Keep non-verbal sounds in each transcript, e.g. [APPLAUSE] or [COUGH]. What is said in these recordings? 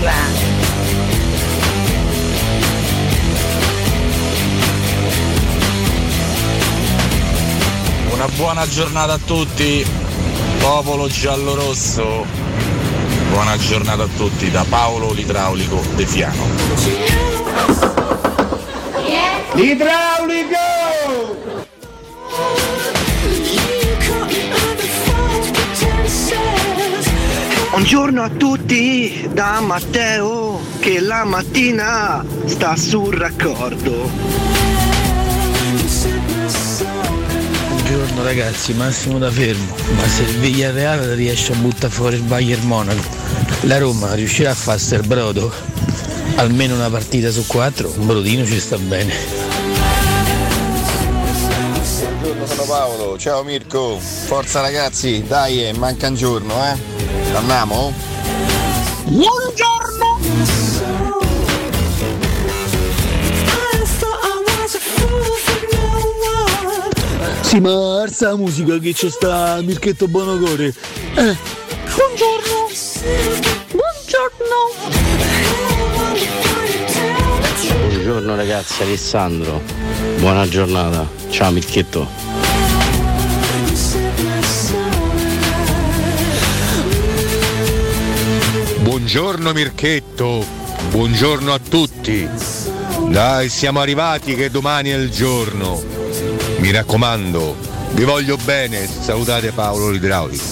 Sigla. Una buona giornata a tutti, popolo giallorosso. Buona giornata a tutti da Paolo l'idraulico De Fiano. Idraulico! Buongiorno a tutti da Matteo che la mattina sta sul raccordo. Buongiorno ragazzi, Massimo da fermo, ma se il Villarreal riesce a buttare fuori il Bayern Monaco, la Roma riuscirà a farsi il brodo? Almeno una partita su quattro, un brodino ci sta bene. Buongiorno, sono Paolo. Ciao Mirko. Forza ragazzi, dai, eh, manca un giorno, eh. Andiamo? Buongiorno! Sì, ma arsa la musica che c'è sta Mirchetto Bonocore. Eh, Buongiorno! Buongiorno! Buongiorno ragazzi, Alessandro. Buona giornata. Ciao Mirchetto. Buongiorno Mirchetto, buongiorno a tutti. Dai, siamo arrivati che domani è il giorno. Mi raccomando, vi voglio bene, salutate Paolo l'idraulico.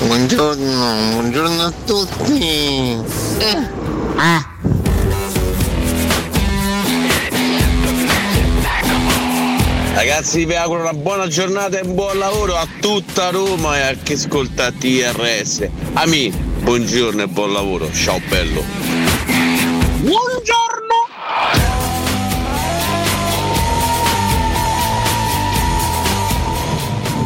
Buongiorno, buongiorno a tutti. Ah, Ragazzi vi auguro una buona giornata e un buon lavoro a tutta Roma e a chi ascolta TRS. Ami, buongiorno e buon lavoro. Ciao bello. Buongiorno!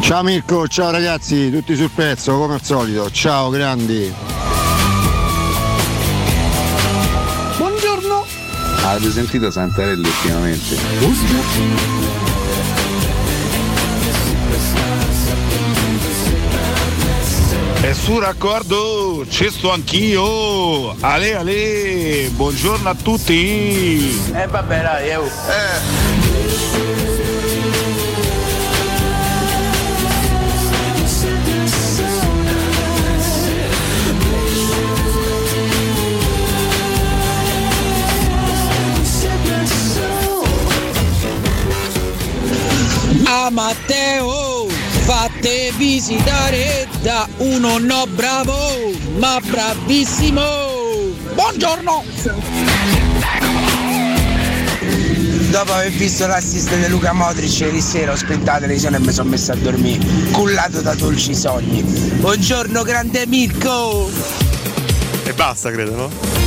Ciao Mirko, ciao ragazzi, tutti sul pezzo come al solito. Ciao grandi. Buongiorno! Avete sentito Santarelli ultimamente? E su raccordo ci sto anch'io. Ale ale, buongiorno a tutti. Eh vabbè dai, eh. A Matteo, fatte visitare da uno no bravo, ma bravissimo. Buongiorno! Dopo aver visto l'assist di Luca Modric ieri sera ho spento la televisione e mi sono messo a dormire, cullato da dolci sogni. Buongiorno grande Mirko! E basta, credo, no?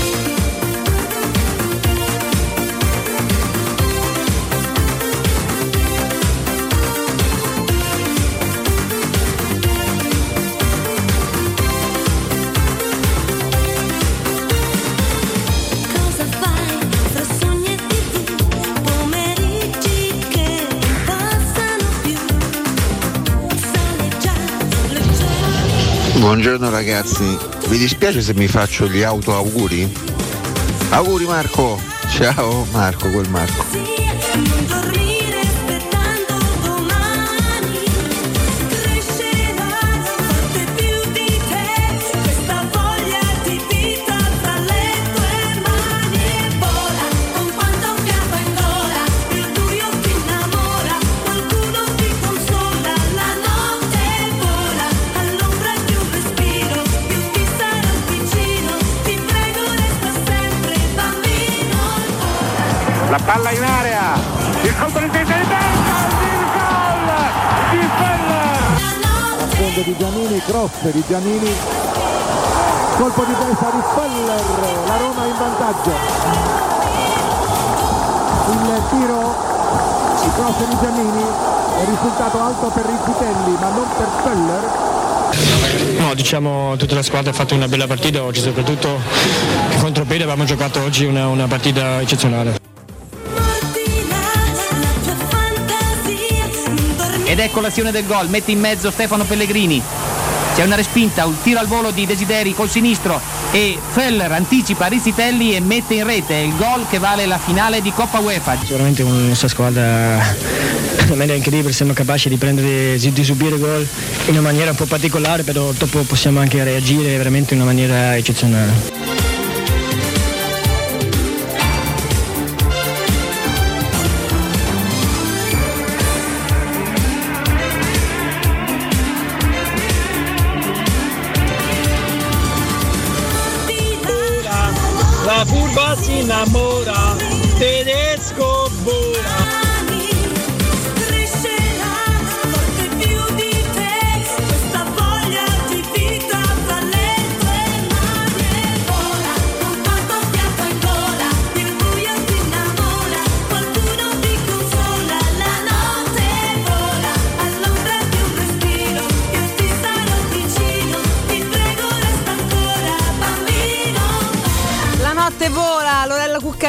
Buongiorno ragazzi, vi dispiace se mi faccio gli auto auguri? Auguri Marco! Ciao Marco, quel Marco. Cross di Giannini, colpo di testa di Feller, la Roma in vantaggio. Il tiro, il cross di Giannini, è risultato alto per Rizzitelli ma non per Feller. No, diciamo tutta la squadra ha fatto una bella partita oggi, soprattutto contro Pede abbiamo giocato oggi una, una partita eccezionale. Ed ecco l'azione del gol, mette in mezzo Stefano Pellegrini. C'è una respinta, un tiro al volo di Desideri col sinistro e Feller anticipa Rizzitelli e mette in rete il gol che vale la finale di Coppa UEFA. Sicuramente con la nostra squadra in maniera incredibile siamo capaci di prendere di subire gol in una maniera un po' particolare, però dopo possiamo anche reagire veramente in una maniera eccezionale. La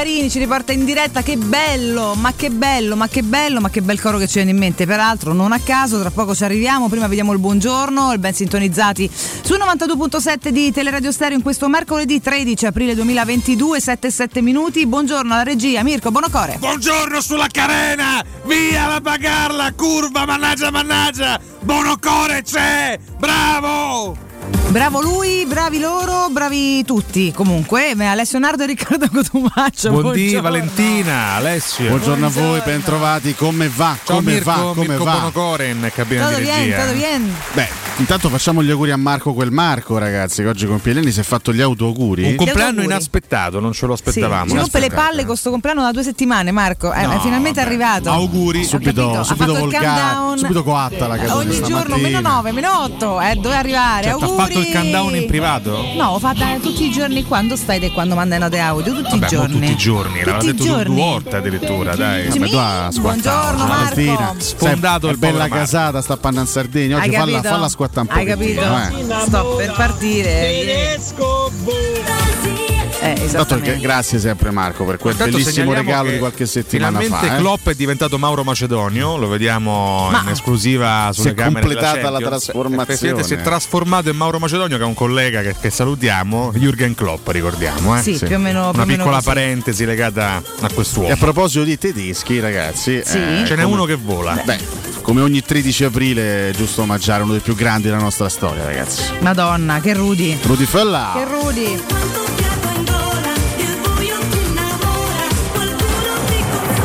Cuccarini ci riporta in diretta, che bello, ma che bello, ma che bello, ma che bel coro che ci viene in mente, peraltro non a caso, tra poco ci arriviamo, prima vediamo il buongiorno, il ben sintonizzati su 92.7 di Teleradio Stereo in questo mercoledì 13 aprile 2022, 7-7 minuti, buongiorno alla regia, Mirko Bonocore. Buongiorno sulla carena! Via la bagarla! Curva, mannaggia, mannaggia! Bonocore c'è! Bravo! Bravo lui, bravi loro, bravi tutti. Comunque, eh, Alessio Nardo e Riccardo Cotumaccio. Buondì buongiorno. Valentina, Alessio. Buongiorno, a voi, bentrovati. Come va? Ciao come Mirko, va? Come Mirko va? Bonocore in cabina Todo di bien, regia. todo bien. Beh, intanto facciamo gli auguri a Marco quel Marco, ragazzi, che oggi compie gli anni si è fatto gli autoauguri. Un compleanno auguri. inaspettato, non ce lo Sì, aspettavamo. si rompe le palle con questo compleanno da due settimane, Marco. Eh, No, è finalmente vabbè. arrivato. Auguri, subito, subito fatto il volgare, countdown. subito coatta la caduta Ogni giorno meno 9, meno 8, eh, dove arrivare? Cioè, t'ha auguri. Il countdown in privato? No, ho fatto eh, tutti i giorni quando stai e quando manda note audio, tutti Vabbè, i giorni. tutti i giorni, l'aveva Tutti i detto giorni. due volte addirittura, dai. Jimmy, buongiorno, Marco. Martina. Sfondato il bella Marco. casata, sta a in Sardegna. Oggi Hai falla, falla squattare un Hai pochettino. capito? eh. Sto per partire. Tedesco vola. Eh, che- grazie sempre Marco per quel Intanto bellissimo regalo di qualche settimana Finalmente fa. eh. Klopp è diventato Mauro Macedonio, lo vediamo Ma- in esclusiva sulle Si è camere della completata la trasformazione. Si è trasformato in Mauro Macedonio che è un collega che, che salutiamo, Jürgen Klopp ricordiamo. Eh? Sì, più o meno- Una piccola parentesi legata a quest'uomo. E a proposito di tedeschi, ragazzi, Sì. Ce n'è come- uno che vola. Beh, come ogni 13 aprile è giusto omaggiare uno dei più grandi della nostra storia, ragazzi. Madonna, che rudi. Rudy Fella. Che rudi.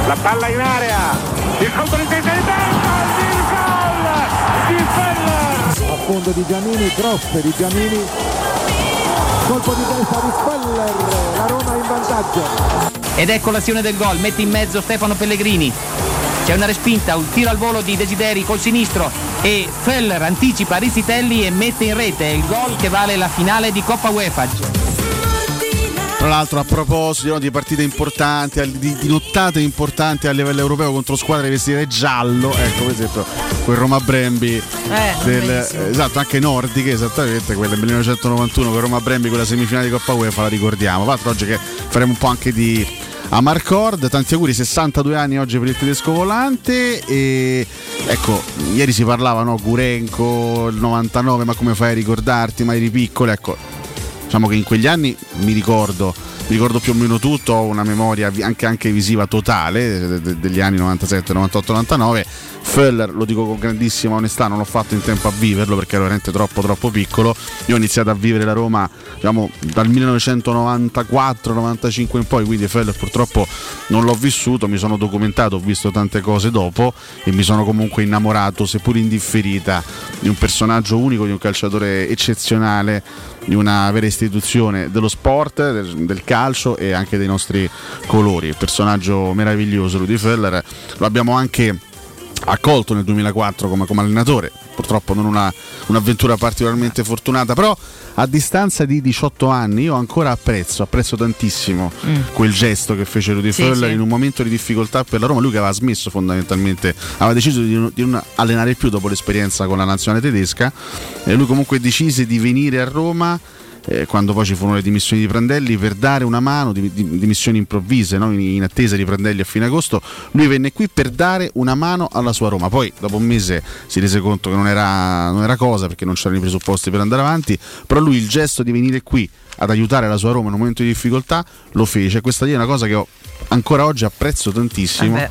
La palla in area. Il colpo di testa di testa. Il gol di Feller. A fondo di Giannini, cross di Giannini, colpo di testa di Feller, la Roma in vantaggio. Ed ecco l'azione del gol, mette in mezzo Stefano Pellegrini. C'è una respinta, un tiro al volo di Desideri col sinistro e Feller anticipa Rizzitelli e mette in rete il gol che vale la finale di Coppa UEFA. Tra l'altro a proposito no, di partite importanti, di, di nottate importanti a livello europeo contro squadre vestite giallo, ecco per esempio quel Roma Brembi Eh, del, esatto, anche nordiche, esattamente, quella del 1991 con Roma Brembi quella semifinale di Coppa UEFA la ricordiamo. Tra l'altro oggi che faremo un po' anche di Amarcord, tanti auguri, 62 anni oggi per il tedesco volante e ecco, ieri si parlava no, Gurenco, il 99, ma come fai a ricordarti, ma eri piccolo, ecco, diciamo che in quegli anni mi ricordo, mi ricordo più o meno tutto, ho una memoria anche, anche visiva totale de- de- degli anni 97, 98, 99. Feller, lo dico con grandissima onestà, non ho fatto in tempo a viverlo perché ero veramente troppo troppo piccolo. Io ho iniziato a vivere la Roma diciamo, dal 1994-95 in poi, quindi Feller purtroppo non l'ho vissuto, mi sono documentato, ho visto tante cose dopo e mi sono comunque innamorato, seppur indifferita, di un personaggio unico, di un calciatore eccezionale, di una vera istituzione dello sport, del, del calcio e anche dei nostri colori. Personaggio meraviglioso, Rudy Feller. Lo abbiamo anche accolto nel 2004 come, come allenatore, purtroppo non una, un'avventura particolarmente fortunata, però a distanza di 18 anni io ancora apprezzo, apprezzo tantissimo Mm. quel gesto che fece Rudy Sì, Föller sì. in un momento di difficoltà per la Roma, lui che aveva smesso fondamentalmente, aveva deciso di di non allenare più dopo l'esperienza con la nazionale tedesca e lui comunque decise di venire a Roma eh, quando poi ci furono le dimissioni di Prandelli per dare una mano, di, di- dimissioni improvvise no? in, in attesa di Prandelli a fine agosto, lui venne qui per dare una mano alla sua Roma, poi dopo un mese si rese conto che non era, non era cosa perché non c'erano i presupposti per andare avanti, però lui il gesto di venire qui ad aiutare la sua Roma in un momento di difficoltà lo fece, questa lì è una cosa che ho ancora oggi apprezzo tantissimo Eh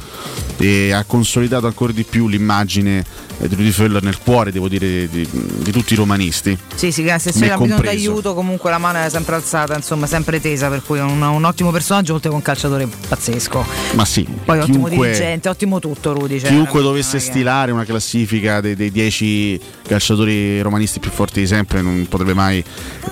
e ha consolidato ancora di più l'immagine eh, di Rudy Föller nel cuore, devo dire, di, di tutti i romanisti. Sì, sì, che se c'era bisogno d'aiuto comunque la mano era sempre alzata, insomma, sempre tesa, per cui è un, un ottimo personaggio oltre che un calciatore pazzesco. Ma sì, Poi ottimo chiunque- dirigente, ottimo tutto Rudy. Cioè, Chiunque dovesse è stilare una classifica dei, dei 10 calciatori romanisti più forti di sempre non potrebbe mai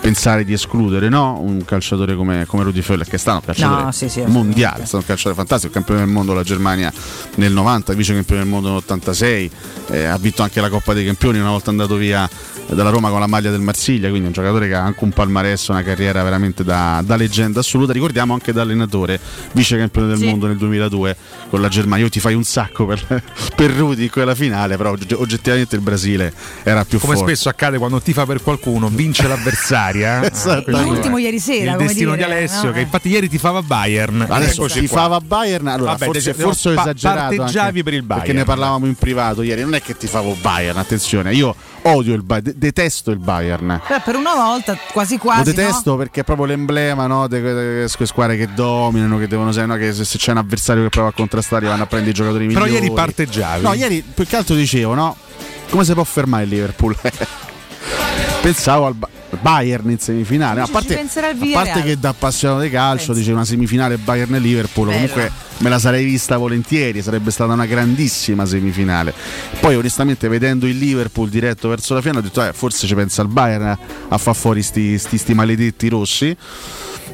pensare di escludere no? un calciatore come, come Rudy Föller che è stato un calciatore No, sì, sì, mondiale, è stato un calciatore fantastico, campione del mondo della Germania nel 90, vice campione del mondo nell'86, eh, ha vinto anche la Coppa dei Campioni una volta andato via dalla Roma con la maglia del Marsiglia, quindi un giocatore che ha anche un palmarès, una carriera veramente da, da leggenda assoluta, ricordiamo anche da allenatore, vice campione del Sì. mondo nel 2002 con la Germania, io ti fai un sacco per, [LAUGHS] per Rudy in quella finale, però ogge- oggettivamente il Brasile era più Come forte. spesso accade quando tifa per qualcuno, vince l'avversaria. [LAUGHS] Esatto. L'ultimo ieri sera, Il come destino dire, di Alessio, no? che infatti ieri tifava Bayern. Adesso qua. fava Bayern, allora Vabbè, forse, forse ho pa- esagerato parteggiavi per il Bayern. perché ne parlavamo in privato ieri, non è che ti favo Bayern, attenzione, io odio il Bayern, de- detesto il Bayern. Però per una volta, quasi quasi. Lo detesto perché è proprio l'emblema no, di quelle squadre che dominano, che devono essere, no, che se, se c'è un avversario che prova a contrastare vanno a prendere i giocatori Però migliori. ieri parteggiavi. No, ieri più che altro dicevo, no? Come si può fermare il Liverpool? [LAUGHS] Pensavo al Ba- Bayern in semifinale. A parte, a parte che da appassionato di calcio Penso. dice una semifinale Bayern e Liverpool, Bella. comunque me la sarei vista volentieri, sarebbe stata una grandissima semifinale. Poi onestamente vedendo il Liverpool diretto verso la fine ho detto eh, forse ci pensa il Bayern a, a far fuori sti, sti, sti maledetti rossi.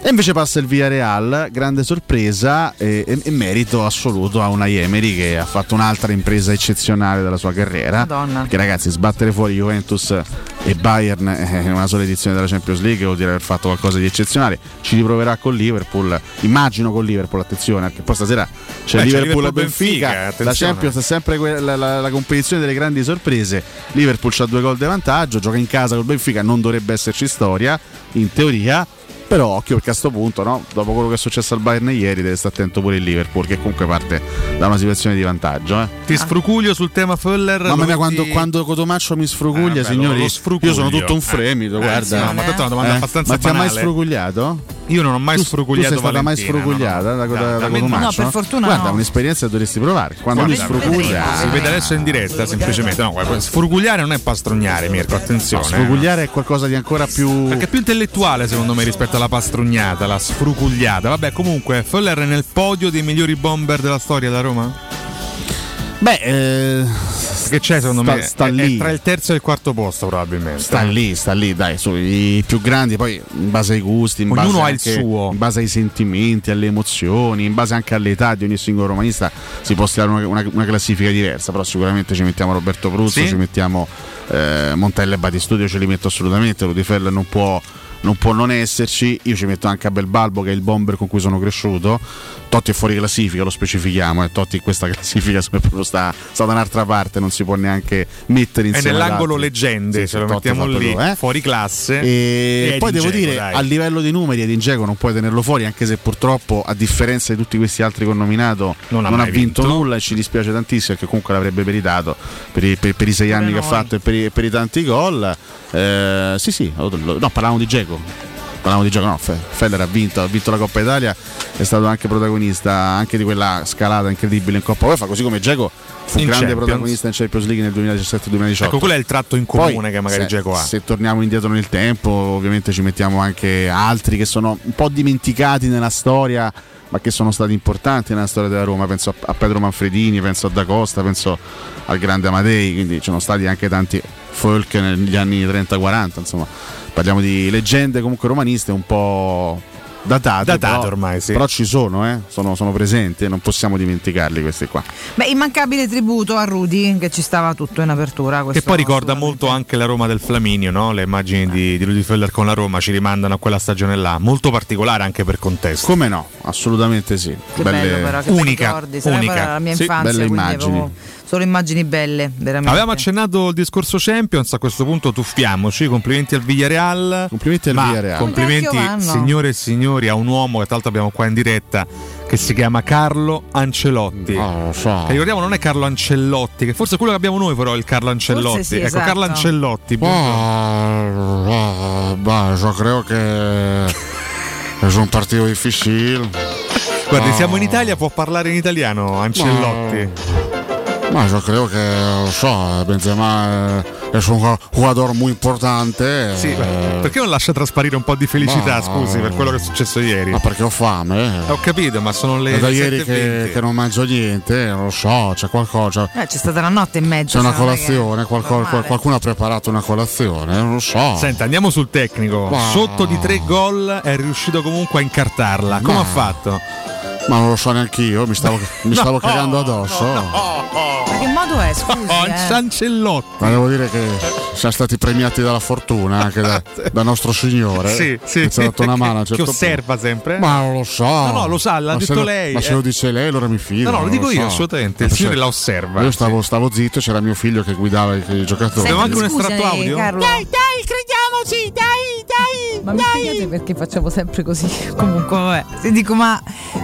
E invece passa il Villarreal, grande sorpresa e, e- e merito assoluto a una Emery che ha fatto un'altra impresa eccezionale della sua carriera. Madonna. Perché ragazzi, sbattere fuori Juventus e Bayern eh, in una sola edizione della Champions League vuol dire aver fatto qualcosa di eccezionale. Ci riproverà con Liverpool, immagino con Liverpool, attenzione, perché poi stasera c'è Beh, Liverpool e Liverpool-Benfica, Benfica. La. Champions è sempre que- la, la- la competizione delle grandi sorprese. Liverpool ha due gol di vantaggio, gioca in casa col Benfica, non dovrebbe esserci storia, in teoria. Però occhio perché a sto punto, no? dopo quello che è successo al Bayern ieri, deve stare attento pure il Liverpool, che comunque parte da una situazione di vantaggio. Eh. Ti sfrucuglio sul tema Föller. Mamma mia, quando, metti- quando Cotomaccio mi sfruguglia, Eh, vabbè, signori, io sono tutto un fremito, Eh, guarda. sì, no, ma tanto è una domanda Eh, abbastanza Ma ti ha mai sfrugugliato? Io non ho mai Tu- sfrugugliato Tu sei stata mai Valentina, sfrugugliata no, no. da, da, Da- da. Cotomaccio? No, per fortuna Guarda, no. un'esperienza che dovresti provare. Quando lui Guarda, sfruguglia. Si vede adesso in diretta, semplicemente. No, guarda, sfrugugliare non è pastrugnare, Mirko, attenzione. No, sfrugugliare è qualcosa di ancora più. Perché è più intellettuale secondo me rispetto alla pastrugnata, la sfrugugliata. Vabbè, comunque, Föller è nel podio dei migliori bomber della storia da Roma? Beh, eh, Che c'è secondo sta- me? sta È- è lì. tra il terzo e il quarto posto probabilmente. Sta lì, sta lì, dai, su, i più grandi, poi in base ai gusti, in Ognuno base ha il anche- suo. in base ai sentimenti, alle emozioni, in base anche all'età di ogni singolo romanista si può stilare una, una- una classifica diversa, però sicuramente ci mettiamo Roberto Pruzzo, Sì. ci mettiamo eh, Montella e Batistudio, ce li metto assolutamente, Rudy Feller non può non può non esserci, io ci metto anche Abel Balbo che è il bomber con cui sono cresciuto. Totti è fuori classifica, lo specifichiamo, eh. Totti in questa [LAUGHS] classifica sta, sta da un'altra parte, non si può neanche mettere È insieme ad nell'angolo leggende, Sì, ce lo Totti mettiamo lì, proprio, eh. fuori classe. E, E poi devo Dzeko, dire, dai. a livello di numeri, Edin Dzeko non puoi tenerlo fuori, anche se purtroppo, a differenza di tutti questi altri che ho nominato, Non non, ha ha, vinto, vinto. nulla e ci dispiace tantissimo perché comunque l'avrebbe meritato per i, per- per i sei anni che ha noi. fatto e per i, per i tanti gol. Eh, sì, sì, no, parlavamo di Dzeko. Parlavamo di gioco, no, Fe- Feller ha vinto, ha vinto la Coppa Italia, è stato anche protagonista anche di quella scalata incredibile in Coppa UEFA, così come Dzeko fu In grande Champions. protagonista in Champions League nel 2017-2018. Ecco, quello è il tratto in Poi, comune che magari Dzeko ha. Se torniamo indietro nel tempo, ovviamente ci mettiamo anche altri che sono un po' dimenticati nella storia, ma che sono stati importanti nella storia della Roma. Penso a, a Pedro Manfredini, penso a Da Costa, penso al grande Amadei, quindi ci sono stati anche tanti folk negli anni 30-40, insomma. Parliamo di leggende comunque romaniste un po', datate, Datate però, ormai, sì. però ci sono, eh? sono, sono presenti e non possiamo dimenticarli questi qua. Beh, immancabile tributo a Rudy che ci stava tutto in apertura. Che poi ricorda molto anche la Roma del Flaminio, no? le immagini di, di Rudy Feller con la Roma ci rimandano a quella stagione là, molto particolare anche per contesto. Come no? Assolutamente sì. Che bello però, che unica, ricordi. Unica. la mia Sì, infanzia, belle quindi immagini. avevo solo immagini belle, veramente. Avevamo accennato il discorso Champions, a questo punto tuffiamoci, complimenti al Villarreal. Complimenti al Villarreal. Complimenti signore e signori a un uomo che tra l'altro abbiamo qua in diretta che si chiama Carlo Ancelotti. Ah, lo so. Che ricordiamo non è Carlo Ancellotti, che forse è quello che abbiamo noi però è il Carlo Ancellotti. sì, ecco esatto. Carlo Ancellotti. buongiorno. Ah, bah, yo creo que es un partido difícil. Guardi, Ah. siamo in Italia, può parlare in italiano Ancellotti. Ma yo creo que, lo so, Benzema eh, es un jugador muy importante. Sì, eh, perché non lascia trasparire un po' di felicità, Ma- scusi, per quello che è successo ieri? Ma perché ho fame? eh. Ho capito, ma sono le È da 7:20. ieri che, che non mangio niente, non lo so, c'è qualcosa. Eh, c'è stata la notte e mezza. C'è una è che- colazione, qualco- qualcuno ha preparato una colazione, non lo so. Senta, andiamo sul tecnico. Ma- Sotto di tre gol è riuscito comunque a incartarla. Come Ma- ha fatto? Ma non lo so neanche io, mi stavo, mi [LAUGHS] stavo cagando addosso. Che modo è, scusi? Oh, eh? Ancellotti. Ma devo dire che siamo stati premiati dalla fortuna anche da, [LAUGHS] da nostro Signore. Sì, sì. Che ci ha dato una mano certo che osserva punto. sempre. Ma non lo so. No, no, lo sa, l'ha Ma detto se lo- lei, Ma se eh. lo dice lei, allora mi fido. No, no, lo dico io, so. assolutamente. Il signore se- la osserva. Io stavo, stavo zitto, c'era mio figlio che guidava i, i giocatori. Abbiamo anche un estratto audio? Carlo. Dai, dai, crediamoci, dai, dai. Ma mi spiegate perché facciamo sempre così? [LAUGHS] Comunque, vabbè. Ti dico, ma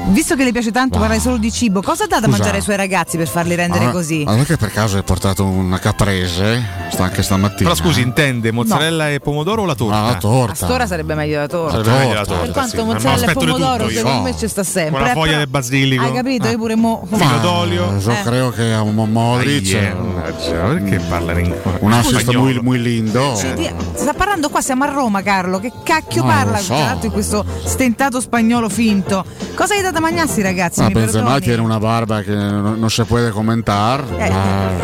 visto che le piace tanto parlare solo di cibo, cosa dà da mangiare ai suoi ragazzi per farli rendere Ma- così? Ma non è che per caso hai portato una caprese? Sta anche stamattina. Però scusi, intende mozzarella e pomodoro o la torta? Ah, la A torta. st'ora sarebbe meglio la torta. Sarebbe meglio la torta. Per quanto sì. Ma mozzarella e pomodoro, tutto io. secondo me ci sta sempre. Con la Eh, foglia del basilico. Hai capito? Ah. Io pure mo. Un filo d'olio. Yo Eh. creo que a Mo- Modric. Eh, perché parlare in Un assist spagnolo? muy, muy lindo. Sta parlando qua, siamo a Roma, Carlo. Che cacchio No, parla lo so. in questo stentato spagnolo finto? Cosa gli date a mangiarsi, ragazzi? Ah, Mi Benzema tiene una barba che non, non si può commentare. Eh,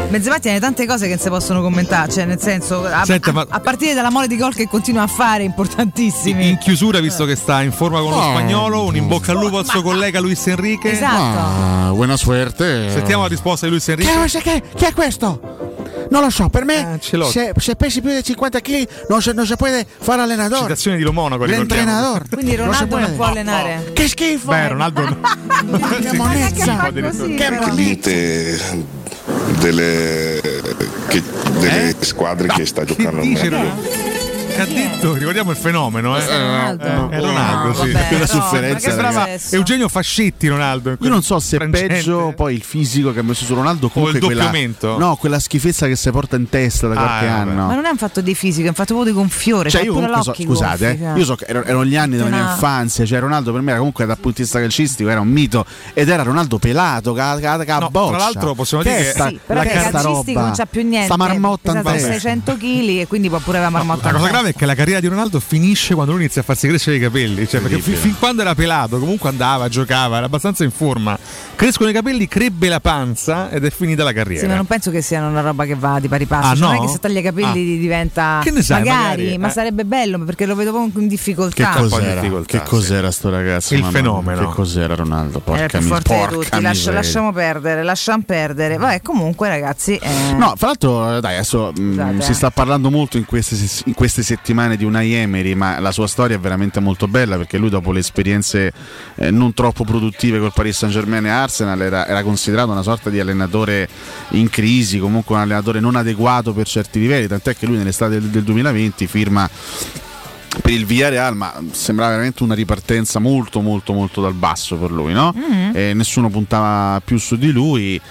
Benzema tiene tante cose che non si possono commentare, cioè nel senso, a, Senta, a- ma- a partire dalla mole di gol che continua a fare, importantissimi. In chiusura, visto che sta in forma con lo Oh. spagnolo, un in bocca al lupo al suo collega Luis Enrique. Esatto. Ah, buona suerte. Sentiamo la risposta di Luis Enrique. Che, che, chi è questo? Non lo so, per me Ancelotti. se, se pesi più di 50 kg non se, non si può fare allenador. Citazione di Lomonaco. L'entrenador. Quindi Ronaldo non, si può allenare. Che schifo! Beh, Ronaldo no. [LAUGHS] Che così, Che dite delle, che- delle squadre che sta giocando meglio? Che ha detto, ricordiamo il fenomeno, eh? Ronaldo. È Ronaldo, No, sì. vabbè, Che la no, sofferenza, successo? Eugenio Fascetti Ronaldo. Io non so se è peggio poi il fisico che ha messo su Ronaldo o il quella, doppiamento. no, quella schifezza che si porta in testa da Ah, qualche eh, vabbè. anno. Ma non è un fatto di fisico, è un fatto proprio di gonfiore. Cioè, io comunque so, scusate, gonfi, eh, io so che erano, erano gli anni della mia infanzia, cioè Ronaldo per me era comunque dal punto di vista calcistico era un mito ed era Ronaldo pelato, ca, ca, ca No, boccia. tra l'altro possiamo dire che- sta- Sì, però la calcistico non c'ha più niente. Sta marmotta in Pesava testa. 600 kg e quindi può pure avere la marmotta. La cosa. Grave è che la carriera di Ronaldo finisce quando lui inizia a farsi crescere i capelli. Cioè, perché fin, fin quando era pelato, comunque andava, giocava, era abbastanza in forma. Crescono i capelli, crebbe la panza ed è finita la Sì, ma carriera. non penso che sia una roba che va di pari passo. Ah, Cioè, Non no? è che se taglia i capelli diventa. Che ne sai, magari, magari, ma eh. sarebbe bello perché lo vedo proprio in Che difficoltà. po' di cos'era? difficoltà, Che cos'era sto ragazzo? Il mamma fenomeno. Che cos'era Ronaldo? Era Porca, mi- forte di porca tutti. Lascia- miseria. lasciamo perdere, lasciamo perdere. Vabbè, comunque, ragazzi. eh, No, fra l'altro, dai, adesso mh, Scusate, si eh. sta parlando molto in queste, in queste settimane di Unai Emery, ma la sua storia è veramente molto bella perché lui, dopo le esperienze eh, non troppo produttive col Paris Saint Germain e Arsenal, era, era considerato una sorta di allenatore in crisi, comunque un allenatore non adeguato per certi livelli. Tant'è che lui, nell'estate del, del 2020, firma per il Villarreal, ma sembrava veramente una ripartenza molto molto molto dal basso per lui, no? Mm-hmm. Nessuno puntava più su di lui.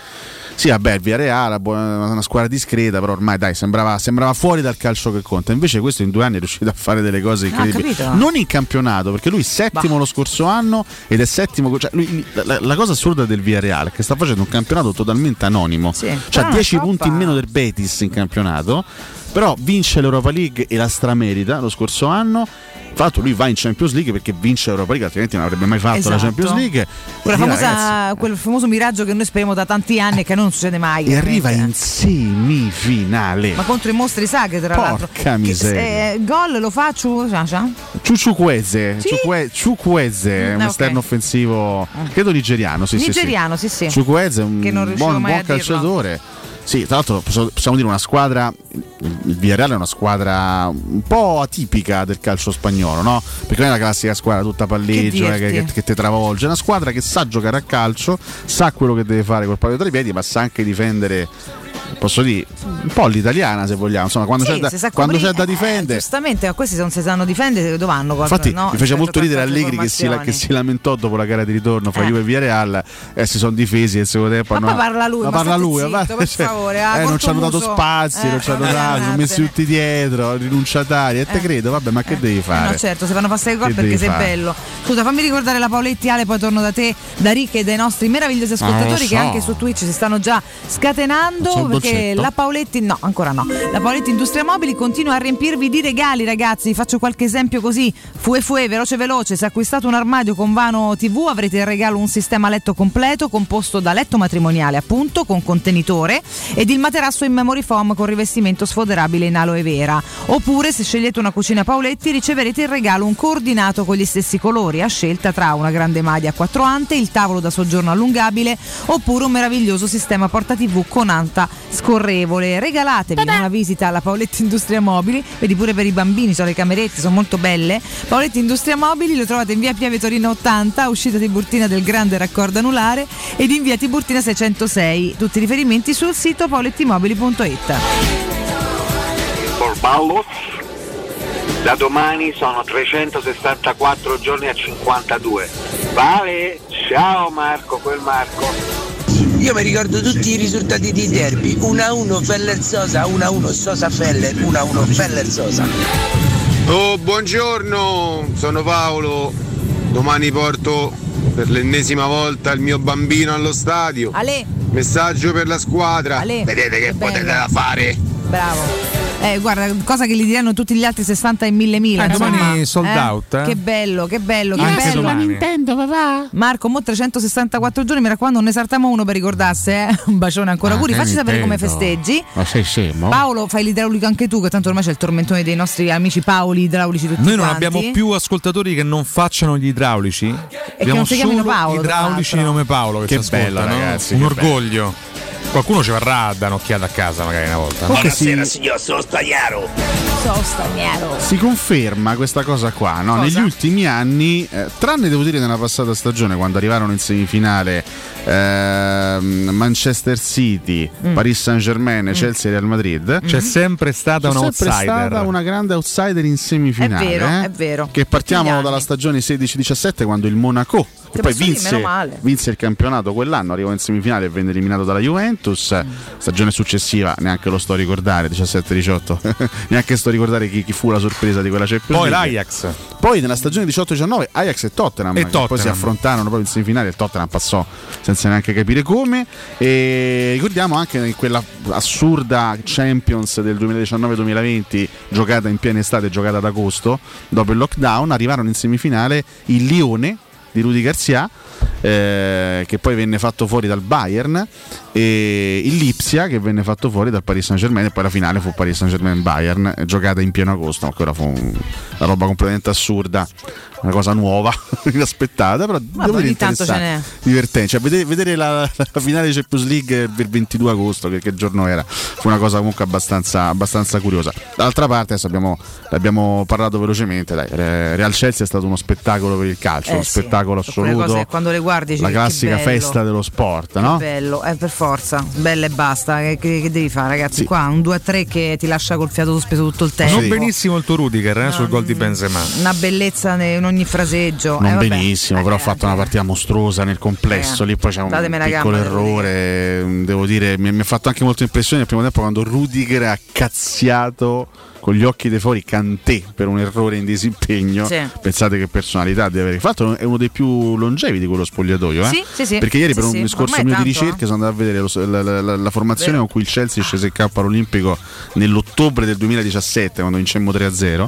Sì, vabbè, il Villarreal, buona- una squadra discreta, però ormai dai, sembrava, sembrava fuori dal calcio che conta. Invece questo in due anni è riuscito a fare delle cose incredibili. capito. non in campionato, perché lui è settimo lo scorso anno ed è settimo. Cioè lui- la, la cosa assurda del Villarreal è che sta facendo un campionato totalmente anonimo. Sì, Cioè è 10 una punti in meno del Betis in campionato, però vince l'Europa League e la stramerita lo scorso anno l'altro lui va in Champions League perché vince l'Europa League, altrimenti non avrebbe mai fatto Esatto. la Champions League. Famosa- "Ragazzi, quel famoso miraggio che noi speriamo da tanti anni e che non succede mai. e arriva in semifinale. Ma contro i mostri sacri, tra l'altro. Porca miseria. eh, gol lo Sasha? Ciuciuqueze, Sì? Ciuque- Ciukwueze è Mm, un ok. esterno offensivo, credo nigeriano. Sì, sì, sì. Nigeriano, sì, sì. Ciukwueze è un buon, buon a dirlo. Sì, tra l'altro possiamo dire una squadra, il Villarreal è una squadra un po' atipica del calcio spagnolo, no? Perché non è la classica squadra tutta palleggio Che eh, che, che- che ti travolge, è una squadra che sa giocare a calcio, sa quello che deve fare col pallone tra i piedi, ma sa anche difendere, posso dire, un po' l'italiana se vogliamo, insomma, quando, Sì, c'è, da, sa quando coprire- c'è da eh, difendere. giustamente, ma questi se non si sanno difendere, dove vanno? Infatti no? mi faceva Certo, molto ridere Allegri che si, che si lamentò dopo la gara di ritorno fra Eh. Juve e Villarreal e si sono difesi e il secondo tempo Ma hanno- poi parla lui, ma ma parla lui zitto, ma- per cioè, favore, ah, eh, non ci hanno dato spazi Eh, non ci hanno vabbè, dato, sono messi tutti dietro rinunciatari e te credo vabbè ma che devi Eh fare no, certo, si fanno passare i gol perché sei fare? bello. Scusa, fammi ricordare la Paoletti Ale, poi torno da te, da Rick e dai nostri meravigliosi ascoltatori Ah, lo che anche su Twitch si stanno già scatenando So il perché dolcetto? la Paoletti no, ancora no. La Paoletti Industria Mobili continua a riempirvi di regali, ragazzi. Faccio qualche esempio così. Fue fue, veloce veloce, se acquistate un armadio con vano TV avrete in regalo un sistema letto completo composto da letto matrimoniale, appunto, con contenitore ed il materasso in memory foam con rivestimento sfoderabile in aloe vera. Oppure se scegliete una cucina Paoletti riceverete in regalo un coordinato con gli stessi colori a scelta tra una grande maglia a quattro ante, il tavolo da soggiorno allungabile oppure un meraviglioso sistema porta TV con anta scorrevole. Regalatevi una visita alla Paoletti Industria Mobili, vedi pure per i bambini, sono le camerette, sono molto belle. Paoletti Industria Mobili lo trovate in via Piave Torino 80, uscita Tiburtina del grande raccordo anulare ed in via Tiburtina 606. Tutti i riferimenti sul sito paolettimobili.it. Borballos. Da domani sono 364 giorni a 52. Vale, ciao Marco, quel Marco. Io mi ricordo tutti i risultati di derby. 1-1 Feller Sosa, 1-1 Sosa Feller, 1-1 Feller Sosa. Oh, buongiorno, sono Paolo. Domani porto per l'ennesima volta il mio bambino allo stadio. Ale, Messaggio per la squadra. Ale, Vedete che che potete fare. bravo. Eh, guarda, cosa che gli diranno tutti gli altri 60 e 1000 mila. Eh, domani sold out, eh. Che bello, che bello, che Anche bello. domani. Nintendo, papà. Marco, mo 364 giorni, mi raccomando, non ne saltiamo uno per ricordarsi, eh. Un bacione ancora. Ah, Auguri, che facci sapere come festeggi. ma sei scemo? Paolo, fai l'idraulico anche tu, che tanto ormai c'è il tormentone dei nostri amici Paoli idraulici tutti Noi non quanti. abbiamo più ascoltatori che non facciano gli idraulici. abbiamo non si chiamino solo Paolo, idraulici di nome Paolo che, Che bello, ascoltano. ragazzi, Un che orgoglio. Qualcuno ci varrà a dare un'occhiata a casa magari una volta. no? Buonasera, signor, sono Stagliaro. So straniero. Si conferma questa cosa qua, no? Cosa? negli ultimi anni, eh, tranne devo dire nella passata stagione quando arrivarono in semifinale ehm, Manchester City, Mm. Paris Saint Germain, Chelsea e Real Madrid, C'è sempre stata c'è un sempre outsider. stata una grande outsider in semifinale. È vero, eh? è vero. Che partiamo dalla stagione 16-17 quando il Monaco che poi dire, vinse, vinse il campionato quell'anno, arrivò in semifinale e venne eliminato dalla Juventus. Stagione successiva, neanche lo sto a ricordare, 17-18, [LAUGHS] neanche sto a ricordare chi, chi fu la sorpresa di quella Champions Poi League. l'Ajax. Poi nella stagione 18-19 Ajax e Tottenham, E che poi si Tottenham. affrontarono proprio in semifinale, il Tottenham passò senza neanche capire come. E ricordiamo anche in quella assurda Champions del 2019-2020, giocata in piena estate, giocata ad agosto, dopo il lockdown, arrivarono in semifinale il Lione di Rudy Garcia. eh, che poi venne fatto fuori dal Bayern e il Lipsia che venne fatto fuori dal Paris Saint Germain e poi la finale fu Paris Saint Germain Bayern eh, giocata in pieno agosto ma quella fu un- una roba completamente assurda una cosa nuova [LAUGHS] inaspettata però devo dire tanto ce divertente. Cioè, vedere, vedere la, la finale di Champions League il 22 agosto che, che giorno era fu una cosa comunque abbastanza, abbastanza curiosa. Dall'altra parte adesso abbiamo, abbiamo parlato velocemente dai, Re- Real Chelsea è stato uno spettacolo per il calcio Eh uno sì, spettacolo assoluto quando le guardi la classica festa dello sport no? bello, eh, per forza, bella e basta. Che, che- che devi fare, ragazzi? Qua un 2-3 che ti lascia col fiato sospeso tutto il tempo. Non benissimo il tuo Rudiger eh, sul gol di Benzema. Una bellezza in ogni fraseggio. non Eh, vabbè. benissimo, però ha fatto una partita mostruosa nel complesso. Eh, Lì poi c'è un piccolo gamba, errore. Devo dire, mi, ha fatto anche molto impressione il primo tempo quando Rudiger ha cazziato con gli occhi dei fuori Cantè per un errore in disimpegno. Sì. Pensate che personalità deve avere. Fatto è uno dei più longevi di quello spogliatoio. Eh? Sì, sì, sì. Perché ieri Sì, per un sì. discorso Ormai mio è di tanto, ricerca sono andato a vedere lo- la, la- la- la formazione Vero. con cui il Chelsea scese in campo all'Olimpico nell'ottobre del 2017 quando vincemmo 3-0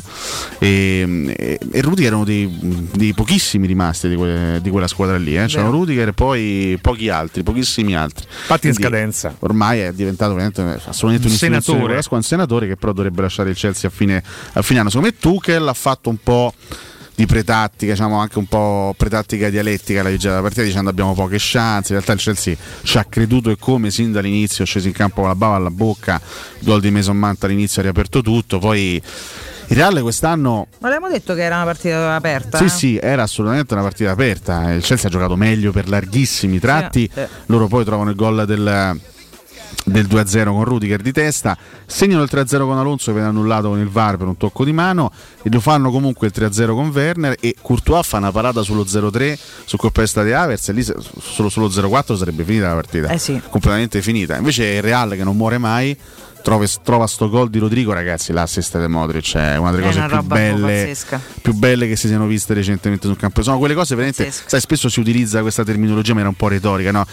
e, e, e Rudiger erano dei, dei pochissimi rimasti di, que- di quella squadra lì. Eh? C'erano. Rudiger e poi pochi altri, pochissimi altri. Infatti in scadenza. Ormai è diventato assolutamente Un un senatore. squadra, un senatore che però dovrebbe lasciare il Chelsea a fine, a fine anno. Secondo me Tuchel ha fatto un po' di pretattica, diciamo anche un po' pretattica dialettica alla vigilia della partita dicendo abbiamo poche chance, in realtà il Chelsea ci ha creduto e come sin dall'inizio è sceso in campo con la bava alla bocca, gol di Mason Mount all'inizio ha riaperto tutto, poi il Real quest'anno Ma abbiamo detto che era una partita aperta? sì, eh? sì, era assolutamente una partita aperta. Il Chelsea ha giocato meglio per larghissimi tratti. Sì, sì. Loro poi trovano il gol del, del 2-0 con Rudiger di testa. Segnano il 3-0 con Alonso che viene annullato con il VAR per un tocco di mano. E lo fanno comunque il 3-0 con Werner. E Courtois fa una parata sullo 0-3 su colpesta di Avers. E lì solo sullo 0-4 sarebbe finita la partita. Eh sì. Completamente finita. Invece il Real che non muore mai. Trova, trova sto gol di Rodrigo, ragazzi. L'assist di Modric è una delle È cose una più belle pazzesca. più belle che si siano viste recentemente sul campo. Sono quelle cose veramente. Sai, spesso si utilizza questa terminologia, ma era un po' retorica, no?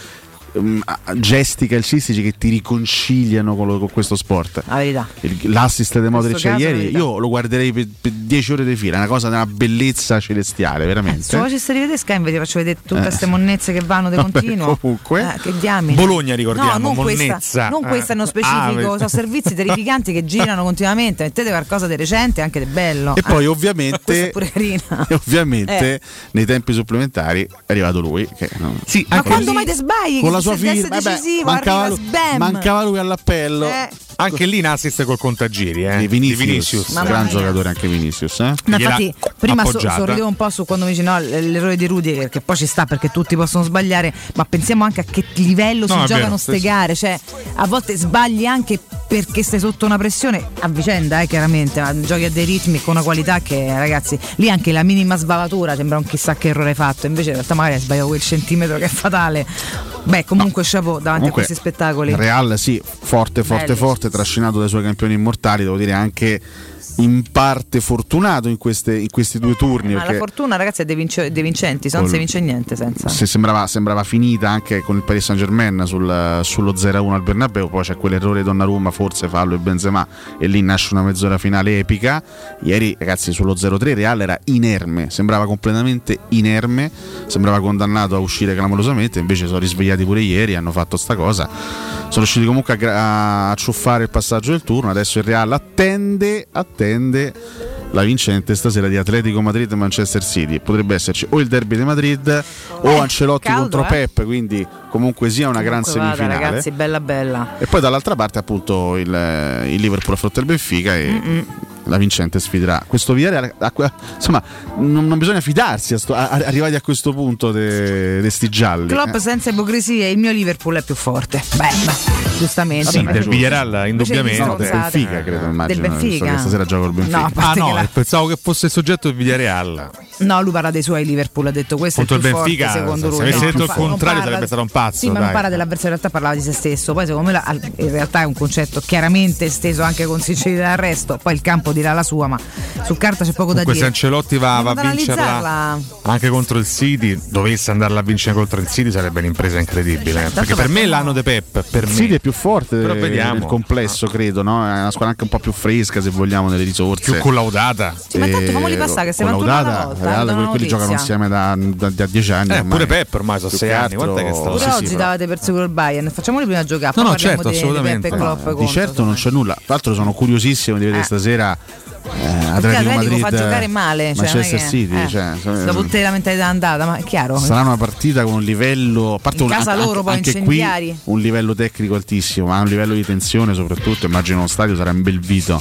A- Gesti calcistici che ti riconciliano con, lo- con questo sport. La verità. Il- l'assist di Modric caso, ieri, io lo guarderei per, per 10 ore di fila, è una cosa di una bellezza celestiale, Se veramente. facesse rivedere Sky invece faccio vedere tutte Eh. queste monnezze che vanno di Vabbè, continuo. comunque. Eh, che diamine. Bologna, ricordiamo, No, non monnezza. questa, non Eh. questa nello Ah, specifico. vedi. sono servizi terrificanti che girano continuamente. Mettete qualcosa di recente, anche di bello. E poi Ah, ovviamente, questa è pure carina. [LAUGHS] e ovviamente Eh. nei tempi supplementari è arrivato lui. Che, no, Ma quando mai te sbagli? con la sua firma, decisivo, mancava, arriva, lui, mancava lui all'appello. Eh. Anche lì in assist col contagiri, eh. Di Vinicius, Mamma gran mia. giocatore anche Vinicius. Eh? No, infatti, prima so- sorridevo un po' su quando mi dici no, l'errore di Rudiger, che poi ci sta perché tutti possono sbagliare, ma pensiamo anche a che livello No, si giocano vero, ste gare. Cioè, a volte sbagli anche perché stai sotto una pressione a vicenda, eh, chiaramente, ma giochi a dei ritmi con una qualità che, ragazzi, lì anche la minima sbavatura sembra un chissà che errore fatto. Invece in realtà magari hai sbagliato quel centimetro che è fatale. Beh, comunque chapeau davanti Comunque, a questi spettacoli. Real sì, forte, forte, Belli. forte, trascinato dai suoi campioni immortali, devo dire anche in parte fortunato in, queste- in questi due turni. Ma la fortuna, ragazzi, è dei, vince- dei vincenti, se non si vince niente senza. se sembrava, sembrava finita anche con il Paris Saint Germain sul- sullo 0-1 al Bernabeu, poi c'è quell'errore di Donnarumma, forse fallo e Benzema e lì nasce una mezz'ora finale epica. Ieri ragazzi sullo 0-3 Real era inerme, sembrava completamente inerme, sembrava condannato a uscire clamorosamente, invece sono risvegliati pure ieri, hanno fatto sta cosa. Sono riusciti comunque a, gra- a ciuffare il passaggio del turno, adesso il Real attende, attende la vincente stasera di Atletico Madrid e Manchester City. Potrebbe esserci o il derby di Madrid o Ancelotti caldo, contro eh. Pep, quindi comunque sia una gran Comunque vada, semifinale. ragazzi, bella bella. E poi dall'altra parte appunto il, il Liverpool affronta il Benfica e la vincente sfiderà questo Villarreal. Insomma, non, non bisogna fidarsi a sto- a- a- arrivati a questo punto di sti gialli. Klopp eh. senza ipocrisie, il mio Liverpool è più forte. Bella, giustamente. Sì, del Villarreal indubbiamente. No, del. Benfica credo immagino. Del Benfica? che stasera gioca il Benfica. No, Ah no, che la- pensavo che fosse il soggetto del Villarreal. No, lui parla dei suoi Liverpool, ha detto questo Contro è il più forte, Benfica, secondo se lui. avesse No, detto il contrario parla- sarebbe stato un pazzo, Sì, ma non dai. parla dell'avversario, in realtà parlava di se stesso. Poi secondo me la- in realtà è un concetto chiaramente esteso anche con sincerità al resto. Poi il campo dirà la sua, ma su carta c'è poco da Comunque se dire. Ancelotti va, va a vincerla anche contro il City, dovesse andarla a vincere contro il City sarebbe un'impresa incredibile. eh. Perché per me è no? l'anno di Pep, per Il me. City è più forte Però del- vediamo. del complesso, credo, no? È una squadra anche un po' più fresca, se vogliamo, nelle risorse. più collaudata. Sì, ma tanto famoli passare che stiamo collaudata, volta, quelli, giocano insieme da, da, da dieci anni. Eh, ormai. pure Pep ormai sono sei anni, altro- quant'è che sta? Pure sì, sì, oggi però- davate per sicuro il Bayern. Facciamoli prima giocare. No, no, certo, di- di assolutamente. Peppe Klopp Di contro, certo non c'è nulla. Tra l'altro sono curiosissimo di vedere Eh. stasera eh, Atletico, Atletico fa giocare male, cioè, Manchester che- City. eh, cioè, Dopo tutte le mentalità andata, ma è chiaro. Sarà una partita con un livello, a parte In un- casa loro poi anche qui un livello tecnico altissimo, ma un livello di tensione soprattutto. Immagino uno stadio sarà in bel vito.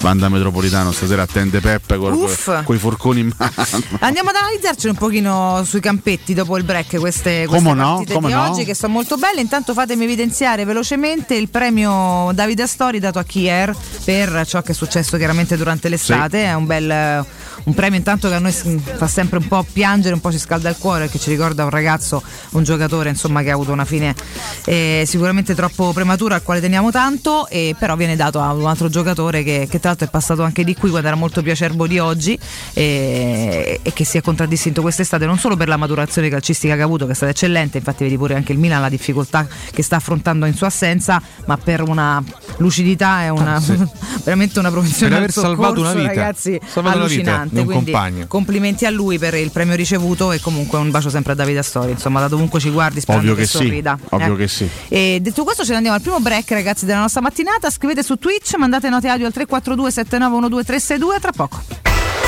Vanda Metropolitano stasera attende Peppe con i forconi in mano. Andiamo ad analizzarci un pochino sui campetti dopo il break queste, queste Come no, partite come di no. oggi che sono molto belle. Intanto fatemi evidenziare velocemente il premio Davide Astori dato a Kier per ciò che è successo chiaramente durante l'estate. È un bel, un premio intanto che a noi s- fa sempre un po' piangere, un po' ci scalda il cuore perché ci ricorda un ragazzo, un giocatore insomma che ha avuto una fine eh, sicuramente troppo prematura al quale teniamo tanto, e però viene dato a un altro giocatore che, che tra l'altro è passato anche di qui quando era molto più acerbo di oggi e, e che si è contraddistinto quest'estate non solo per la maturazione calcistica che ha avuto, che è stata eccellente, infatti vedi pure anche il Milan la difficoltà che sta affrontando in sua assenza, ma per una lucidità e una, Ah, sì. [LAUGHS] veramente una professionale Per aver salvato una vita. ragazzi, Salvato allucinante. Un quindi compagno. complimenti a lui per il premio ricevuto e comunque un bacio sempre a Davide Astori, insomma, da dovunque ci guardi, sperando Ovvio che sì, sorrida. ovvio Eh. che sì. E detto questo, ce ne andiamo al primo break, ragazzi, della nostra mattinata. Scrivete su Twitch, mandate note audio al 342 7912 362 tra poco.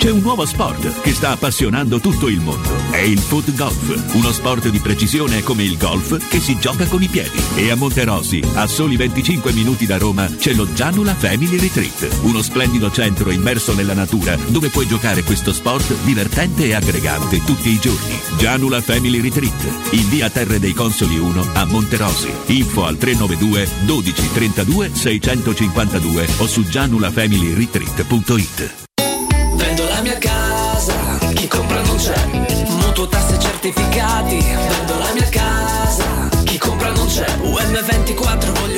C'è un nuovo sport che sta appassionando tutto il mondo. È il foot golf, uno sport di precisione come il golf che si gioca con i piedi. E a Monterosi, a soli 25 minuti da Roma, c'è lo Gianula Family Retreat, uno splendido centro immerso nella natura dove puoi giocare questo sport divertente e aggregante tutti i giorni. Gianula Family Retreat, in via Terre dei Consoli 1 a Monterosi. Info al 392 12 32 652 o su gianulafamilyretreat.it. La mia casa, chi compra non c'è. Mutuo tasse certificati, vendo la mia casa, chi compra non c'è. UM24 voglio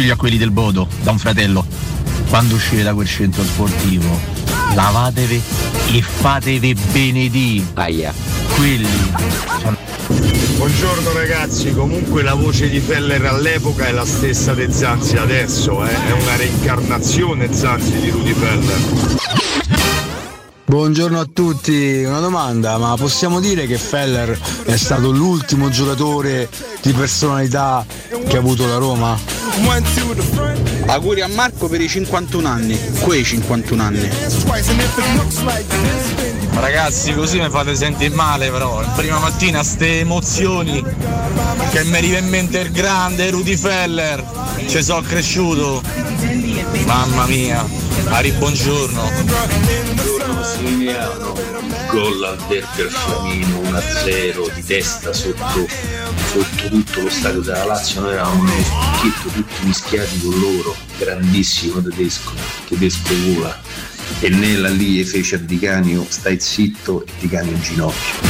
consiglio a quelli del Bodo, da un fratello. Quando uscite da quel centro sportivo, lavatevi e fatevi benedì. Aia. Quelli sono Buongiorno ragazzi, comunque la voce di Feller all'epoca è la stessa di Zanzi adesso, eh? è una reincarnazione Zanzi di Rudy Feller. Buongiorno a tutti, una domanda, ma possiamo dire che Feller è stato l'ultimo giocatore di personalità che ha avuto la Roma? Auguri a Marco per i 51 anni, quei 51 anni. Ragazzi, così mi fate sentire male però. Prima mattina ste emozioni che mi viene in mente il grande Rudy Feller. Ci sono cresciuto. Mamma mia. Ari, buongiorno. Buongiorno Massimiliano, gol al Derby Flamino 1-0 di testa sotto, sotto tutto lo stadio della Lazio, noi eravamo nello specchietto tutti mischiati con loro, grandissimo tedesco, tedesco vola e Nella lì fece a Di Canio stai zitto e Di Canio in ginocchio.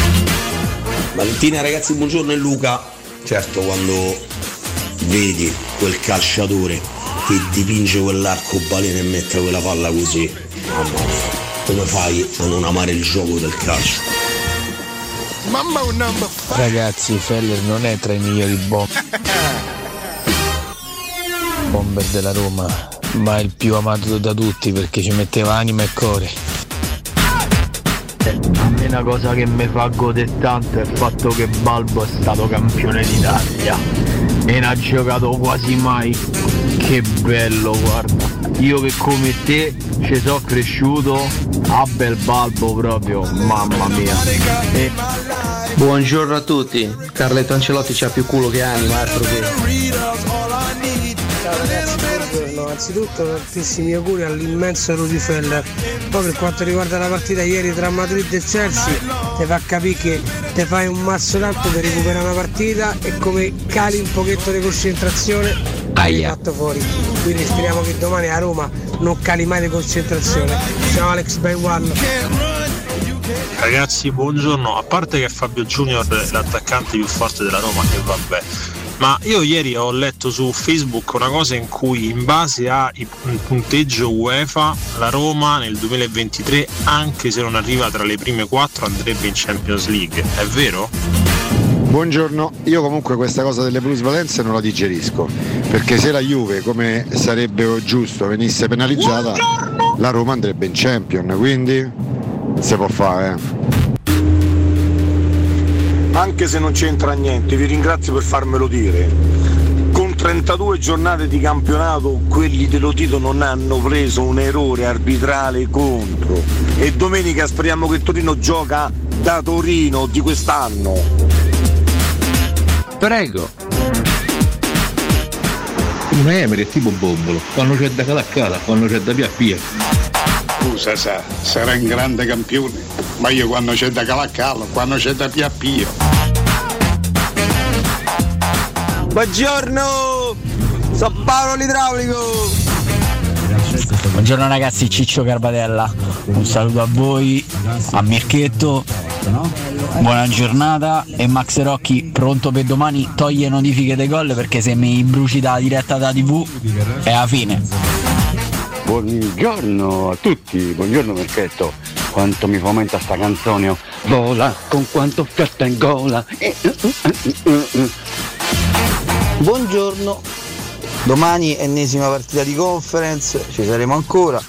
Valentina ragazzi, buongiorno e Luca. Certo, quando vedi quel calciatore che dipinge quell'arcobaleno e mette quella palla così, mamma mia, come fai a non amare il gioco del calcio? Mambo number Ragazzi, Feller non è tra i migliori bom- bomber della Roma, ma il più amato da tutti perché ci metteva anima e cuore. A me una cosa che mi fa godere tanto è il fatto che Balbo è stato campione d'Italia e non ha giocato quasi mai. Che bello, guarda. Io che come te ci sono cresciuto a bel Balbo proprio, mamma mia. E Buongiorno a tutti, Carletto Ancelotti c'ha più culo che anima, altro che. Ciao ragazzi, buongiorno. Anzitutto tantissimi auguri all'immenso Rudy Feller. Poi per quanto riguarda la partita ieri tra Madrid e Chelsea, ti fa capire che ti fai un mazzo tanto per recuperare una partita e come cali un pochetto di concentrazione hai fatto fuori. Quindi speriamo che domani a Roma non cali mai di concentrazione. Ciao Alex One. Ragazzi, buongiorno. A parte che Fabio Junior è l'attaccante più forte della Roma, che vabbè. Ma io ieri ho letto su Facebook una cosa in cui in base al punteggio UEFA la Roma nel 2023, anche se non arriva tra le prime quattro, andrebbe in Champions League. È vero? Buongiorno, io comunque questa cosa delle plusvalenze non la digerisco, perché se la Juve, come sarebbe giusto, venisse penalizzata, la Roma andrebbe in Champion, quindi si può fare. eh. Anche se non c'entra niente, vi ringrazio per farmelo dire. Con 32 giornate di campionato quelli dello Tito non hanno preso un errore arbitrale contro. E domenica speriamo che Torino gioca da Torino di quest'anno. Prego. Un Emery è tipo bombolo, quando c'è da calaccata, quando c'è da pia pia. Scusa, sa, sarà un grande campione, ma io quando c'è da calaccalo, quando c'è da piappio. Buongiorno! Sono Paolo l'idraulico! Buongiorno ragazzi, Ciccio Carbatella, un saluto a voi, a Mirchetto, buona giornata e Max Rocchi pronto per domani toglie notifiche dei gol perché se mi bruci da diretta da tv è la fine. Buongiorno a tutti, buongiorno Merchetto. Quanto mi fomenta sta canzone, oh. vola con quanto fiatta in gola. Eh, eh, eh. Buongiorno, domani ennesima partita di conference, ci saremo ancora.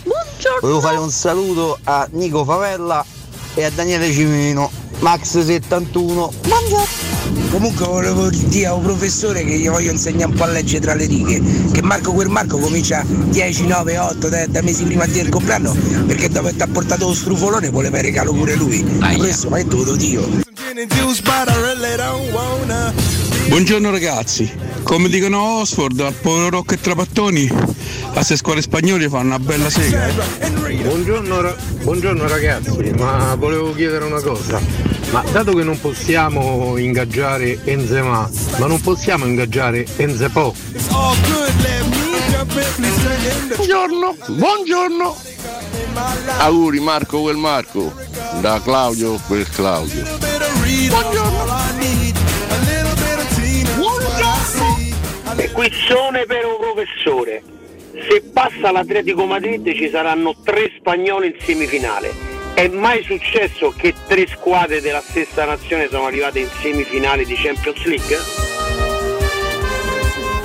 Volevo fare un saluto a Nico Favella e a Daniele Cimino, Max71. Comunque volevo dire a un professore che gli voglio insegnare un po' a leggere tra le righe, che Marco quel Marco comincia 10, 9, 8 da, da mesi prima del compleanno, perché dopo che ti ha portato lo strufolone voleva il regalo pure lui. Questo ma è tutto Dio. Buongiorno ragazzi, come dicono Oxford, al povero Rocco e Trapattoni, a se scuole spagnole fanno una bella sega. Buongiorno, ra- buongiorno ragazzi, ma volevo chiedere una cosa. Ma dato che non possiamo ingaggiare Enzema, ma non possiamo ingaggiare Enzepo? Buongiorno, buongiorno. Auguri Marco quel Marco, da Claudio quel Claudio. Quiccione per un professore. Se passa l'Atletico Madrid ci saranno tre spagnoli in semifinale. È mai successo che tre squadre della stessa nazione sono arrivate in semifinale di Champions League?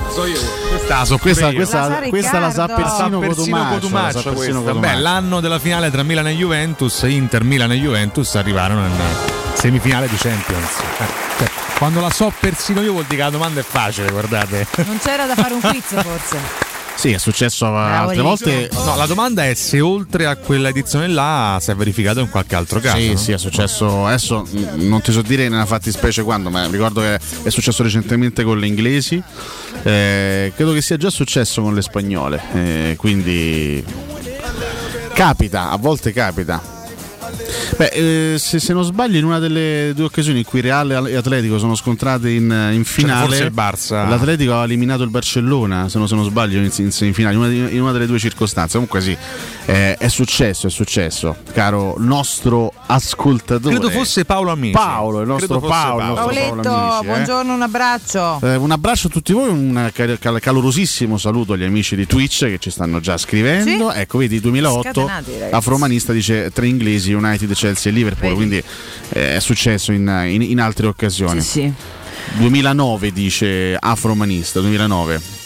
So io. Questa, so Questa, questa, questa la sa persino Cotumaccio. la Cotumaccio sa persino questa. Cotumaccio. Beh, l'anno della finale tra Milan e Juventus, Inter, Milan e Juventus arrivarono in semifinale di Champions. Eh, cioè, quando la so persino io vuol dire che la domanda è facile, guardate. Non c'era da fare un quiz [LAUGHS] forse. Sì, è successo altre Ricco. volte. No, la domanda è se oltre a quella edizione là si è verificato in qualche altro caso. Sì, no? sì, è successo. Adesso non ti so dire nella fattispecie quando, ma ricordo che è successo recentemente con le inglesi. Eh, credo che sia già successo con le spagnole. eh, quindi capita, a volte capita. Beh, eh, se, se non sbaglio, in una delle due occasioni in cui Real e Atletico sono scontrate in, in finale, forse il Barça. l'Atletico ha eliminato il Barcellona. Se non, se non sbaglio, in, in semifinale, in una, in una delle due circostanze. Comunque, sì, eh, è successo, è successo, caro nostro ascoltatore. Credo fosse Paolo Amici. Paolo, il nostro Paolo. il nostro Pauletto, Paolo Amici, eh. buongiorno, un abbraccio. Eh, un abbraccio a tutti voi, un cal- cal- calorosissimo saluto agli amici di Twitch che ci stanno già scrivendo. Sì? Ecco, vedi, 2008 Scatenati, ragazzi. Afromanista dice tre inglesi, United, Chelsea e Liverpool, quindi eh, è successo in, in- in altre occasioni. 2009 dice Afromanista, 2009.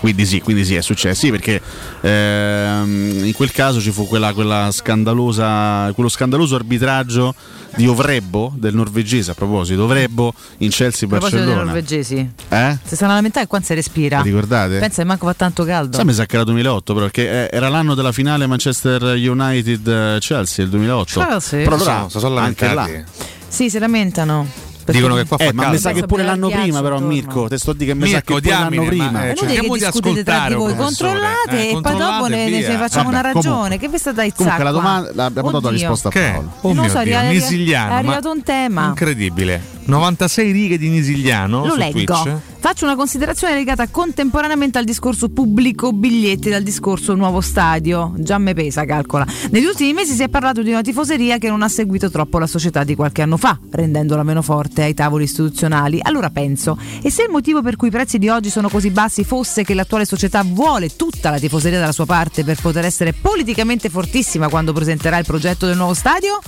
Quindi sì, quindi sì, è successo. Sì, perché ehm, in quel caso ci fu quella, quella scandalosa, quello scandaloso arbitraggio di Ovrebbo, del norvegese a proposito, Ovrebbo in A dei Chelsea-Barcellona. norvegesi. Eh? Se stanno a lamentare qua si respira. Ricordate? Pensa che manco fa tanto caldo. Sai, mi sa che era 2008, però, perché eh, era l'anno della finale Manchester United-Chelsea, il 2008. Chelsea? Però Si allora, sono- si sono anche lamentati. là. Sì, si lamentano. Perché- Dicono che qua fa Eh, ma caldo. mi sa che pure l'anno prima, però. Mirko. Te sto di che mi sa che pure l'anno prima. ma, eh, inutile cerchiamo che di discutete tra di ascoltare, voi, controllate Eh, e poi dopo ne, facciamo una ragione. Che vi sta dai Comunque la domanda la- abbiamo dato la risposta a? Paolo. Oh non mio Dio, Nisigliano, è ma- arrivato un tema. Incredibile. 96 righe di Nisigliano Lo su leggo. Twitch. Faccio una considerazione legata contemporaneamente al discorso pubblico biglietti dal discorso nuovo stadio. Già me pesa, calcola. Negli ultimi mesi si è parlato di una tifoseria che non ha seguito troppo la società di qualche anno fa, rendendola meno forte ai tavoli istituzionali. Allora penso, e se il motivo per cui i prezzi di oggi sono così bassi fosse che l'attuale società vuole tutta la tifoseria dalla sua parte per poter essere politicamente fortissima quando presenterà il progetto del nuovo stadio?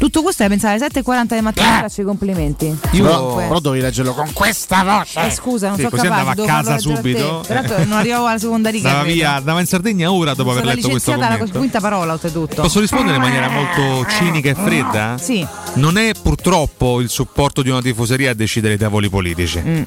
Tutto questo è pensare alle 7.40 di mattina, faccio i complimenti. Io però, Comunque- però dovevi leggerlo con questa voce. eh, scusa, non Sì, sono così capace. andava a casa subito. Peraltro non arrivavo alla seconda riga. Andava via, andava in Sardegna ora dopo aver letto questo commento. quinta parola, oltretutto. Posso rispondere in maniera molto cinica e fredda? Sì. Non è purtroppo il supporto di una tifoseria a decidere i tavoli politici. Mm.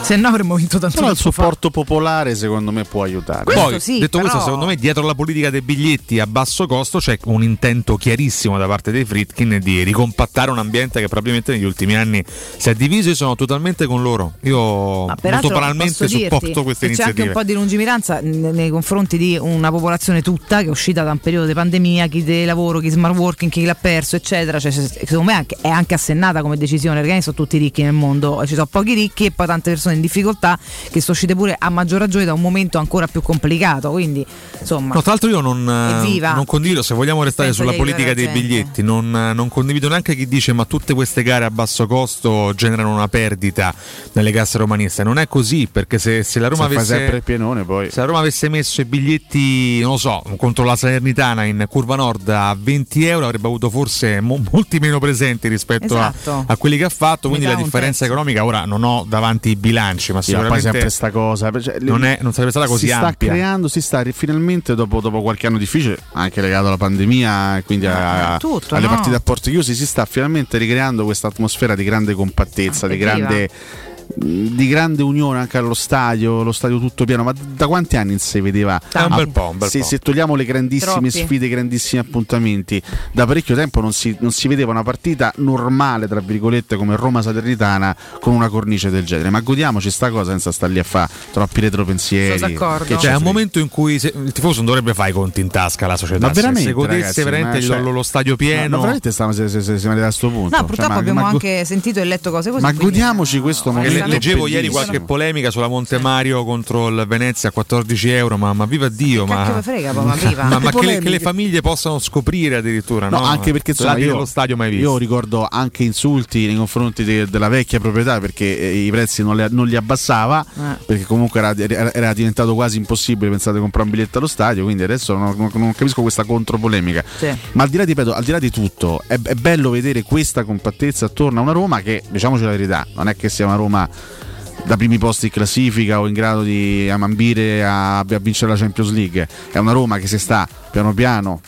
Se no avremmo vinto tanto Però il tempo fa. supporto popolare secondo me può aiutare. Questo Poi, sì, detto però- questo, secondo me dietro la politica dei biglietti a basso costo c'è un intento chiarissimo da parte dei Fritkin di ricompattare un ambiente che probabilmente negli ultimi anni si è diviso e sono totalmente con loro. Io molto banalmente dirti supporto queste che c'è anche iniziative. un po' di lungimiranza nei confronti di una popolazione tutta che è uscita da un periodo di pandemia, chi di lavoro, chi smart working, chi l'ha perso, eccetera. Cioè, se- secondo me è anche assennata come decisione, perché sono tutti ricchi nel mondo, ci sono pochi ricchi e poi tante persone in difficoltà che sono uscite pure a maggior ragione da un momento ancora più complicato. Quindi, insomma, No, tra l'altro io non, non condivido, se vogliamo restare Penso sulla politica dei biglietti, non, non condivido neanche chi dice ma tutte queste gare a basso costo generano una perdita nelle casse romaniste. Non è così, perché se, se la Roma Se avesse... sempre il pienone poi. Se la Roma avesse messo i biglietti, non lo so, contro la Salernitana in curva nord a 20 euro avrebbe avuto forse mo- molti meno presenti rispetto a- Esatto. a, quelli che ha fatto, quindi la differenza economica ora non ho davanti i bilanci, ma sicuramente sempre sta cosa. cioè, non, è- non sarebbe stata così si sta ampia. creando, si sta finalmente dopo, dopo qualche anno difficile, anche legato alla pandemia quindi a- Eh, tutto, alle no? partite a porti chiusi, si sta finalmente ricreando questa atmosfera di grande compattezza, di Evviva. grande, di grande unione anche allo stadio, lo stadio tutto pieno. Ma da quanti anni si vedeva? È un bel po', un bel se, po'. se togliamo le grandissime Troppi. sfide, i grandissimi appuntamenti, da parecchio tempo non si, non si vedeva una partita normale, tra virgolette, come Roma Salernitana con una cornice del genere. Ma godiamoci sta cosa senza star lì a fare troppi retropensieri. Sono d'accordo. Che Cioè, ci è un momento in cui se- il tifoso non dovrebbe fare i conti in tasca la società. Ma veramente, se godesse ragazzi, veramente ma cioè- lo, lo stadio pieno. Ma veramente stiamo, se, se, se, siamo arrivati a questo punto. No, Cioè, purtroppo ma- abbiamo ma go- anche sentito e letto cose così. Ma quindi- godiamoci questo momento. Le- leggevo ieri qualche polemica sulla Monte Mario contro il Venezia a 14 euro, ma, ma viva Dio! Che Ma, me [LAUGHS] frega, ma viva. ma- ma Che le, che le famiglie possano scoprire addirittura, no? No, anche perché insomma, di io, dello stadio mai visto. io ricordo anche insulti nei confronti de- della vecchia proprietà perché eh, i prezzi non, le- non li abbassava Eh. perché comunque era, era- diventato quasi impossibile pensate comprare un biglietto allo stadio quindi adesso non, non- non capisco questa contropolemica Sì. ma al di là, ripeto, al di là di tutto è, è bello vedere questa compattezza attorno a una Roma che diciamoci la verità non è che sia una Roma da primi posti in classifica o in grado di ambire a, a vincere la Champions League è una Roma che si sta piano piano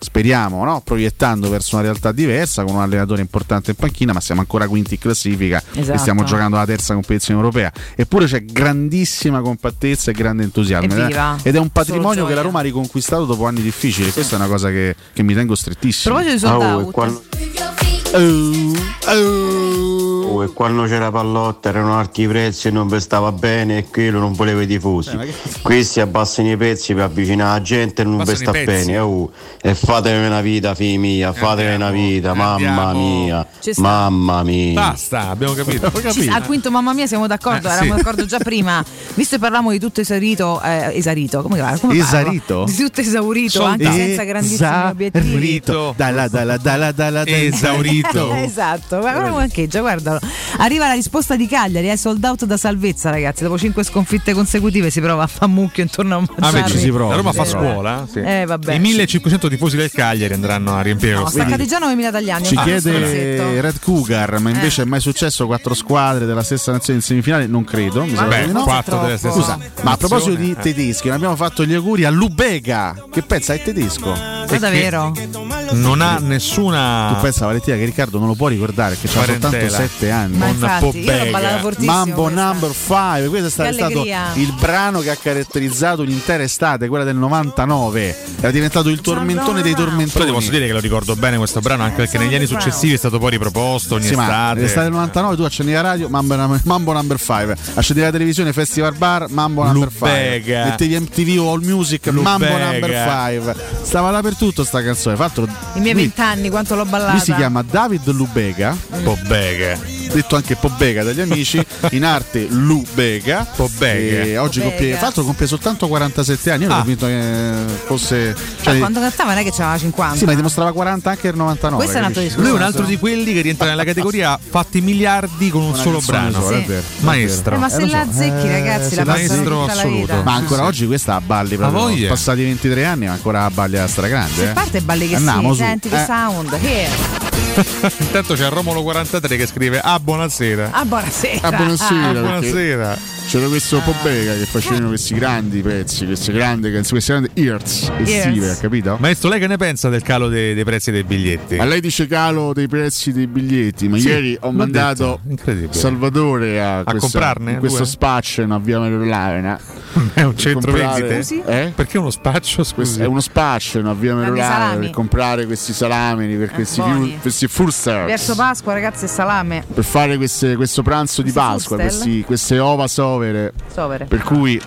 speriamo, no? proiettando verso una realtà diversa con un allenatore importante in panchina, ma siamo ancora quinti in classifica Esatto. e stiamo giocando la terza competizione europea. Eppure c'è grandissima compattezza e grande entusiasmo. Evviva. Ed è un patrimonio che la. Roma ha riconquistato dopo anni difficili. Questa è una cosa che, che mi tengo A strettissimo. proposito di sold oh, out, quando- Oh, oh. Oh, e quando c'era pallotta erano alti i prezzi e non vi stava bene e quello non voleva i tifosi. Questi abbassano i prezzi per avvicinare la gente e non vi sta bene. Oh, e fatevi una vita, figli mia, fatevi una vita, mamma mia, mamma mia. Basta, abbiamo capito. Ci- al quinto mamma mia siamo d'accordo, Eh, eravamo sì. d'accordo già prima. Visto che parlavamo di tutto esaurito, eh, esaurito, come, va? come? Esarito? Di tutto esaurito, Sold anche senza grandissimi obiettivi. Esaurito. Dalla, dalla, dalla, dalla, dalla. Esaurito. [LAUGHS] esatto, ma guarda anche già, guardalo. Arriva la risposta di Cagliari, è sold out da salvezza, ragazzi. Dopo cinque sconfitte consecutive si prova a fare mucchio intorno a un Ah, beh, Mazzarri. ci si prova. La Roma fa Sì. scuola. sì. Eh, vabbè. I 1500 tifosi del Cagliari andranno a riempire lo No, stadio. staccati già 9.000 tagliani. Ci Ah, chiede. Red Cougar, ma invece Eh. è mai successo quattro squadre della stessa nazione in semifinale? Non credo. Mi di no. quattro della stessa Scusa, ma a proposito di eh. tedeschi, non abbiamo fatto gli auguri a Lubega. Che pensa è tedesco? Ma davvero? Non ha nessuna. Tu pensa Valentina che Riccardo non lo può ricordare perché ha soltanto Parentela. 7 anni. Ma infatti, io. Mambo questa. number 5, questo è sta- Che è stato allegria. il brano che ha caratterizzato l'intera estate, quella del 99. Era diventato il tormentone dei Però tormentoni. ti posso dire che lo ricordo bene questo brano anche perché negli anni successivi è stato poi riproposto ogni Sì, ma estate. nell'estate del 99 tu accendi la radio, Mambo, Mambo Number 5, accendi la televisione, Festival Bar, Mambo Number 5, Lubega. mettevi MTV o All Music, Mambo Lubega. Number 5. Stava dappertutto sta canzone. L'altro, I miei vent'anni, quanto l'ho ballata. lui si chiama David Lubega, Pobega. Detto anche Pobega dagli amici, [LAUGHS] in arte Lubega. Pobega. E oggi Pobega. compie, fra l'altro compie soltanto 47 anni. Io ero Ah. convinto che fosse. cioè, quando cantava non è che c'aveva 50. sì, ma dimostrava 40 anche nel 99. Questo è un altro capisci? Lui è un altro di quelli che rientra nella categoria fatti miliardi con un Una solo brano. è vero, Maestro. Eh, ma Eh, se lo la so. azzecchi, Eh, ragazzi, sì, la maestro assoluto. Ma ancora oggi questa a balli proprio. voglia. Passati 23 anni, ma ancora a balli a stragrande. Se eh. parte balli che Andiamo sì, su. senti che Eh. sound. Here. [LAUGHS] Intanto c'è Romolo 43 che scrive Ah buonasera. Ah, buonasera. Ah, buonasera, Ah, perché buonasera. C'era questo Pobega che facevano questi grandi pezzi, queste grandi canzoni, queste grandi ears estive, ha capito? Maestro, lei che ne pensa del calo dei, dei prezzi dei biglietti? Ma lei dice calo dei prezzi dei biglietti, ma Sì, ieri ho mandato. Salvatore a, questa- comprarne questo due? spaccio in via Merolana. [LAUGHS] È un centro comprare- vendite? Eh? Perché uno spaccio, scusi? È uno spaccio in via di Merolana per comprare questi salamini, per questi, buoni. fiu- questi Fursters. Verso Pasqua, ragazzi, salame. per fare queste- questo pranzo di Questi Pasqua, Fustel? questi- queste ova sovere. Sovere. Per cui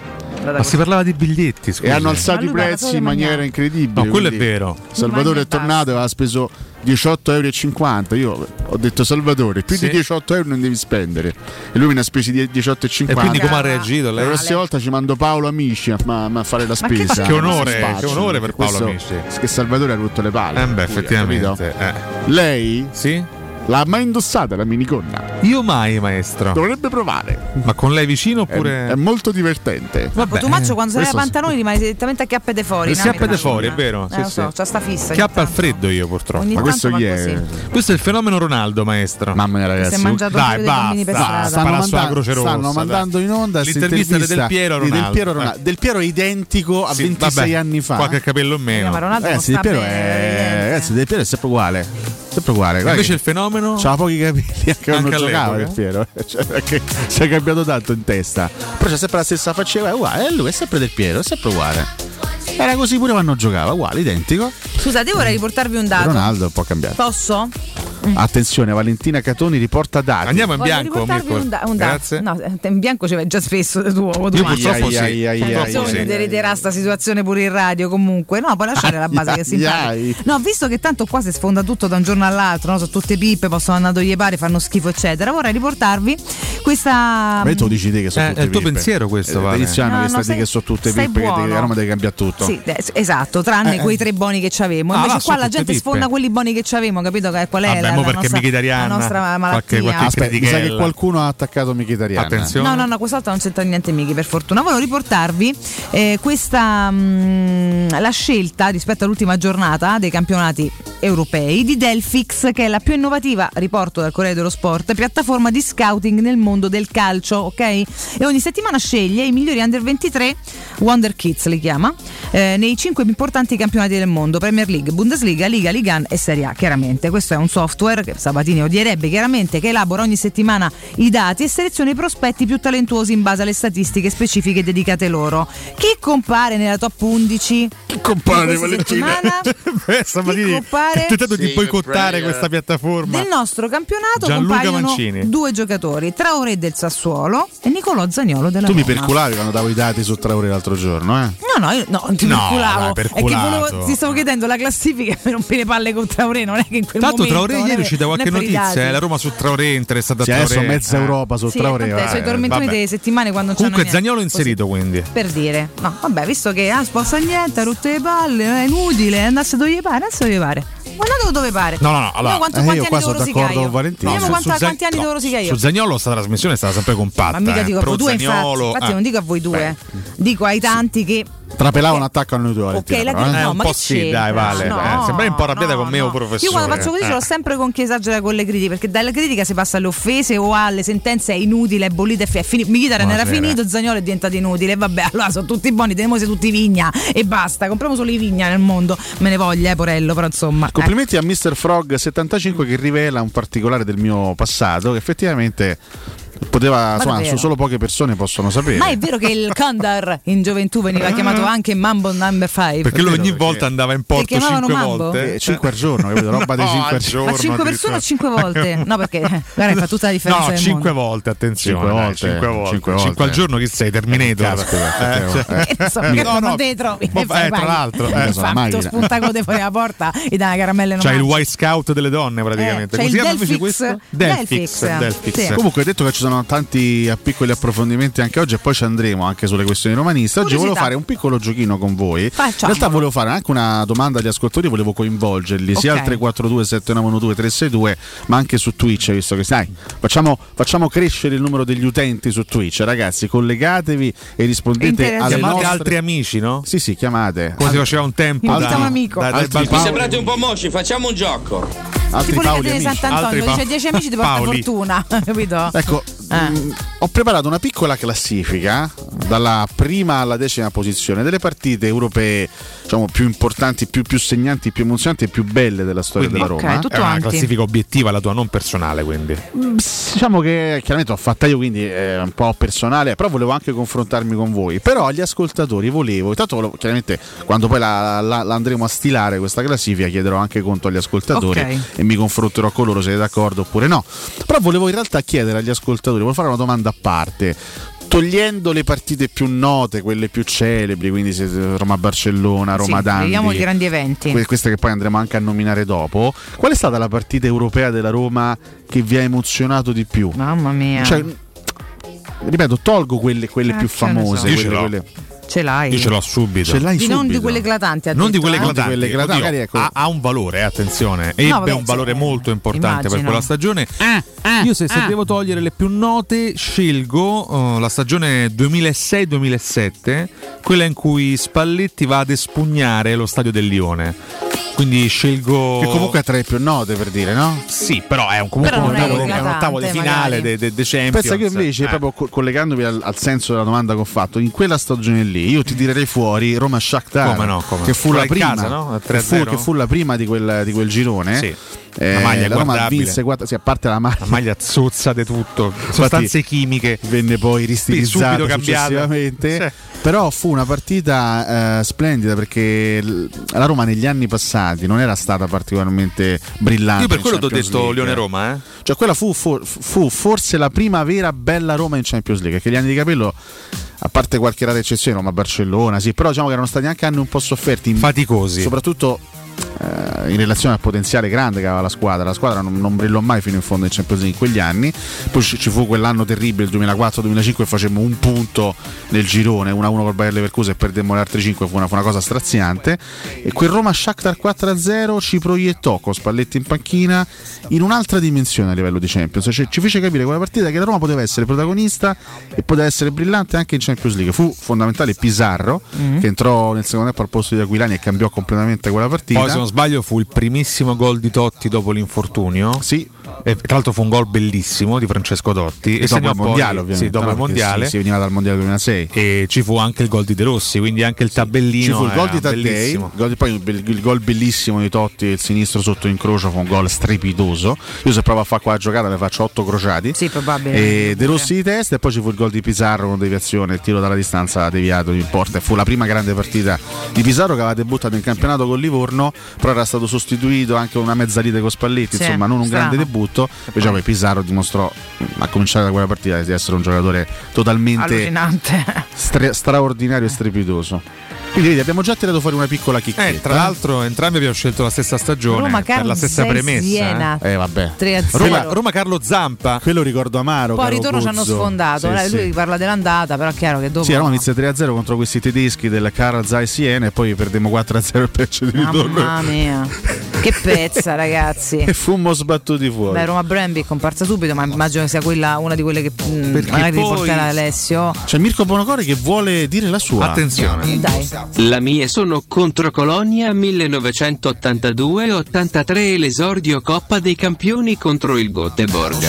Ma si parlava di biglietti, scusi. e hanno alzato i prezzi in maniera mangiare. incredibile. No, quello è vero. Salvatore è tornato e aveva speso 18,50 euro. Io ho detto Salvatore, più Sì. di 18 euro non devi spendere. E lui me ne ha spesi die- 18,50. E quindi come ha reagito la lei? prossima volta ci mando Paolo Amici a, ma- ma a fare la Ma che spesa. Che onore, che onore per Paolo Questo- Amici. Che Salvatore ha rotto le palle. Eh beh, cui, effettivamente. capito? eh. Lei Sì? L'ha mai indossata la minigonna? Io mai, maestro. Dovrebbe provare. Ma con lei vicino È, oppure. è molto divertente. Vabbè. Cotumaccio quando si leva i questo sì. pantaloni rimane direttamente a chiappe de fuori. Mi de fuori, è vero, Eh, sì, lo so, sì. c'ha sta fissa. Chiappa al freddo io purtroppo. Ogni Ma questo chi è? così. Questo è il fenomeno Ronaldo, maestro. Mamma mia, Si è ragazzi. mangiato Dai, per basta. strada. stanno, mandando- Croce Rossa, stanno dai. mandando in onda L'intervista di Del Piero a di Del Ronaldo. Piero, Ronaldo. Eh. Del Piero è identico a Sì, 26 vabbè, anni fa. Qualche capello in Eh, meno. ma Ronaldo bene, è Del Piero è sempre uguale. Sempre uguale. Guarda Invece che il fenomeno. C'ha pochi capelli [LAUGHS] anche quando giocava. Del Piero. [LAUGHS] Cioè, perché si è cambiato tanto in testa. Però c'è sempre la stessa faccia, è uguale. E lui è sempre Del Piero, è sempre uguale. Era così pure quando giocava, uguale, identico. Scusate, vorrei riportarvi un dato. Ronaldo un po' cambiato. Posso? Attenzione, Valentina Catoni riporta dati. Andiamo in bianco, Mirko. un, da- un dato. Grazie. No, eh, in bianco ci vai già spesso tu. Io purtroppo sì. Ai, ai, ai, Cioè, ai, ai, ai. erediterà sta situazione pure in radio comunque. No, puoi lasciare la base che simpatica. ai. No, visto che tanto qua si sfonda tutto da un giorno all'altro, no? sono tutte pippe, possono andare dove gli pare, fanno schifo, eccetera. Vorrei riportarvi questa. Ma tu dici te che sono Eh, tutte è il tuo pippe. pensiero questo, Eh, Vale. No, che no, stai che sono tutte stai pippe che buono. a Roma devi cambiare tutto. Sì, eh, esatto, tranne Eh, quei tre buoni che c'avevamo. Ah, Invece là, qua la gente pippe. sfonda quelli buoni che c'avevamo, capito che- qual è Vabbè, la, mo perché nostra, Mkhitaryan, la nostra qualche- malattia. qualche Aspetta, mi sa che qualcuno ha attaccato Mkhitaryan. Attenzione. No, no, no, quest'altro non c'entra niente Michi, per fortuna. Volevo riportarvi eh, questa mh, la scelta rispetto all'ultima giornata dei campionati europei di Delfix, che è la più innovativa, riporto dal Corriere dello Sport, piattaforma di scouting nel mondo del calcio, ok? E ogni settimana sceglie i migliori under 23, Wonder Kids li chiama, eh, nei cinque più importanti campionati del mondo, Premier League, Bundesliga, Liga, Ligan e Serie A, chiaramente. Questo è un software che Sabatini odierebbe chiaramente, che elabora ogni settimana i dati e seleziona i prospetti più talentuosi in base alle statistiche specifiche dedicate loro. Chi compare nella top 11? Chi compare, Valentina? [LAUGHS] Beh, Sabatini Chi compare? ha tentato di Sì, boicottare prega. questa piattaforma. Nel nostro campionato Gianluca compaiono Mancini. due giocatori, Traoré del Sassuolo e Nicolò Zagnolo della Tu mi Roma. perculavi quando davo i dati su Traore l'altro giorno, eh? No, no, io no, non ti No, perculavo. È che volevo, ti stavo chiedendo la classifica [LAUGHS] per rompere le palle con Traoré, non è che in quel Tanto momento Traoré è ieri è uscita qualche notizia, eh, la Roma su Traoré è interessata a Sì, adesso mezza Eh. Europa su Sì, Traoré. vabbè, va. sono i tormentoni delle settimane quando Comunque Zagnolo inserito quindi. Per dire, no, vabbè, visto che ah, sposta niente, ha rotto le palle, è inutile, andasse dove gli pare, adesso dove pare. Guardate dove pare. No, no, no, allora- Vediamo quanto, Eh, quanti io anni qua sono d'accordo con Valentino. Vediamo quanti anni no, rosicare io. Su Zagnolo sta trasmissione è stata sempre compatta. Ma mica eh. dico a Pro voi due, infatti eh. non dico a voi due, dico ai tanti che Trapelava un attacco a noi due. Valentina, Ok, la però, eh. critica Eh, no, un ma po' sì, dai, vale. No, Eh, sembrai un po' arrabbiata no, con me o no. professore. Io quando faccio così Eh. ce l'ho sempre con chi esagera con le critiche, perché dalla critica si passa alle offese o alle sentenze è inutile, è bollita e fi- è finito. Era finito, Zagnolo è diventato inutile. E vabbè, allora sono tutti buoni, teniamo tutti vigna e basta. Compriamo solo i vigna nel mondo. Me ne voglia, eh, Porello, però insomma. Complimenti a Mr. Frog75 che rivela un particolare del mio passato che effettivamente poteva, insomma, solo poche persone possono sapere. Ma è vero che il Condor in gioventù veniva chiamato anche Mambo Number 5. Perché lui ogni volta andava in porto chiamavano 5 Mambo? volte. Eh, cinque al giorno, capito? Roba dei No, cinque al al giorno. Ma 5 persone o 5 volte? No, perché eh, guarda, fa tutta la differenza. No, del 5 mondo. volte, attenzione. Cinque dai, volte, cinque volte. cinque Cinque volte. al giorno chi sei? Terminator. Caspita, Eh, cioè- eh. Che so, [LAUGHS] che No, no. E fai [LAUGHS] eh, tra l'altro, E eh, sono fa, macchina. tu spunta code fuori la porta e dà in C'hai il. White Scout delle donne praticamente. Eh, il chiama invece questo? Delphix. Comunque hai detto che ci sono tanti a piccoli approfondimenti anche oggi e poi ci andremo anche sulle questioni romaniste. Oggi volevo fare un piccolo giochino con voi. Facciamolo. In realtà volevo fare anche una domanda agli ascoltatori, volevo coinvolgerli sia Ok. al 342 792 362 ma anche su Twitch, visto che sai, facciamo, facciamo crescere il numero degli utenti su Twitch, ragazzi, collegatevi e rispondete alle Chiamate nostre... altri amici, no? Sì, sì, chiamate. Come si faceva un tempo. Da- un amico. da- Altri balconi. Paoli. Sembrate un po' moci, facciamo un gioco. Altri Tipo Paoli di amici. Sant'Antonio, Altri dice Pa- 10 amici ti porta fortuna, [LAUGHS] capito? Ecco. Mh, ho preparato una piccola classifica dalla prima alla decima posizione delle partite europee diciamo, più importanti, più, più segnanti, più emozionanti e più belle della storia Quindi- della Ok, Roma. tutto È una avanti. classifica obiettiva la tua, non personale, quindi. Mm, Diciamo che chiaramente l'ho fatta io, quindi è un po' personale, però volevo anche confrontarmi con voi. Però agli ascoltatori volevo, intanto volevo- chiaramente quando poi la, la- la andremo a stilare questa classifica chiederò anche conto agli ascoltatori Ok. e mi confronterò con loro se siete d'accordo oppure no. Però volevo in realtà chiedere agli ascoltatori, volevo fare una domanda a parte. Togliendo le partite più note, quelle più celebri, quindi Roma-Barcellona, Sì, Roma-Dandi, vediamo i grandi eventi. que- queste che poi andremo anche a nominare dopo, qual è stata la partita europea della Roma che vi ha emozionato di più? Mamma mia. Cioè, ripeto, tolgo quelle, quelle più ne so. famose. Io quelle- ce l'hai. Io ce l'ho subito. Ce l'hai di non subito. di quelle eclatanti. ha non di quelle eh? eclatanti. eclatanti, quelle eclatanti, Oddio, magari, ecco. ha, ha un valore, attenzione. Ebbe vabbè, un valore sì. molto importante per Immagino. quella stagione. Eh, Io se, se devo togliere le più note, scelgo uh, la stagione 2006-2007, quella in cui Spalletti va ad espugnare lo stadio del Lione. Quindi scelgo. Che comunque è tra le più note per dire, no? Sì, però è un, comunque Però un, ottavo- è un ottavo di finale magari. de, de, Champions. Pensa che io invece, Eh. proprio co- collegandomi al, al senso della domanda che ho fatto, in quella stagione lì io ti tirerei fuori Roma Shakhtar, Come no, come che fu Quella la prima, casa, no? Che, fu, 3-0? che fu la prima di quel, di quel girone. Sì. Eh, La maglia la Roma vinse quattro, sì, a parte la maglia, La maglia zozza di tutto, sostanze chimiche. venne poi ristilizzata successivamente. Sì. Però fu una partita eh, splendida perché la Roma negli anni passati non era stata particolarmente brillante. Io per quello ti ho detto League. Lione-Roma, eh? Cioè, quella fu, fu- fu forse la prima vera bella Roma in Champions League. Che gli anni di capello, a parte qualche rara eccezione, ma Barcellona, sì, però diciamo che erano stati anche anni un po' sofferti. Faticosi. Soprattutto eh, in relazione al potenziale grande che aveva la squadra. La squadra non, non brillò mai fino in fondo in Champions League in quegli anni. Poi ci, ci fu quell'anno terribile, il 2004-2005, e facemmo un punto nel girone, 1-1 col Bayer Leverkusen e perdemmo le altre 5. Fu una, fu una cosa straziante. E quel Roma Shakhtar 4-0 ci proiettò con Spalletti in panchina in un'altra dimensione a livello di Champions. Cioè, ci fece capire quella partita che la Roma poteva essere protagonista e poteva essere brillante anche in Champions League. Fu fondamentale Pizarro, Mm. che entrò nel secondo tempo al posto di Aquilani e cambiò completamente quella partita. Poi, se non sbaglio, fu il primissimo gol di Totti dopo l'infortunio. Sì. E, tra l'altro, fu un gol bellissimo di Francesco Totti. E dopo segnò il mondiale, poi- ovviamente. Sì, dopo il Perché mondiale. Si, si veniva dal mondiale 2006. E ci fu anche il gol di De Rossi, quindi anche il tabellino. Ci fu il gol di Taddei, poi il, il gol bellissimo di Totti, il sinistro sotto incrocio fu un gol strepitoso. Io se provo a fare qua la giocata ne faccio 8 crociati. Sì, probabile. E De Rossi di testa e poi ci fu il gol di Pizarro con deviazione, il tiro dalla distanza deviato in porta. E fu la prima grande partita di Pizarro che aveva debuttato in campionato con Livorno, però era stato sostituito anche con una mezza lite con Spalletti, Sì, insomma non un strano. grande debutto. Invece poi Pizarro dimostrò a cominciare da quella partita di essere un giocatore totalmente stra- straordinario e strepitoso. Quindi vedi, abbiamo già tirato fuori una piccola chicchetta. Eh, tra l'altro entrambi abbiamo scelto la stessa stagione Roma, per la Carlo, stessa sei premessa. Siena. eh. Eh vabbè. 3 a 0. Roma, Roma Carlo Zampa. Quello ricordo amaro. Poi al ritorno ci hanno Guzzo. sfondato. Sì, sì. Lui parla dell'andata, però è chiaro che dopo. Sì, Roma inizia 3-0 contro questi tedeschi del Carl Zeiss Siena e poi perdemmo 4-0 il pezzo di ritorno. Mamma mia, che pezza, [LAUGHS] ragazzi. E fummo sbattuti fuori. Beh, Roma Bremby è comparsa subito, ma immagino che sia quella una di quelle che mh, Perché magari poi- riporterà Alessio. C'è Mirko Bonocore che vuole dire la sua. Attenzione. Dai. La mia sono contro Colonia 1982-83 l'esordio Coppa dei Campioni contro il Göteborg.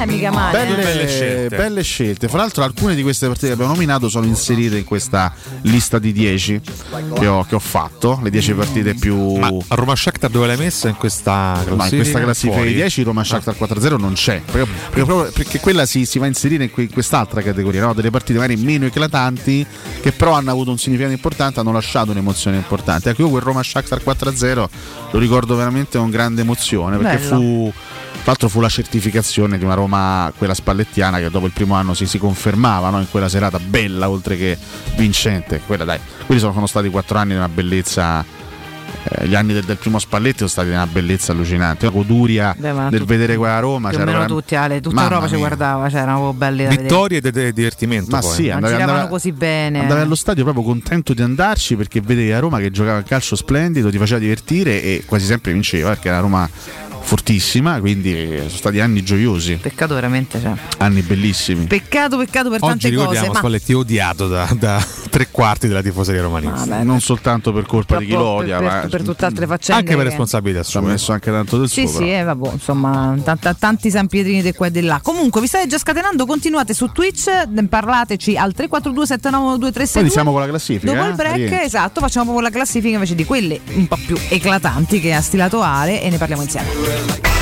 Eh, mica male. Belle, Belle scelte. belle scelte. Fra l'altro, alcune di queste partite che abbiamo nominato sono inserite in questa lista di 10 che ho, che ho fatto. Le 10 partite più. Ma a Roma Shakhtar dove l'hai messa in questa classifica? Ma in questa classifica Fuori. di 10 Roma Shakhtar 4-0 non c'è perché, perché proprio- perché quella si, si va a inserire in quest'altra categoria no? delle partite magari meno eclatanti che però hanno avuto un significato importante hanno lasciato un'emozione importante ecco io quel Roma Shakhtar 4-0 lo ricordo veramente con grande emozione perché Bello. fu tra l'altro fu la certificazione di una Roma quella spallettiana che dopo il primo anno si, si confermava no? in quella serata bella oltre che vincente quella dai quelli sono, sono stati quattro anni di una bellezza eh, gli anni del, del primo Spalletti sono stati una bellezza allucinante. La goduria Beh, del tu- vedere quella Roma. Più o c'era tutti, Ale, tutta Europa ci guardava, c'erano belli da vedere. Vittorie ed ed- divertimento Ma poi. sì, Non andavi, andavi- così bene. andavi allo stadio proprio contento di andarci perché vedevi la Roma che giocava a calcio splendido, ti faceva divertire e quasi sempre vinceva perché era Roma fortissima, quindi eh, sono stati anni gioiosi, Peccato veramente, cioè. anni bellissimi. Peccato, peccato per Oggi tante ricordiamo cose. Ma Spalletti odiato da, da [LAUGHS] tre quarti della tifoseria romanista. Vabbè, non soltanto per colpa di chi lo odia, per, ma per, per tutt'altre faccende. Anche per responsabilità ci ha sua. messo anche tanto del Sì, suo. sì, però. eh, vabbè, insomma, tanta- tanti San Pietrini di qua e di là. Comunque, vi state già scatenando, continuate su Twitch, parlateci al 342 792362 Poi iniziamo con la classifica. Dopo eh? il break, Rientri. esatto, facciamo proprio la classifica invece di quelle un po' più eclatanti che ha stilato Ale e ne parliamo insieme. like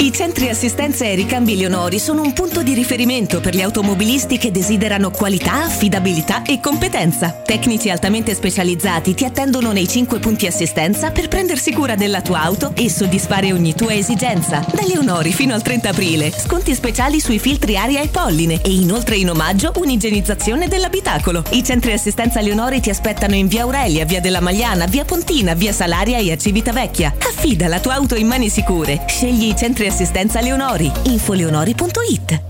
I centri assistenza e ricambi Leonori sono un punto di riferimento per gli automobilisti che desiderano qualità, affidabilità e competenza. Tecnici altamente specializzati ti attendono nei 5 punti assistenza per prendersi cura della tua auto e soddisfare ogni tua esigenza. Da Leonori fino al 30 aprile, sconti speciali sui filtri aria e polline e inoltre in omaggio un'igienizzazione dell'abitacolo. I centri assistenza Leonori ti aspettano in via Aurelia, via della Magliana, via Pontina, via Salaria e a Civitavecchia. Affida la tua auto in mani sicure. Scegli i centri assistenza Leonori. infoleonori.it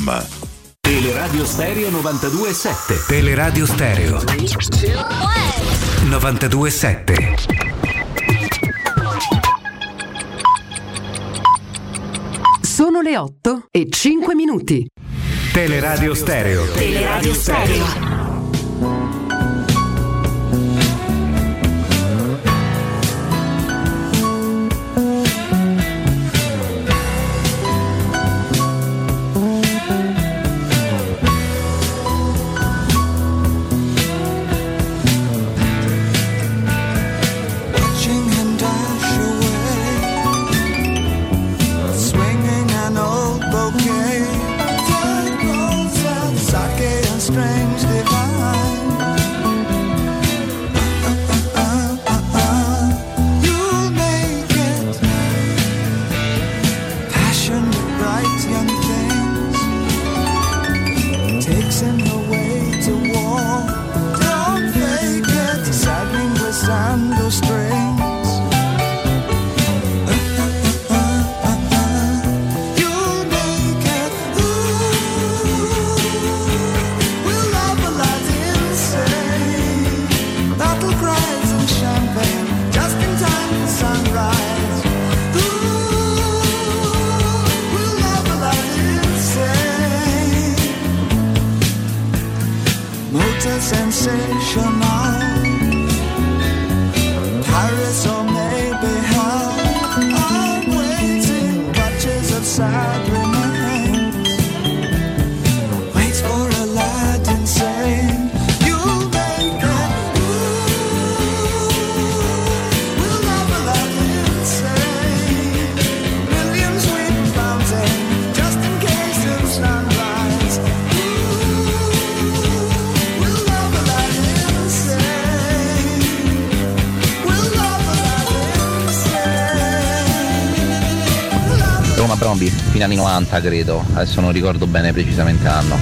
Teleradio Stereo 92.7 Teleradio Stereo. 92.7 Sono le 8 e 5 minuti. Teleradio Stereo. Teleradio Stereo. Fino anni 90 credo, adesso non ricordo bene precisamente l'anno.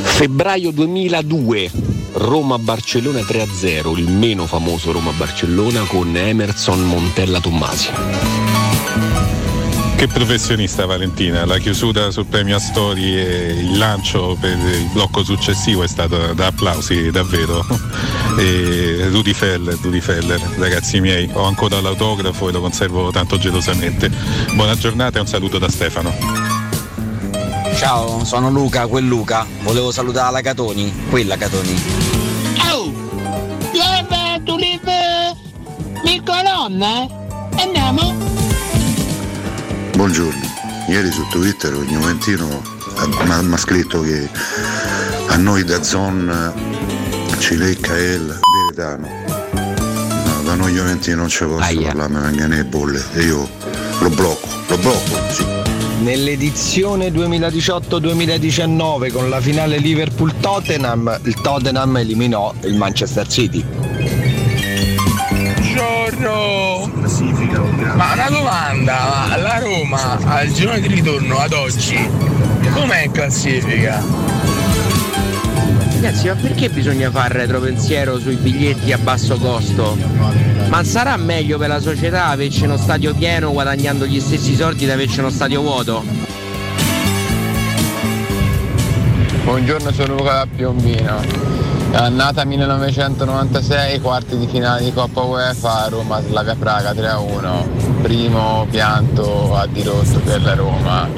Febbraio 2002, Roma-Barcellona 3-0, il meno famoso Roma-Barcellona con Emerson Montella Tommasi. Che professionista Valentina, la chiusura sul premio Astori e il lancio per il blocco successivo è stato da applausi davvero. E Rudy Feller, Rudy Feller, ragazzi miei, ho ancora l'autografo e lo conservo tanto gelosamente. Buona giornata e un saluto da Stefano. Ciao, sono Luca, quel Luca. Volevo salutare la Catoni, quella Catoni. Oh! Live! Mi colonna? Andiamo? Buongiorno, ieri su Twitter un Juventino mi ha scritto che a noi da Zon ci lecca il veritano. No, da noi Juventini non ci posso parlare, mi vengono le bolle e io lo blocco, lo blocco, sì. Nell'edizione 2018-2019 con la finale Liverpool-Tottenham, il Tottenham eliminò il Manchester City. Buongiorno! Ma una domanda, ma la Roma al girone di ritorno ad oggi com'è in classifica? Ragazzi, ma perché bisogna fare retropensiero sui biglietti a basso costo? Ma sarà meglio per la società averci uno stadio pieno guadagnando gli stessi soldi da averci uno stadio vuoto? Buongiorno, sono Luca da Piombino. Annata 1996, quarti di finale di Coppa UEFA, Roma Slavia Praga 3-1. Primo pianto a dirotto per la Roma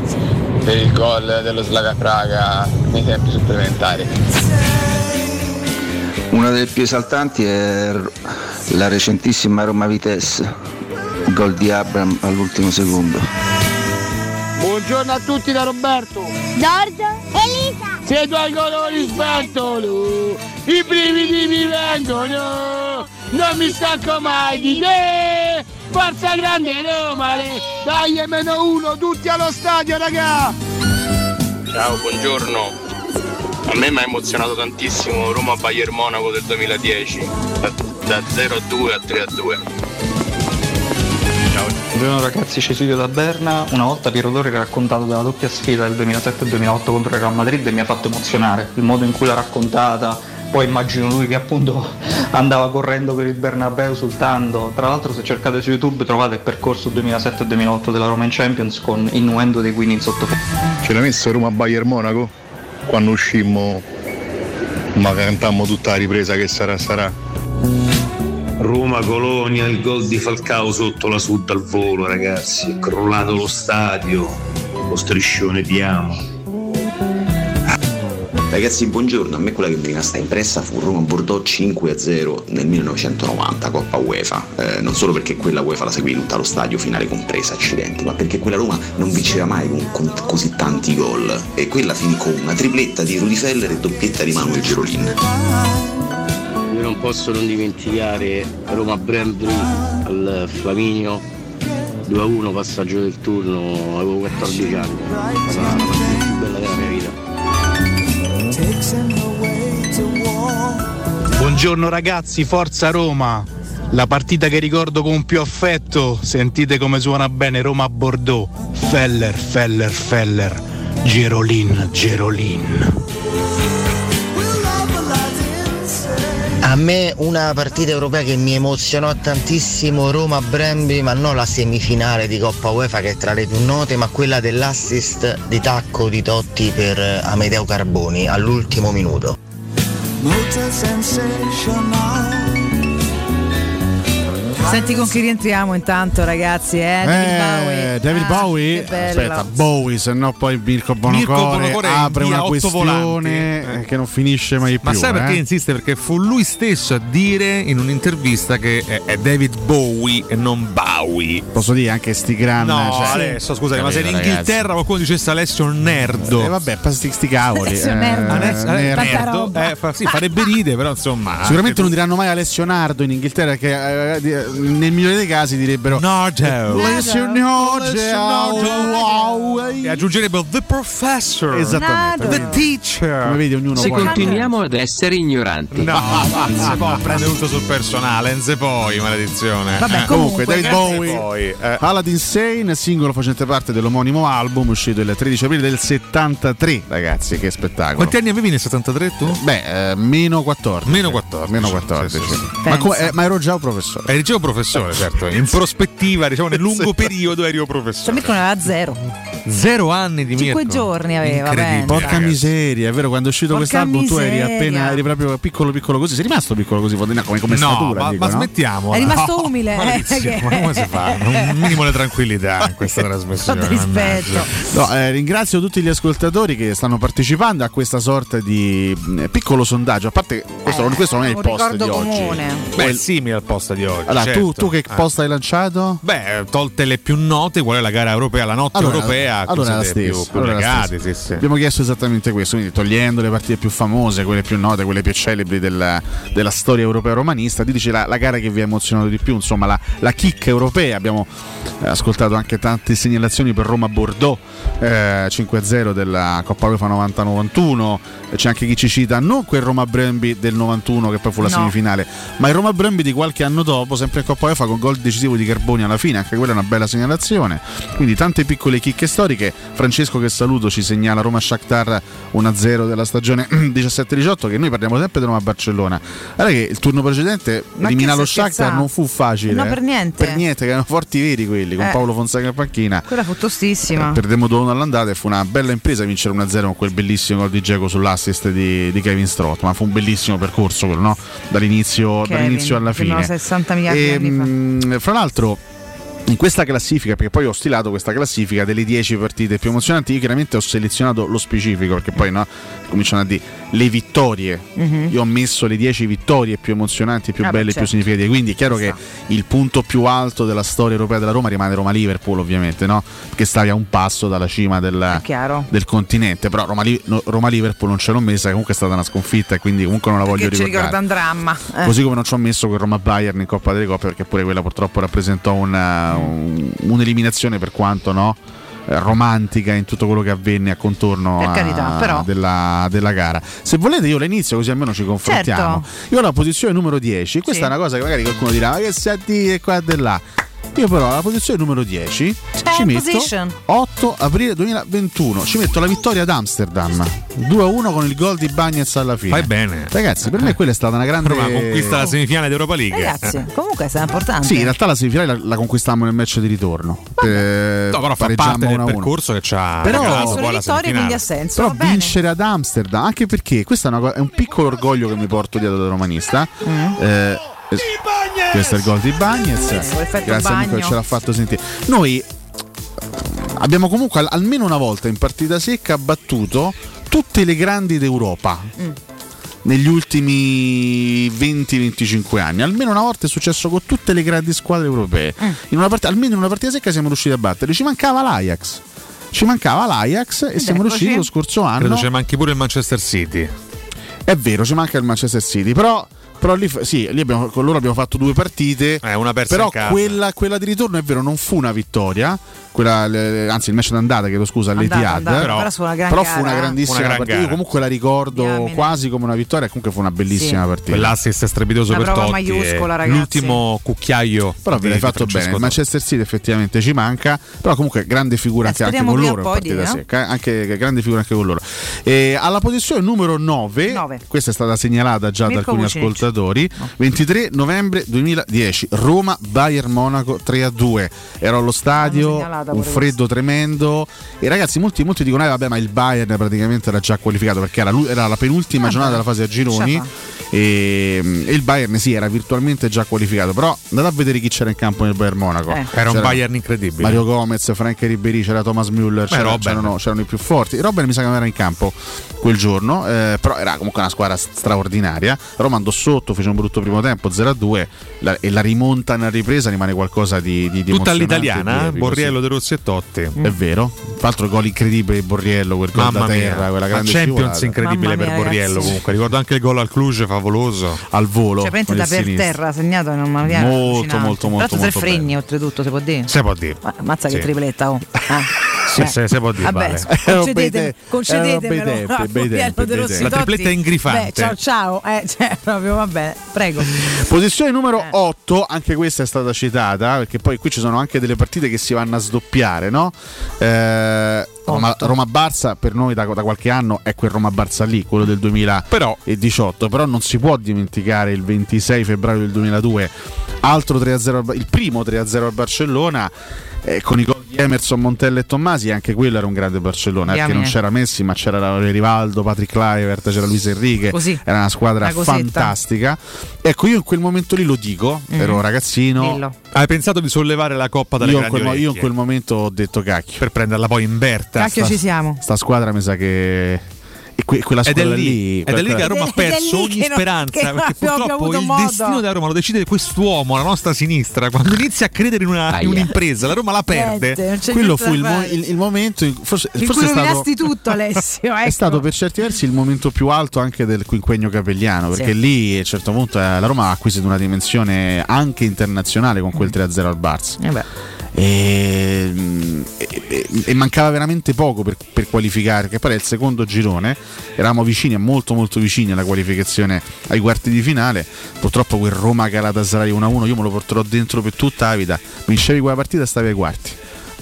per il gol dello Slavia Praga nei tempi supplementari. Una delle più esaltanti è la recentissima Roma Vitesse, gol di Abram all'ultimo secondo. Buongiorno a tutti da Roberto! Giorgio! Elisa! Se due colori sventono, i brividi mi vengono, non mi stanco mai di te! Forza grande Roma! Dai meno uno, tutti allo stadio raga! Ciao, buongiorno. A me mi ha emozionato tantissimo Roma Bayern Monaco del 2010, da, da 0 a 2 a 3 a 2. Buongiorno ragazzi, Cecilio da Berna. Una volta Piero Torri ha raccontato della doppia sfida del 2007-2008 contro il Real Madrid e mi ha fatto emozionare. Il modo in cui l'ha raccontata, poi immagino lui che appunto [LAUGHS] andava correndo per il Bernabeu esultando. Tra l'altro se cercate su YouTube trovate il percorso 2007-2008 della Roma in Champions con innuendo dei Queen in sottofondo. Ce l'ha messo Roma Bayern Monaco? Quando uscimmo, ma cantammo tutta la ripresa che sarà sarà. Roma Colonia, il gol di Falcao sotto la sud al volo, ragazzi. È crollato lo stadio, lo striscione di amo. Ragazzi, buongiorno. A me quella che mi è rimasta impressa fu Roma-Bordeaux 5-0 nel 1990, Coppa UEFA. Eh, non solo perché quella UEFA la seguì tutta allo stadio, finale compresa, accidenti, ma perché quella Roma non vinceva mai con, con così tanti gol. E quella finì con una tripletta di Rudy Feller e doppietta di Manuel Gerolin. Io non posso non dimenticare Roma Brembri al Flaminio 2-1 passaggio del turno, avevo 14 anni. Buongiorno ragazzi, forza Roma! La partita che ricordo con più affetto, sentite come suona bene Roma Bordeaux. Feller, Feller, Feller, Gerolin, Gerolin. A me una partita europea che mi emozionò tantissimo Roma-Brembi, ma non la semifinale di Coppa UEFA che è tra le più note, ma quella dell'assist di tacco di Totti per Amedeo Carboni all'ultimo minuto. Motor. Senti con chi rientriamo intanto, ragazzi, eh? David Bowie. Eh, David Ah, Bowie? bello. Aspetta, Bowie, se no poi Mirko Bonocore, Bonocore apre una questione volanti. eh, che non finisce mai Ma più. sai perché eh? insiste? Perché fu lui stesso a dire in un'intervista che è, David Bowie e non Bowie. Posso dire anche sti gran No, cioè, adesso scusami, ma se in capito, ragazzi. Inghilterra qualcuno dicesse Alessio Nerdo. Eh, vabbè, sti, sti cavoli. Alessio eh, Nerdo. Alessio- Nerdo. Nerdo, eh, fa- sì, farebbe ride, però insomma. Sicuramente non diranno mai Alessio Nardo in Inghilterra, che eh, nel migliore dei casi direbbero Nardo. Alessio Nardo. E aggiungerebbero The Professor. Esattamente. The Teacher. Come vedi, ognuno Se poi- continuiamo ad essere ignoranti. No, non si può prendere tutto sul personale, non si poi, maledizione. Vabbè, Eh. comunque, David Eh, Bowie, poi, eh. Aladdin Sane, singolo facente parte dell'omonimo album uscito il 13 aprile del 73, ragazzi, che spettacolo. Quanti anni avevi nel 73 tu? Beh, eh, meno 14. Meno 14. Meno 14. Sì, sì, sì. Ma, come- eh, ma ero già un professore. Eri già un professore, certo. In prospettiva, diciamo nel lungo periodo ero Cioè, professore. Mirko ne aveva zero. Zero anni di Cinque Mirko. giorni aveva, Incredibile. Porca miseria, è vero, quando è uscito Porca quest'album tu eri miseria. appena eri proprio piccolo piccolo così. Sei rimasto piccolo così, come, come No, statura, ma, dico, ma no? smettiamo. È rimasto No, umile. eh, Maurizio, che- ma come si fa? Un minimo di tranquillità in questa trasmissione. Rispetto. No, eh, ringrazio tutti gli ascoltatori che stanno partecipando a questa sorta di mh, piccolo sondaggio. A parte questo, non- questo non è il un post di ricordo oggi. comune. Beh, è simile al post di oggi. Allora, certo. tu che Ah. post hai lanciato? Beh, tolte le più note, qual è la gara europea? La notte Allora, europea, allora è la più, stessa, più allora legate, sì, sì. Abbiamo chiesto esattamente questo, quindi togliendo le partite più famose, quelle più note, quelle più celebri del- della storia europea romanista, diteci la, la gara che vi ha emozionato di più, insomma la, la chicca europea. Abbiamo eh, ascoltato anche tante segnalazioni per Roma-Bordeaux, eh, 5-0 della Coppa UEFA 90-91, Eh, c'è anche chi ci cita non quel Roma-Bremby del 91 che poi fu la No. semifinale, ma il Roma-Bremby di qualche anno dopo, sempre in Coppa UEFA con gol decisivo di Carboni alla fine, anche quella è una bella segnalazione. Quindi tante piccole chicche storiche. Francesco che saluto ci segnala Roma Shakhtar 1-0 della stagione [CLEARS THROAT] 17-18 che noi parliamo sempre di Roma Barcellona. Guarda che il turno precedente Ma eliminare che lo Shakhtar non fu facile. No, eh. per niente. Per niente, che erano forti veri quelli, con Eh. Paolo Fonseca in panchina. Quella fu tostissima. Perdemmo 2-1 all'andata e fu una bella impresa vincere 1-0 con quel bellissimo gol di Geco sull'assist di, di Kevin Stroth. Ma fu un bellissimo percorso quello, no? Dall'inizio, Kevin, dall'inizio alla fine. 60 miliardi di E, anni fa. mh, fra l'altro in questa classifica, perché poi ho stilato questa classifica delle 10 partite più emozionanti, io chiaramente ho selezionato lo specifico, perché poi no, cominciano a dire le vittorie. Mhm. Io ho messo le 10 vittorie più emozionanti, più Ah, belle, certo. più significative. Quindi è chiaro che il punto più alto della storia europea della Roma rimane Roma-Liverpool, ovviamente, no? Perché stavi a un passo dalla cima del, del continente. Però Roma-Liverpool non ce l'ho messa, comunque è stata una sconfitta e quindi comunque non la voglio Che ci ricordare. ricorda un dramma. Eh. Così come non ci ho messo quel Roma Bayern in Coppa delle Coppe, perché pure quella purtroppo rappresentò una- un- un'eliminazione per quanto no? eh, romantica in tutto quello che avvenne a contorno a- carità, della, della gara. Se volete io la inizio così almeno ci confrontiamo. Certo. Io ho la posizione numero 10, questa Sì. è una cosa che magari qualcuno dirà, ma che sei a dire qua e là. Io però alla posizione numero 10 ci metto position. 8 aprile 2021, ci metto la vittoria ad Amsterdam 2-1 con il gol di Bagnez alla fine. Fai bene. Ragazzi, per me quella è stata una grande Roma conquista la semifinale d'Europa League. Ragazzi, comunque è importante. Sì, in realtà la semifinale la, la conquistammo nel match di ritorno. Eh, No, però fa parte del 1-1. percorso che ci ha Però- regalato Sono poi la vittorie, quindi semifinale. ha senso. Però vincere ad Amsterdam, anche perché questo è, è un piccolo orgoglio che mi porto dietro da romanista. Mm. Eh, eh, questo è il gol di Bagnez. Grazie amico che bagno. ce l'ha fatto sentire. Noi abbiamo comunque al- almeno una volta in partita secca battuto tutte le grandi d'Europa. Mm. Negli ultimi 20-25 anni, almeno una volta è successo con tutte le grandi squadre europee. Mm. In una part- almeno in una partita secca siamo riusciti a battere. Ci mancava l'Ajax. Ci mancava l'Ajax e siamo eccoci. riusciti lo scorso anno. Credo ci manchi pure il Manchester City. È vero, ci manca il Manchester City, però, però lì, sì, lì abbiamo- con loro abbiamo fatto due partite. Eh, una persa però quella, quella di ritorno è vero, non fu una vittoria. Quella, le- anzi, il match d'andata, chiedo scusa, all'Etihad. però, però fu una gran però fu una grandissima Una gran partita. Io gara. comunque la ricordo Diamine. quasi come una vittoria, comunque fu una bellissima Sì. partita. Quell'assist strepitoso Una per Totti. e ragazzi. L'ultimo cucchiaio. Però ve di l'hai fatto Francesco bene. Il. Manchester City effettivamente ci manca, però comunque grande figura Eh, anche, anche con loro partita di, no? eh, anche grande figura anche con loro. E alla posizione numero 9, Nove. questa è stata segnalata già da Mirko alcuni Vucinic. ascoltatori, 23 novembre 2010, Roma Bayern Monaco 3-2. Ero allo stadio, segnalata un freddo tremendo e ragazzi molti, molti dicono "Eh, vabbè, ma il Bayern praticamente era già qualificato perché era, era la penultima Vabbè, giornata della fase a gironi e, e il Bayern sì, era virtualmente già qualificato, però andate a vedere chi c'era in campo nel Bayern Monaco. Eh. Era un C'era- Bayern incredibile. Mario Gomez, Frank Ribery, c'era Thomas Müller, c'era- Robben. c'erano, c'erano i più forti. Robben mi sa che non era in campo quel giorno, eh, però era comunque una squadra straordinaria. Roma andò sotto, fece un brutto primo tempo, 0-2 la- e la rimonta nella ripresa rimane qualcosa di, di, di Tutta eh? epico, Borriello. De Rossi e Totti. È vero, tra l'altro gol incredibile di Borriello, quel gol da Mamma terra, mia, quella grande Champions scivolata. incredibile Mamma per mia, Borriello ragazzi. comunque. Ricordo anche il gol al Cluj favoloso. al volo. Cioè, da per sinistro. terra segnato non mi viene Molto, molto, Tra molto, l'altro tre molto fregni oltretutto si può dire Se può dire. Ma- Mazza che Sì. tripletta oh. [LAUGHS] Ah. Sì, Eh. se, se può dire, Vabbè, vale. Erano bei concedete, te- erano bei concedetemelo tempi, a bei Borriello tempi, De bei Rossi tempi. La tripletta ingrifante. Beh, ciao ciao, eh, [LAUGHS] cioè, proprio vabbè, prego. Posizione numero Eh. 8, anche questa è stata citata, perché poi qui ci sono anche delle partite che si vanno a sdoppiare, no? Eh, Roma, Roma-Barça per noi da, da qualche anno è quel Roma-Barça lì, quello del 2018, però non si può dimenticare il 26 febbraio del 2002, altro 3-0, al Ba- il primo 3-0 al Barcellona. Eh, con i gol di Emerson, Montella e Tommasi, anche quello era un grande Barcellona, perché Diamine. non c'era Messi, ma c'era Rivaldo, Patrick Kluivert, c'era Luis Enrique, Così. era una squadra Una fantastica. Ecco, io in quel momento lì lo dico, Mm. ero un ragazzino, Dillo. Hai pensato di sollevare la coppa dalle io in, grandi quel, io in quel momento ho detto cacchio. Per prenderla poi in Berta. Cacchio sta- ci siamo. Sta squadra mi sa che. E que- quella Ed è squadra lì, ed è lì che a Roma ha è- è perso lì ogni che non- speranza. che perché purtroppo il modo. destino della Roma lo decide quest'uomo, la nostra sinistra. Quando [LAUGHS] inizia a credere in, una- in un'impresa, la Roma la perde. Niente, Quello fu il, mo- il- il momento in forse, In forse cui è stato, rovinasti tutto, Alessio. [LAUGHS] è ecco. stato per certi versi il momento più alto anche del quinquennio capelliano perché Sì. lì a un certo punto eh, la Roma ha acquisito una dimensione anche internazionale con Mm. quel 3-0 al Barça Eh beh. E, e- e- e mancava veramente poco per, per qualificare perché poi era il secondo girone. Eravamo vicini molto molto vicini alla qualificazione ai quarti di finale. Purtroppo quel Roma Galatasaray 1-1 io me lo porterò dentro per tutta la vita. Vincevi quella partita e stavi ai quarti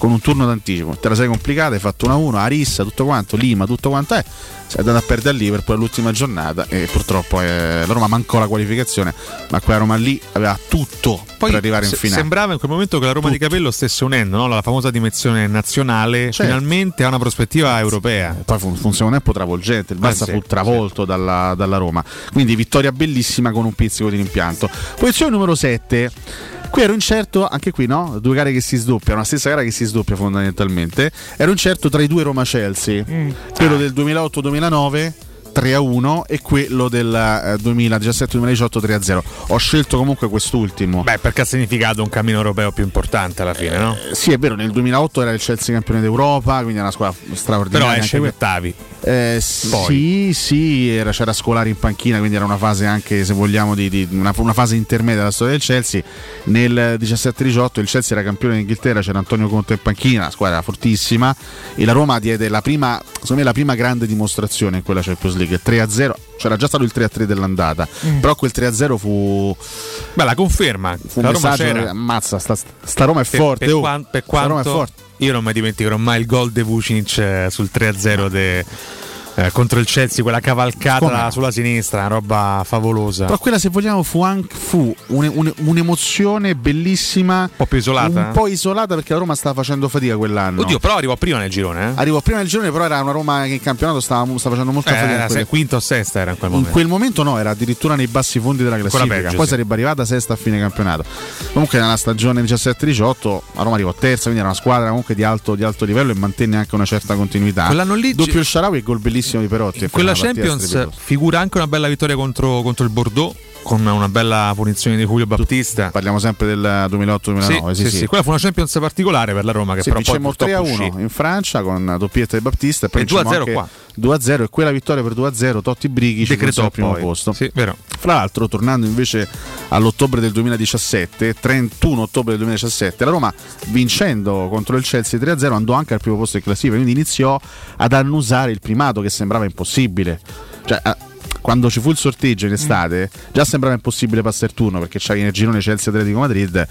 con un turno d'anticipo te la sei complicata hai fatto 1-1 Arissa tutto quanto Lima tutto quanto è sei andato a perdere a Liverpool all'ultima giornata e purtroppo eh, la Roma mancò la qualificazione ma quella Roma lì aveva tutto Poi per arrivare in se- finale sembrava in quel momento che la Roma di Capello stesse unendo no? la famosa dimensione nazionale, Certo. finalmente ha una prospettiva europea. poi fu, fu un secondo tempo travolgente, il Eh Barça sì, fu travolto dalla, dalla Roma. Quindi vittoria bellissima con un pizzico di rimpianto. Posizione numero 7. Qui ero incerto, anche qui no? Due gare che si sdoppiano, la stessa gara che si sdoppia fondamentalmente. Ero incerto tra i due Roma-Chelsea, quello del 2008-2009. 3 a 1 e quello del eh, 2017-2018 3 a 0. Ho scelto comunque quest'ultimo. Beh, perché ha significato un cammino europeo più importante alla fine, no? Eh, sì, è vero, nel 2008 era il Chelsea campione d'Europa, quindi era una squadra straordinaria. Però esce ottavi. Eh, sì, sì, era- c'era Scolari in panchina, quindi era una fase anche, se vogliamo, di, di- una, una fase intermedia della storia del Chelsea. Nel 17-18 il Chelsea era campione d'Inghilterra, c'era Antonio Conte in panchina, la squadra era fortissima e la Roma diede la prima, secondo me, la prima grande dimostrazione in quella Champions League, 3-0. C'era già stato il 3-3 dell'andata, Mm. però quel 3-0 fu... Beh, la conferma. Fu un la Roma messaggio, c'era. ammazza, sta, sta Roma è Per- forte. Per, oh. quan- per Sta Roma è quanto forte. io non mi dimenticherò mai il gol de Vucinic eh, sul 3-0 de- eh, contro il Chelsea, quella cavalcata Come sulla sinistra, una roba favolosa. Però quella, se vogliamo, fu, anche, fu un- un- un'emozione bellissima. Un po' più isolata? Un po' isolata perché la Roma stava facendo fatica quell'anno. Oddio, però arrivò prima nel girone. Eh? Arrivò prima nel girone, però era una Roma che in campionato stava, stava facendo molta Eh, fatica. in era quelle- quinta o sesta era in quel in momento. quel momento no, era addirittura nei bassi fondi della classifica. peggio, Poi sì. sarebbe arrivata sesta a fine campionato. Comunque nella stagione 17-18 la Roma arrivò terza, quindi era una squadra comunque di alto, di alto livello e mantenne anche una certa continuità. Quell'anno lì doppio il Sharawi e gol bellissimo di Perotti. Quella Champions figura anche una bella vittoria contro, contro il Bordeaux con una bella punizione di Julio Battista. Parliamo sempre del 2008-2009. Sì, sì, sì. Quella fu una Champions particolare per la Roma che Sì, però poi vincemmo purtroppo 3 a 1 uscì. in Francia con doppietta di Battista e poi E 2 a vincemmo 0 anche qua. 2 a 0 e quella vittoria per 2 a 0 Totti Brighi Decretò al primo poi. posto. Sì, vero. Fra l'altro, tornando invece all'ottobre del 2017, 31 ottobre del 2017, la Roma vincendo contro il Chelsea 3-0 andò anche al primo posto in classifica, quindi iniziò ad annusare il primato che sembrava impossibile. Cioè, quando ci fu il sorteggio in estate, già sembrava impossibile passare il turno perché c'avevi nel girone Chelsea Atletico Madrid.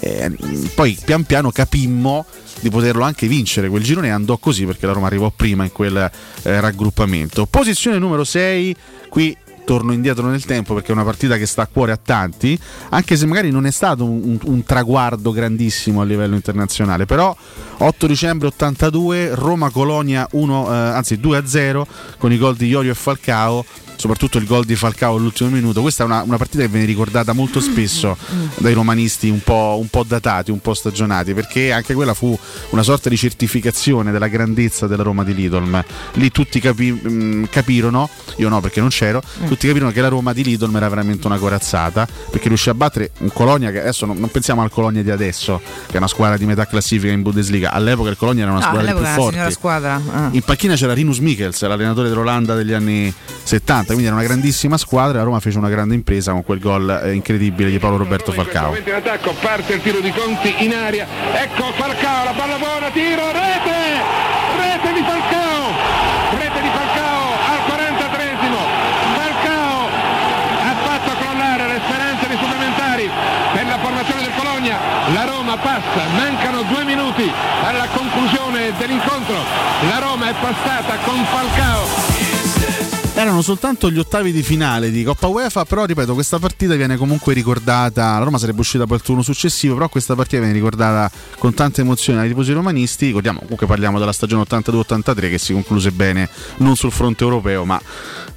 eh, poi pian piano capimmo di poterlo anche vincere quel girone andò così perché la Roma arrivò prima in quel eh, raggruppamento. Posizione numero 6, qui torno indietro nel tempo perché è una partita che sta a cuore a tanti, anche se magari non è stato un, un- traguardo grandissimo a livello internazionale, però 8 dicembre 82 Roma-Colonia 1, eh, anzi 2-0 con i gol di Iorio e Falcao. Soprattutto il gol di Falcao all'ultimo minuto. Questa è una, una partita che viene ricordata molto spesso dai romanisti un po', un po' datati, un po' stagionati, perché anche quella fu una sorta di certificazione della grandezza della Roma di Lidolm. Lì tutti capi- mh, capirono, io no perché non c'ero, tutti capirono che la Roma di Lidolm era veramente una corazzata, perché riuscì a battere un Colonia che adesso non, non pensiamo al Colonia di adesso, che è una squadra di metà classifica in Bundesliga. All'epoca il Colonia era una No, squadra all'epoca più signora squadra. ah. In panchina c'era Rinus Michels, l'allenatore dell'Olanda degli anni 70, quindi era una grandissima squadra la Roma fece una grande impresa con quel gol eh, incredibile di Paolo Roberto Falcao. in attacco, parte il tiro di Conti in aria, ecco Falcao, la palla buona, tiro, rete, rete di Falcao, rete di Falcao al 43esimo, Falcao ha fatto crollare le speranze dei supplementari per la formazione del Colonia, la Roma passa, mancano due minuti alla conclusione dell'incontro, la è passata con Falcao. Erano soltanto gli ottavi di finale di Coppa UEFA, però ripeto, questa partita viene comunque ricordata. La Roma sarebbe uscita poi il turno successivo, però questa partita viene ricordata con tante emozioni ai tifosi romanisti. Ricordiamo, comunque parliamo della stagione 82-83 che si concluse bene non sul fronte europeo, ma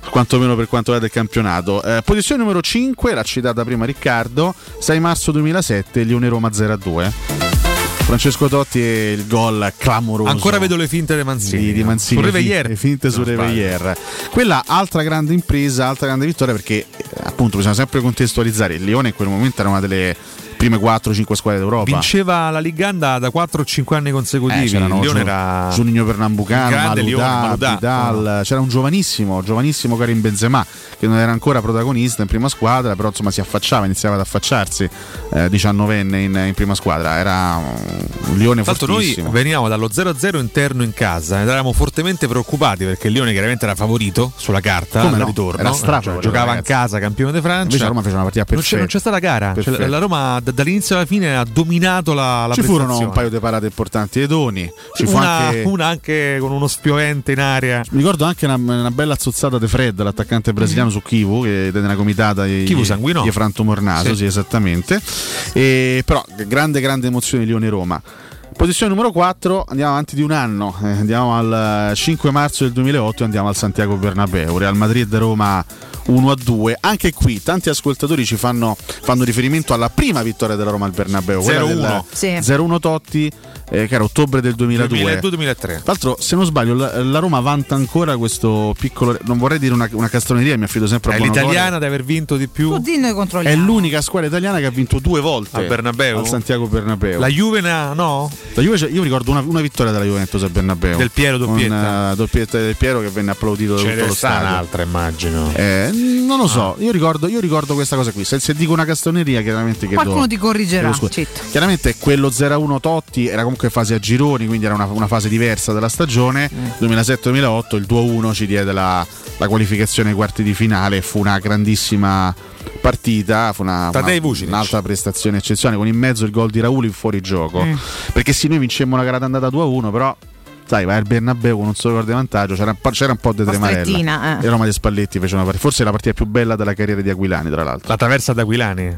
quantomeno per quanto riguarda il campionato. Eh, posizione numero 5, l'ha citata prima Riccardo, 6 marzo 2007, Lione Roma 0-2. Francesco Totti e il gol clamoroso. Ancora vedo le finte di Manzini. Di, di Manzini. Su Reveglier. Le finte su. Reveglier. Quella altra grande impresa, altra grande vittoria perché eh, appunto bisogna sempre contestualizzare. Il Lione in quel momento era una delle prime 4-5 squadre d'Europa. Vinceva la Liganda da 4 o 5 anni consecutivi. Eh, c'erano Lione Giu- era Juninho Pernambucano, Maludà, Lione, Maludà. Vidal, c'era un giovanissimo, giovanissimo Karim Benzema che non era ancora protagonista in prima squadra, però insomma si affacciava, iniziava ad affacciarsi eh, 19enne in, in prima squadra, era un Lione Tra l'altro noi fortissimo. venivamo dallo 0-0 interno in casa ed eravamo fortemente preoccupati perché il Lione chiaramente era favorito sulla carta Come al no? ritorno. Era Cioè, strafavorito, giocava ragazzi. in casa campione di Francia. Invece la Roma fece una partita non c'è, non c'è stata gara. Cioè, Perfetta. la Roma d- dall'inizio alla fine ha dominato la, la Ci furono un paio di parate importanti dei Doni, ci fu una, anche una anche con uno spiovente in aria. Mi ricordo anche una, una bella azzozzata di Fred, l'attaccante brasiliano su Kivu, che è nella comitata di, Kivu Sanguinò. di Franto Mornaso, sì, Sì. esattamente. E, però grande, grande emozione Lione-Roma. Posizione numero 4, andiamo avanti di un anno, eh, andiamo al eh, 5 marzo del 2008 e andiamo al Santiago Bernabeu, Real Madrid-Roma 1-2. Anche qui tanti ascoltatori ci fanno, fanno riferimento alla prima vittoria della Roma al Bernabeu, quella 0-1. del Sì. 0-1 Totti, eh, che era ottobre del 2002. 2002-2003. Tra l'altro, se non sbaglio, la, la Roma vanta ancora questo piccolo. Non vorrei dire una, una castroneria, mi affido sempre a È l'italiana di aver vinto di più. Tutti noi È l'unica squadra italiana che ha vinto due volte Al Bernabeu? al Santiago Bernabeu. La Juve no? La Juve io ricordo una, una vittoria della Juventus al Bernabeu Del Piero doppietta. Con, eh, doppietta del Piero che venne applaudito da Ce tutto lo sta stadio. un'altra, immagino. Eh, non lo Ah. so, io, ricordo, io ricordo questa cosa qui. Se, se dico una castroneria, chiaramente chiedo. Qualcuno ti corrigerà. Chiaramente quello 0-1 Totti era comunque fase a gironi, quindi era una, una fase diversa della stagione. Mm. 2007-2008 il 2-1 ci diede la, la qualificazione ai quarti di finale, fu una grandissima partita, fu una, una- un'altra prestazione eccezionale con in mezzo il gol di Raul in fuorigioco. Mm. Perché sì, noi vincemmo la gara d'andata 2-1, però sai, vai al Bernabeu con un solo gol di vantaggio, c'era un po', c'era un po' di tremarella. eh. E Roma di Spalletti fece una partita, forse la partita più bella della carriera di Aquilani, tra l'altro. La traversa d'Aquilani.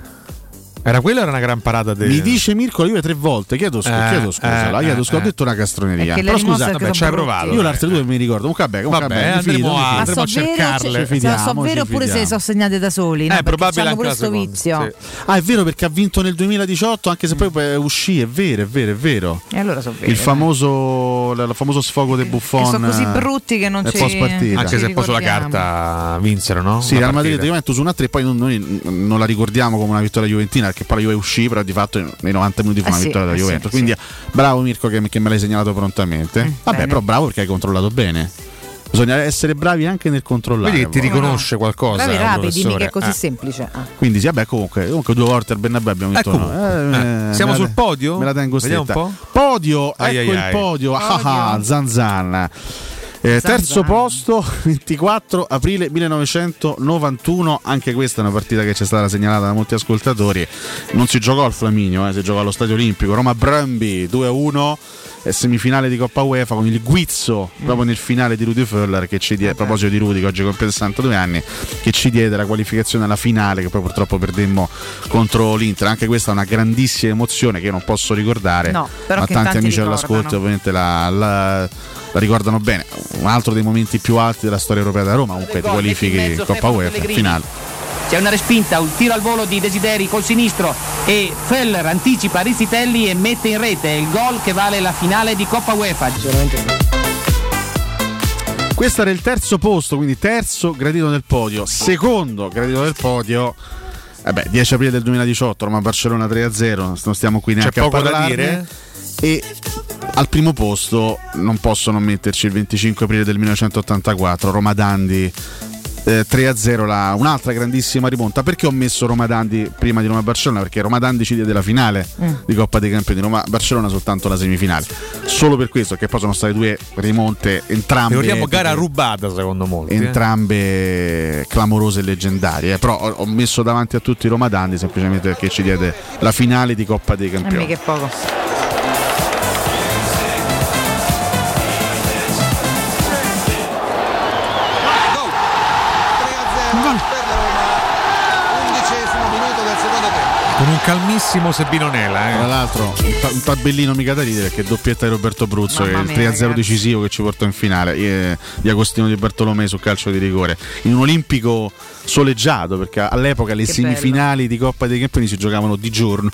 Era quella era una gran parata del Mi dice Mirko la Juve tre volte, chiedo, scusa, Eh, chiedo scusa, eh, la chiedo eh, scusa, ho eh. detto una castroneria. Le Però scusa, Vabbè, ci sono hai provato. io le altre due mi ricordo. Comunque, vabbè, comunque, Vabbè, vabbè, andremo fido, a- andremo a cercarle. cioè, Ci fidiamo, so vero ci oppure se fidiamo. sono segnate da soli. no? Eh, probabile anche pure la sto seconda, vizio. sì. Ah, è vero perché ha vinto nel 2018, anche se poi eh, uscì, è vero, è vero, è vero. E allora so vero. Il famoso, il famoso sfogo del Buffon. Che sono così brutti che non eh, ci post partita. Anche se poi sulla carta vinsero, no? Sì, La Real Madrid. Juventus 1 a 3, poi non- noi non la ricordiamo come una vittoria juventina perché poi la Juve uscì, però di fatto nei 90 minuti fu Eh una sì, vittoria eh della sì, Juventus. sì. Quindi bravo Mirko che, che me l'hai segnalato prontamente. Vabbè, Mm, bene. però bravo perché hai controllato bene. Bisogna essere bravi anche nel controllare. Vedi che ti a volte. riconosce qualcosa. Bravi rapidi, mica professore. è così Eh. semplice. Ah. Quindi sì, vabbè, comunque, comunque due volte al Bernabeu abbiamo vinto Ecco, noi. eh, siamo sul podio? Me la tengo Vediamo stretta. un po'. Podio, Ai, ecco ai, il ai. podio. Ah, Podio. ah, Zanzan. Eh, terzo posto, [LAUGHS] 24 aprile 1991. Anche questa è una partita che ci è stata segnalata da molti ascoltatori. Non si giocò al Flaminio, eh, si giocò allo Stadio Olimpico. Roma Brumby 2-1. eh, Semifinale di Coppa UEFA con il guizzo proprio nel finale di Rudy Föller che ci diede, a proposito di Rudy che oggi compie 62 anni che ci diede la qualificazione alla finale che poi purtroppo perdemmo contro l'Inter anche questa è una grandissima emozione che io non posso ricordare No, ma tanti tanti amici all'ascolto ovviamente la, la- la ricordano bene un altro dei momenti più alti della storia europea da Roma comunque ti qualifichi Coppa UEFA finale C'è una respinta, un tiro al volo di Desideri col sinistro e Feller anticipa Rizzitelli e mette in rete il gol che vale la finale di Coppa UEFA. questo era il terzo posto quindi terzo gradito nel podio secondo gradito del podio eh beh, 10 aprile del 2018 Roma Barcellona 3-0 non stiamo qui neanche poco a da parlarne dire? e al primo posto non posso non metterci il 25 aprile del 1984 Roma Dandi eh, 3-0 la- un'altra grandissima rimonta perché ho messo Roma Dandi prima di Roma Barcellona perché Roma Dandi ci diede la finale Mm. di Coppa dei Campioni Roma Barcellona soltanto la semifinale solo per questo che poi sono state due rimonte entrambe Ricordiamo gara rubata secondo molti. eh. entrambe clamorose e leggendarie eh. però ho, ho messo davanti a tutti Roma Dandi semplicemente perché ci diede la finale di Coppa dei E Campioni mica è poco. Con un calmissimo Sebino Nela. Eh. Tra l'altro, un, ta- un tabellino mica da ridere perché doppietta di Roberto Bruzzo, che è il mia, 3-0 decisivo che ci portò in finale, eh, di Agostino Di Bartolomei sul calcio di rigore. In un olimpico soleggiato, perché all'epoca le Che semifinali di Coppa dei Campioni si giocavano di giorno.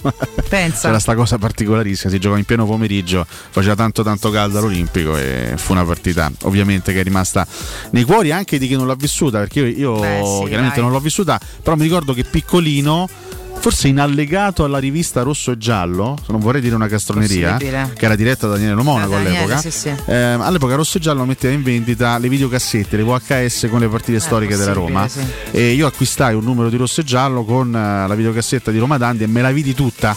Pensa. [LAUGHS] C'era sta cosa particolarissima, si giocava in pieno pomeriggio, faceva tanto tanto caldo all'Olimpico e fu una partita ovviamente che è rimasta nei cuori anche di chi non l'ha vissuta, perché io, io Beh, sì, chiaramente dai. non l'ho vissuta, però mi ricordo che piccolino Forse in allegato alla rivista Rosso e Giallo, non vorrei dire una castroneria, che era diretta da Daniele Monaco Da Daniele, all'epoca. sì, sì. eh, all'epoca Rosso e Giallo metteva in vendita le videocassette, le VHS con le partite storiche della Roma. sì. E io acquistai un numero di Rosso e Giallo con eh, la videocassetta di Roma Dandi e me la vidi tutta.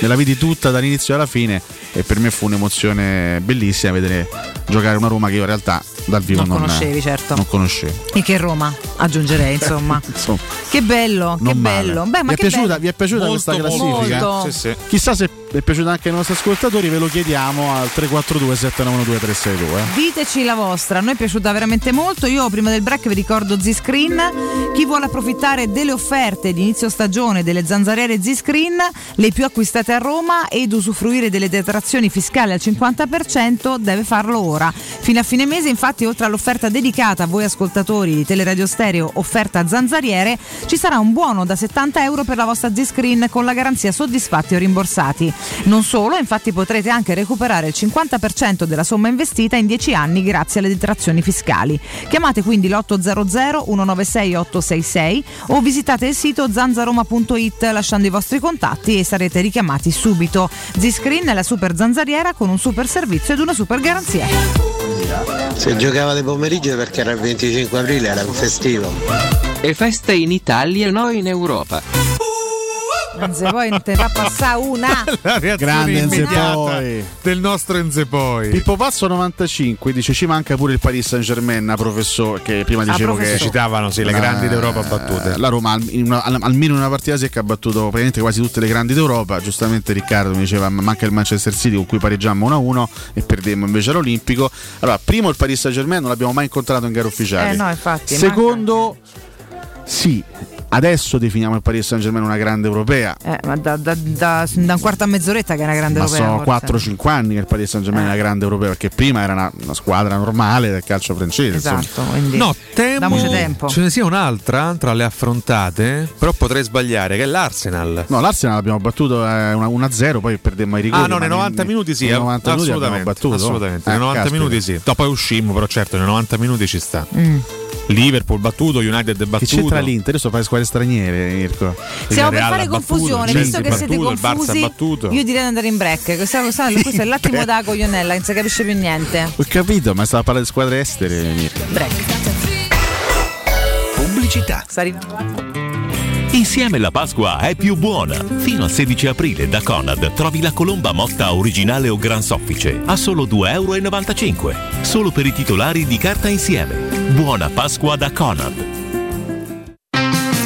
Me la vidi tutta dall'inizio alla fine e per me fu un'emozione bellissima vedere giocare una Roma che io in realtà dal vivo Non non, conoscevi, certo. non conoscevo. E che Roma, aggiungerei, insomma. [LAUGHS] Insomma, Che bello, che non male. bello. Beh, ma vi, è che piaciuta, bello. Vi è piaciuta questa classifica? Molto. Chissà se è piaciuta anche ai nostri ascoltatori, ve lo chiediamo al 342 792 362. Diteci la vostra, a noi è piaciuta veramente molto. Io prima del break vi ricordo Z-Screen. Chi vuole approfittare delle offerte di inizio stagione delle zanzariere Z-Screen, le più acquistate a Roma ed usufruire delle detrazioni fiscali al 50%, deve farlo ora. Fino a fine mese, infatti, oltre all'offerta dedicata a voi ascoltatori di Teleradio Stereo, offerta zanzariere, ci sarà un buono da 70 euro per la vostra Z-Screen con la garanzia soddisfatti o rimborsati. Non solo, infatti potrete anche recuperare il 50% della somma investita in 10 anni grazie alle detrazioni fiscali. Chiamate quindi l'800 196 866 o visitate il sito zanzaroma.it lasciando i vostri contatti e sarete richiamati subito. Z-Screen è la super zanzariera con un super servizio ed una super garanzia. Se giocava di pomeriggio perché era il 25 aprile, era un festivo. E feste in Italia e noi in Europa. Se poi non te fa passare una. [LAUGHS] La reazione Grande immediata Enzepoi. del nostro Enzepoi. Pippo Pazzo 95 dice ci manca pure il Paris Saint Germain, professore, che prima Ah, dicevo professore. che Citavano, sì, le grandi d'Europa battute. La Roma al- in una- al- almeno in una partita secca ha battuto praticamente quasi tutte le grandi d'Europa. Giustamente Riccardo mi diceva "Ma manca il Manchester City con cui pareggiammo 1-1 e perdemmo invece all'Olimpico. Allora, primo il Paris Saint Germain non l'abbiamo mai incontrato in gare ufficiali. Eh no, infatti. Secondo, sì, adesso definiamo il Paris Saint Germain una grande europea. Eh, ma da, da- da- da un quarto a mezz'oretta che è una grande Ma europea. sono forse. 4-5 anni che il Paris Saint Germain è una grande europea perché prima era una, una squadra normale del calcio francese. Esatto, quindi No, temo tempo. ce ne sia un'altra tra le affrontate, però potrei sbagliare, che è l'Arsenal. No, l'Arsenal l'abbiamo battuto eh, una- 1-0, poi perdemmo ai rigori. Ah no, nei ma 90 minuti sì, nei 90 minuti assolutamente, abbiamo battuto. assolutamente. Eh, nei 90 caspita. minuti sì. No, poi uscimmo, però certo, nei 90 minuti ci sta. Mm. Liverpool battuto, United Che battuto. c'entra l'Inter? Io sto a fare squadre straniere, Mirko. Stiamo per fare battuto, confusione, Chelsea visto che siete battuto, il Barça confusi, battuto. io direi di andare in break. Questo, questo- questo è [LAUGHS] l'attimo da coglionella, non si capisce più niente. Ho capito, ma stava a parlare di squadre estere, Mirko. Pubblicità. Insieme la Pasqua è più buona. Fino al 16 aprile da Conad trovi la colomba motta originale o gran soffice a solo 2,95 euro. Solo per i titolari di carta insieme. Buona Pasqua da Conad.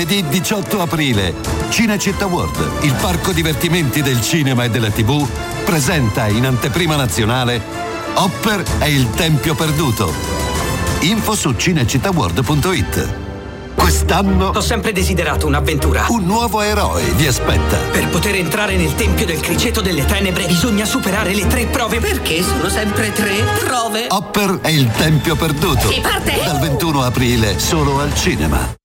Lunedì 18 aprile, Cinecittà World, il parco divertimenti del cinema e della TV, presenta in anteprima nazionale Hopper è il Tempio Perduto. Info su cinecittàworld.it. Quest'anno Ho sempre desiderato un'avventura. un nuovo eroe vi aspetta. Per poter entrare nel Tempio del Criceto delle Tenebre bisogna superare le tre prove. Perché sono sempre tre prove? Hopper è il Tempio Perduto. Si parte? Dal 21 aprile solo al cinema.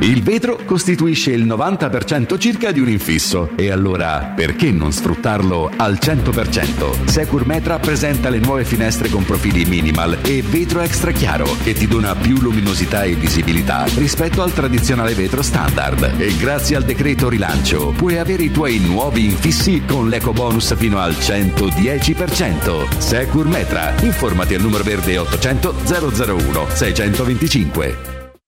Il vetro costituisce il 90% circa di un infisso e allora perché non sfruttarlo al 100%? Secur Metra presenta le nuove finestre con profili minimal e vetro extra chiaro che ti dona più luminosità e visibilità rispetto al tradizionale vetro standard e grazie al decreto rilancio puoi avere i tuoi nuovi infissi con l'eco bonus fino al 110%. Secur Metra, informati al numero verde 800 001 625.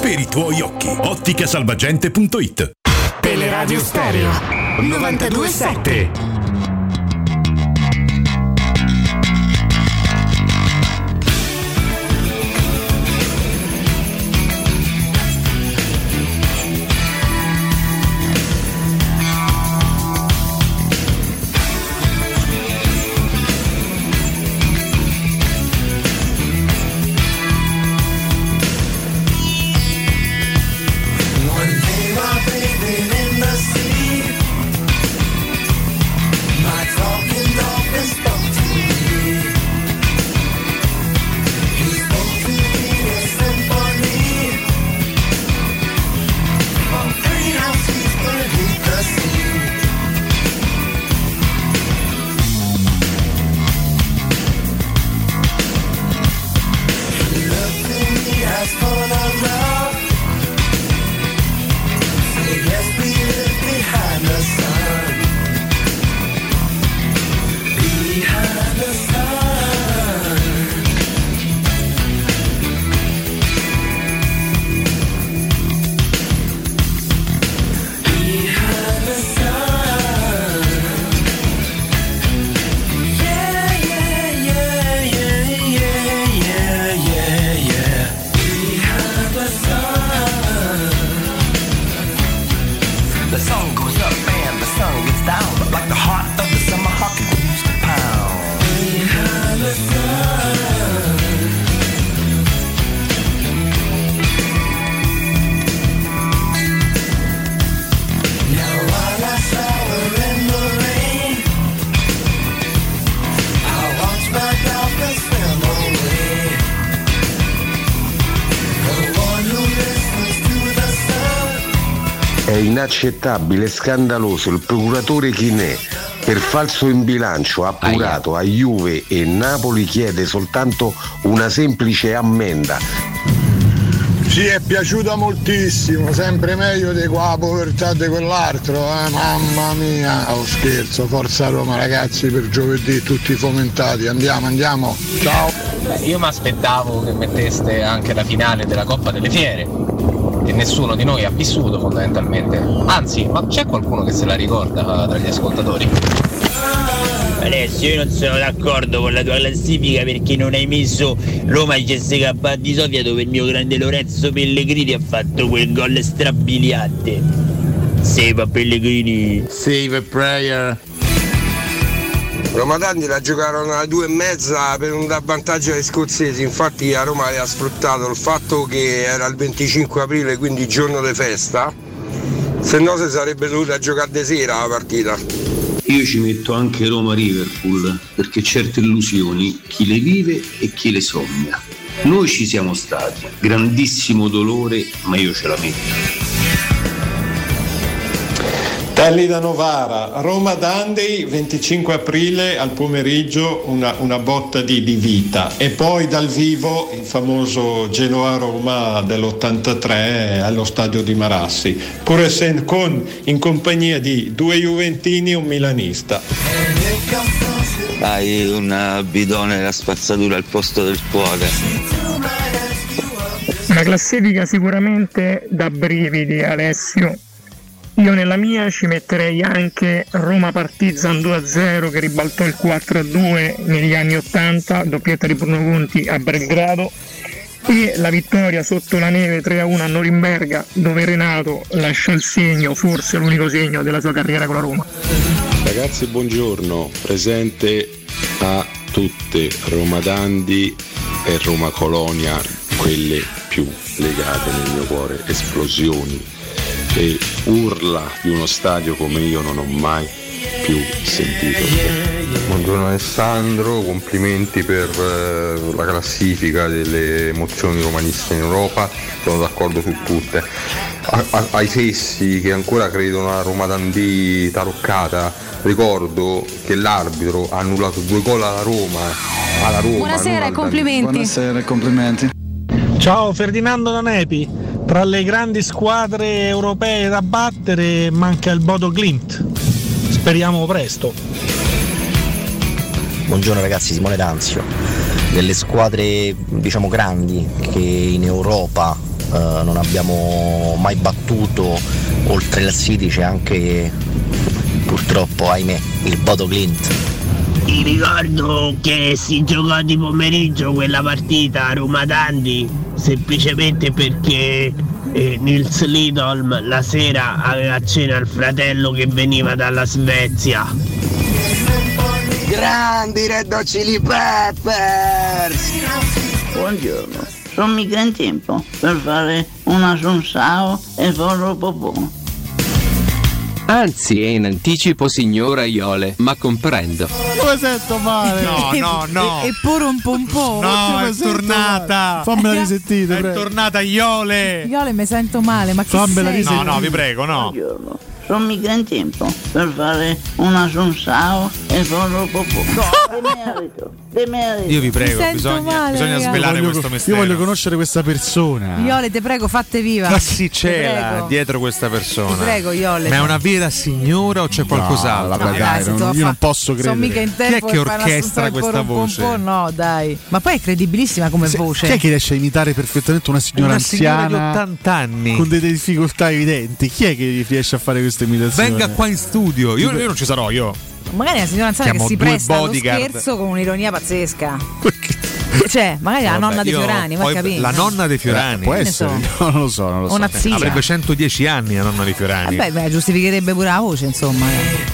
per i tuoi occhi. Otticasalvagente.it Teleradio Stereo 927 inaccettabile e scandaloso il procuratore Chinè per falso in bilancio appurato a Juve e Napoli chiede soltanto una semplice ammenda. Ci è piaciuta moltissimo, sempre meglio di qua povertà di quell'altro, eh? mamma mia. Oh scherzo, forza Roma ragazzi per giovedì tutti fomentati, andiamo, andiamo, ciao. Io mi aspettavo che metteste anche la finale della Coppa delle Fiere, che nessuno di noi ha vissuto fondamentalmente. Anzi, ma c'è qualcuno che se la ricorda eh, tra gli ascoltatori? Alessio, io non sono d'accordo con la tua classifica perché non hai messo Roma CSK di Sofia dove il mio grande Lorenzo Pellegrini ha fatto quel gol strabiliante. Seva Pellegrini. Save a prayer. Roma la giocarono alle due e mezza per un dar vantaggio ai scozzesi, infatti a Roma aveva sfruttato il fatto che era il 25 aprile, quindi giorno di festa, se no si sarebbe dovuta giocare di sera la partita. Io ci metto anche Roma-Liverpool perché certe illusioni chi le vive e chi le sogna. Noi ci siamo stati, grandissimo dolore, ma io ce la metto. Telli da Novara, Roma Dundee 25 aprile al pomeriggio una, una botta di, di vita e poi dal vivo il famoso Genoa-Roma dell'83 allo stadio di Marassi, pur essendo con, in compagnia di due Juventini e un Milanista. Hai un bidone da spazzatura al posto del cuore. Una classifica sicuramente da brividi, Alessio. Io nella mia ci metterei anche Roma Partizan 2-0 che ribaltò il 4-2 negli anni 80, doppietta di Bruno Conti a Belgrado e la vittoria sotto la neve 3-1 a Norimberga dove Renato lasciò il segno, forse l'unico segno della sua carriera con la Roma. Ragazzi, buongiorno. Presente a tutte Roma Dandi e Roma Colonia, quelle più legate nel mio cuore, esplosioni e urla di uno stadio come io non ho mai più sentito. Buongiorno Alessandro, complimenti per eh, la classifica delle emozioni romaniste in Europa, sono d'accordo su tutte. A- a- ai fessi che ancora credono a Roma Dandì taroccata, ricordo che l'arbitro ha annullato due gol alla Roma. Alla Roma Buonasera e complimenti. Buonasera e complimenti. Ciao Ferdinando Danepi, tra le grandi squadre europee da battere manca il Bodo Glimt. Speriamo presto. Buongiorno ragazzi, Simone D'Anzio. Delle squadre diciamo grandi che in Europa eh, non abbiamo mai battuto, oltre al City c'è anche purtroppo, ahimè, il Bodo Glint. Ti ricordo che si giocò di pomeriggio quella partita a Roma Dandi semplicemente perché eh, Nils Lidolm la sera aveva a cena il fratello che veniva dalla Svezia. Grandi Red Hot Chili Peppers! Buongiorno, sono mica in tempo per fare una sunsao e forro popò. Anzi, è in anticipo, signora Iole, ma comprendo. Come sento male? No, no, no. E, pure un pompò. No, è tornata. Fammela risentire, È prego. tornata Iole. Io le mi sento male, ma che Fammela sei? No, no, vi prego, no. Buongiorno, sono mica in tempo per fare una sunsao e forro popò. De merito, de merito. Io vi prego, Mi sento bisogna, male, bisogna svelare Voglio- questo Io mistero. voglio conoscere questa persona. Iole, te prego, fatte viva. Ma là, prego. dietro questa persona. Ti prego, Iole. Ma è una vera signora o c'è qualcos'altro? vabbè, No, dai, se tu io fa- non posso Sono mica in tempo Chi è che orchestra questa voce? pompò, no, dai. Ma poi è credibilissima come voce. Chi è che riesce a imitare perfettamente una signora Una signora di anziana 80 anni. con delle difficoltà evidenti? Chi è che riesce a fare questa imitazione? Venga qua in studio. Io, io non ci sarò, io. Magari è una signora anziana che si presta allo bodyguard. scherzo con un'ironia pazzesca. [LAUGHS] Cioè, magari la nonna dei io- Fiorani, ma poi-? La nonna dei Fiorani. Eh, può essere, so. [LAUGHS] no, non lo so, non lo so. Una zia. Avrebbe 110 anni la nonna dei Fiorani. Vabbè, beh, giustificherebbe pure la voce, insomma.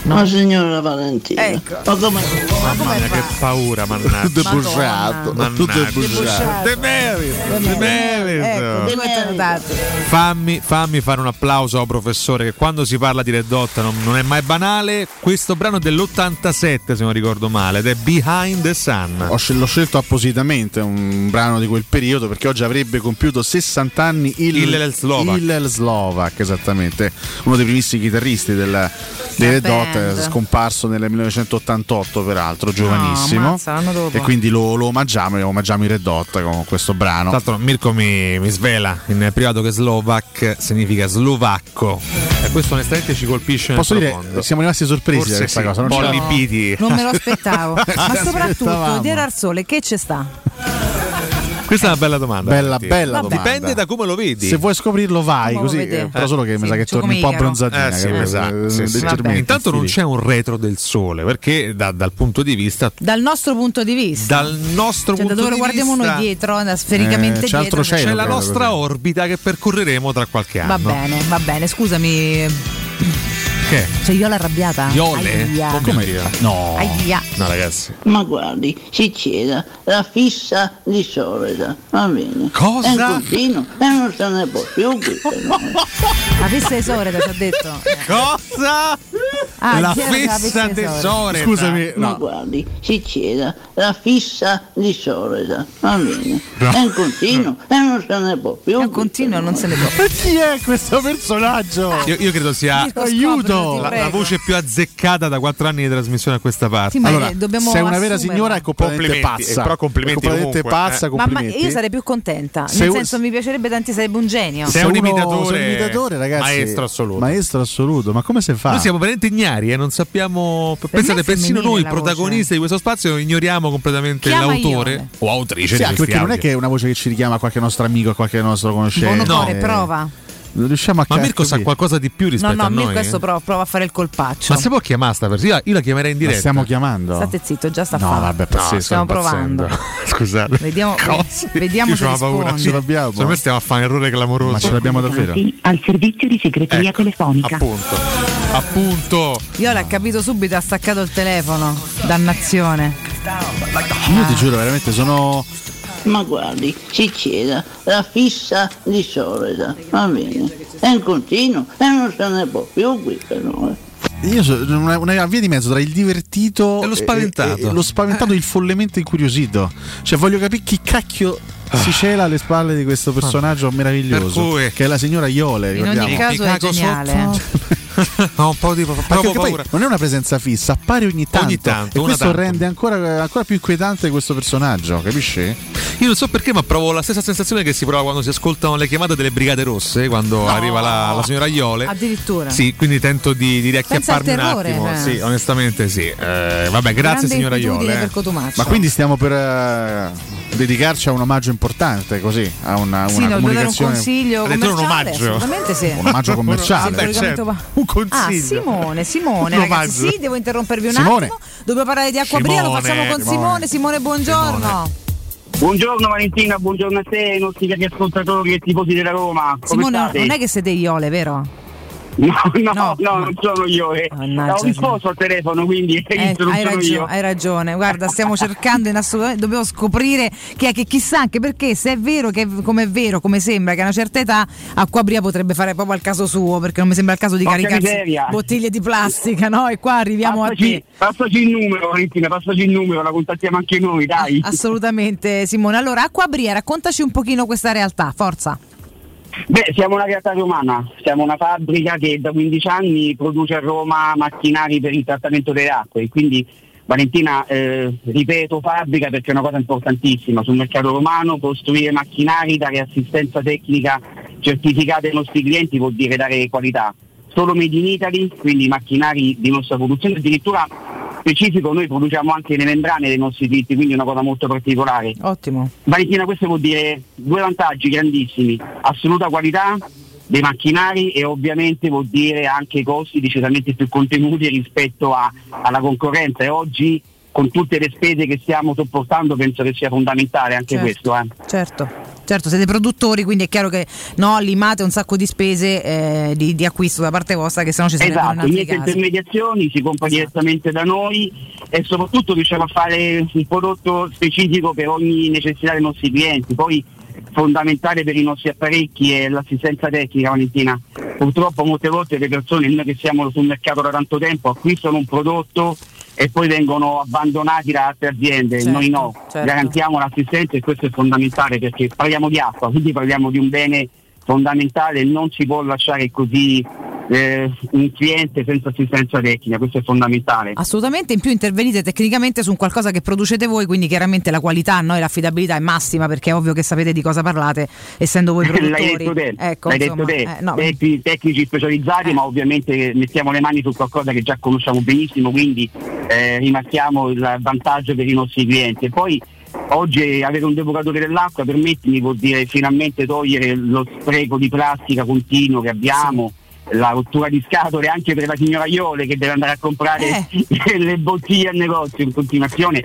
Ma signora Valentina, Ecco. ma come Mamma mia, che paura, mannaggia. Tutto è bruciato, tutto è bruciato. De merito, de merito. Ecco. Fammi, fammi fare un applauso al professore che quando si parla di Red Hot non, non è mai banale. Questo brano è dell'87 se non ricordo male ed è Behind the Sun. Ho l'ho scelto appositamente sicuramente un brano di quel periodo perché oggi avrebbe compiuto 60 anni il Hillel Slovak. Hillel Slovak, esattamente, uno dei primissimi chitarristi del, dei Red Hot, band. scomparso nel 1988 peraltro, giovanissimo. ammazza, dopo. e quindi lo, lo omaggiamo e omaggiamo i Red Hot con questo brano. Tra l'altro Mirko mi, mi svela in privato che Slovak significa slovacco e questo onestamente ci colpisce nel Posso dire, profondo. siamo rimasti sorpresi Forse da questa sì, cosa. non. Non me lo aspettavo. [LAUGHS] Ma soprattutto aspettavamo. di Ararsole, che ci sta? Questa è una bella domanda. Bella, bella domanda. Dipende da come lo vedi. Se vuoi scoprirlo vai, Come così, eh, però solo che mi sa che Sì, torni un po' abbronzatina. Eh, sì, esatto, Eh, sì, sì. Intanto non c'è un retro del sole perché da- dal punto di vista Dal nostro punto di vista. dal nostro Cioè, da punto dove lo di guardiamo vista noi dietro, da sfericamente Eh, c'è dietro. altro cielo, c'è la nostra orbita che percorreremo tra qualche anno. Va bene, va bene, scusami. Che? Cioè, io l'arrabbiata? Iole? Aia. Come No. Aia. No, ragazzi. Ma guardi, si c'era la fissa di solita, va bene. Cosa? È un continuo e non se ne può più. La [LAUGHS] fissa esoreta, ci ha detto. Cosa? Ah, la era la fissa tesore. Scusami, Ma no. guardi, si c'era la fissa di solita, va bene. È un continuo e non se ne può più. È un continuo, non se ne può. Ma [LAUGHS] chi è questo personaggio? Io, io credo sia Mirko, Aiuto! la, la voce più azzeccata da quattro anni di trasmissione a questa parte. Sì, ma Allora, eh, dobbiamo sei una vera signora è completamente Complimenti, pazza. eh, però complimenti È completamente comunque, pazza, eh. Ma, ma complimenti. io sarei più contenta. Se Nel un- senso, mi piacerebbe tanti, sarebbe un genio. Sei Se un imitatore, sei un imitatore, ragazzi. maestro assoluto. Maestro assoluto, ma come si fa? Noi siamo veramente ignari e non sappiamo. me pensate, persino noi, protagonisti di questo spazio, ignoriamo completamente Chiama l'autore Iole. o autrice Sì, di perché non è audio. che è una voce che ci richiama a qualche nostro amico, a qualche nostro conoscente. Buono cuore, Eh, prova. Non riusciamo a Ma Mirko sa capire. qualcosa di più No, rispetto no, a noi. Mirko adesso prova, prova a fare il colpaccio. Ma si può chiamare sta persona? Io, io la chiamerei in La diretta. stiamo chiamando? State zitto, già sta No, facendo. vabbè, pazzesco. stiamo impazzendo. provando. [LAUGHS] Scusate. Vediamo, [LAUGHS] Cosa? vediamo Io se la paura. risponde. Ce l'abbiamo. Secondo me stiamo a fare un errore clamoroso. Ma ce l'abbiamo davvero? al servizio di segreteria Ecco, telefonica. Appunto. Appunto. Io l'ho capito subito, ha staccato il telefono. Dannazione. Io ti giuro, veramente sono. Ma guardi, si c'era la fissa di solita, va bene. È un continuo e non se ne può più questo no. Io sono una, una via di mezzo tra il divertito E lo spaventato. e- e lo spaventato e il follemente incuriosito. Cioè, voglio capire chi cacchio si cela alle spalle di questo personaggio meraviglioso. Cui- Che è la signora Iole. In ogni ricordiamo. caso è geniale. [LAUGHS] Ho un po' di paura. non è una presenza fissa, appare ogni tanto. Ogni tanto, e questo tanto. rende ancora, ancora più inquietante questo personaggio, capisci? Io non so perché, ma provo la stessa sensazione che si prova quando si ascoltano le chiamate delle Brigate Rosse, quando arriva la, la signora Iole. Addirittura. Sì, quindi tento di, di riacchiapparmi un attimo. eh. Sì, onestamente sì. Eh, vabbè, grazie Grande signora Iole. per eh. Ma quindi stiamo per eh, dedicarci a un omaggio importante, così, a una, Sì, una no, devo dare un comunicazione. consiglio un commerciale. omaggio. Assolutamente sì. Un omaggio [LAUGHS] commerciale. Certo. Un consiglio. Ah, Simone, Simone, ragazzi, sì, devo interrompervi un Simone. attimo. Dobbiamo parlare di Acqua Bria, lo facciamo con Simone. Simone. Simone, buongiorno. Buongiorno Valentina, buongiorno a te, ai nostri cari ascoltatori e tifosi della Roma. Come Simone, state? non è che siete Iole, vero? No, no, No. no, non sono io. Eh. Ho risposto al telefono, quindi Eh, non hai, ragione, io. hai ragione, guarda, stiamo cercando in assolutamente, dobbiamo scoprire che, che chissà anche perché se è vero che come è vero, come sembra che a una certa età Acquabria potrebbe fare proprio al caso suo, perché non mi sembra il caso di Porca caricarsi miseria. bottiglie di plastica, no? E qua arriviamo a Passaci, passaci il numero, Valentina, passaci il numero, la contattiamo anche noi, dai. Assolutamente Simone. Allora, Acquabria, raccontaci un pochino questa realtà, forza. Beh, siamo una realtà romana, siamo una fabbrica che da 15 anni produce a Roma macchinari per il trattamento delle acque e quindi Valentina, eh, ripeto fabbrica perché è una cosa importantissima sul mercato romano, costruire macchinari, dare assistenza tecnica certificata ai nostri clienti vuol dire dare qualità. Solo made in Italy, quindi macchinari di nostra produzione, addirittura specifico noi produciamo anche le membrane dei nostri diritti, quindi è una cosa molto particolare. Ottimo. Valentina, questo vuol dire due vantaggi grandissimi, assoluta qualità dei macchinari e ovviamente vuol dire anche costi decisamente più contenuti rispetto a- alla concorrenza e oggi con tutte le spese che stiamo sopportando penso che sia fondamentale anche Certo. questo. Eh. Certo, certo, siete produttori, quindi è chiaro che no, limate un sacco di spese eh, di, di acquisto da parte vostra che se no ci sarebbero in Esatto, altri niente casi. intermediazioni, si compra direttamente da noi e soprattutto riusciamo a fare un prodotto specifico per ogni necessità dei nostri clienti. Poi fondamentale per i nostri apparecchi è l'assistenza tecnica Valentina. Purtroppo molte volte le persone, noi che siamo sul mercato da tanto tempo, acquistano un prodotto e poi vengono abbandonati da altre aziende, Certo, noi no, certo. garantiamo l'assistenza e questo è fondamentale perché parliamo di acqua, quindi parliamo di un bene fondamentale, non si può lasciare così eh, un cliente senza assistenza tecnica, questo è fondamentale. Assolutamente, in più intervenite tecnicamente su un qualcosa che producete voi, quindi chiaramente la qualità no, e l'affidabilità è massima perché è ovvio che sapete di cosa parlate, essendo voi [LAUGHS] produttori. L'hai detto te, Ecco, l'hai insomma, detto te. eh, no. Tecni- tecnici specializzati, ma ovviamente mettiamo le mani su qualcosa che già conosciamo benissimo, quindi eh, rimarchiamo il vantaggio per i nostri clienti. E poi oggi avere un depuratore dell'acqua, permettimi, vuol dire finalmente togliere lo spreco di plastica continuo che abbiamo. La rottura di scatole anche per la signora Iole che deve andare a comprare Eh. [LAUGHS] le bottiglie al negozio in continuazione,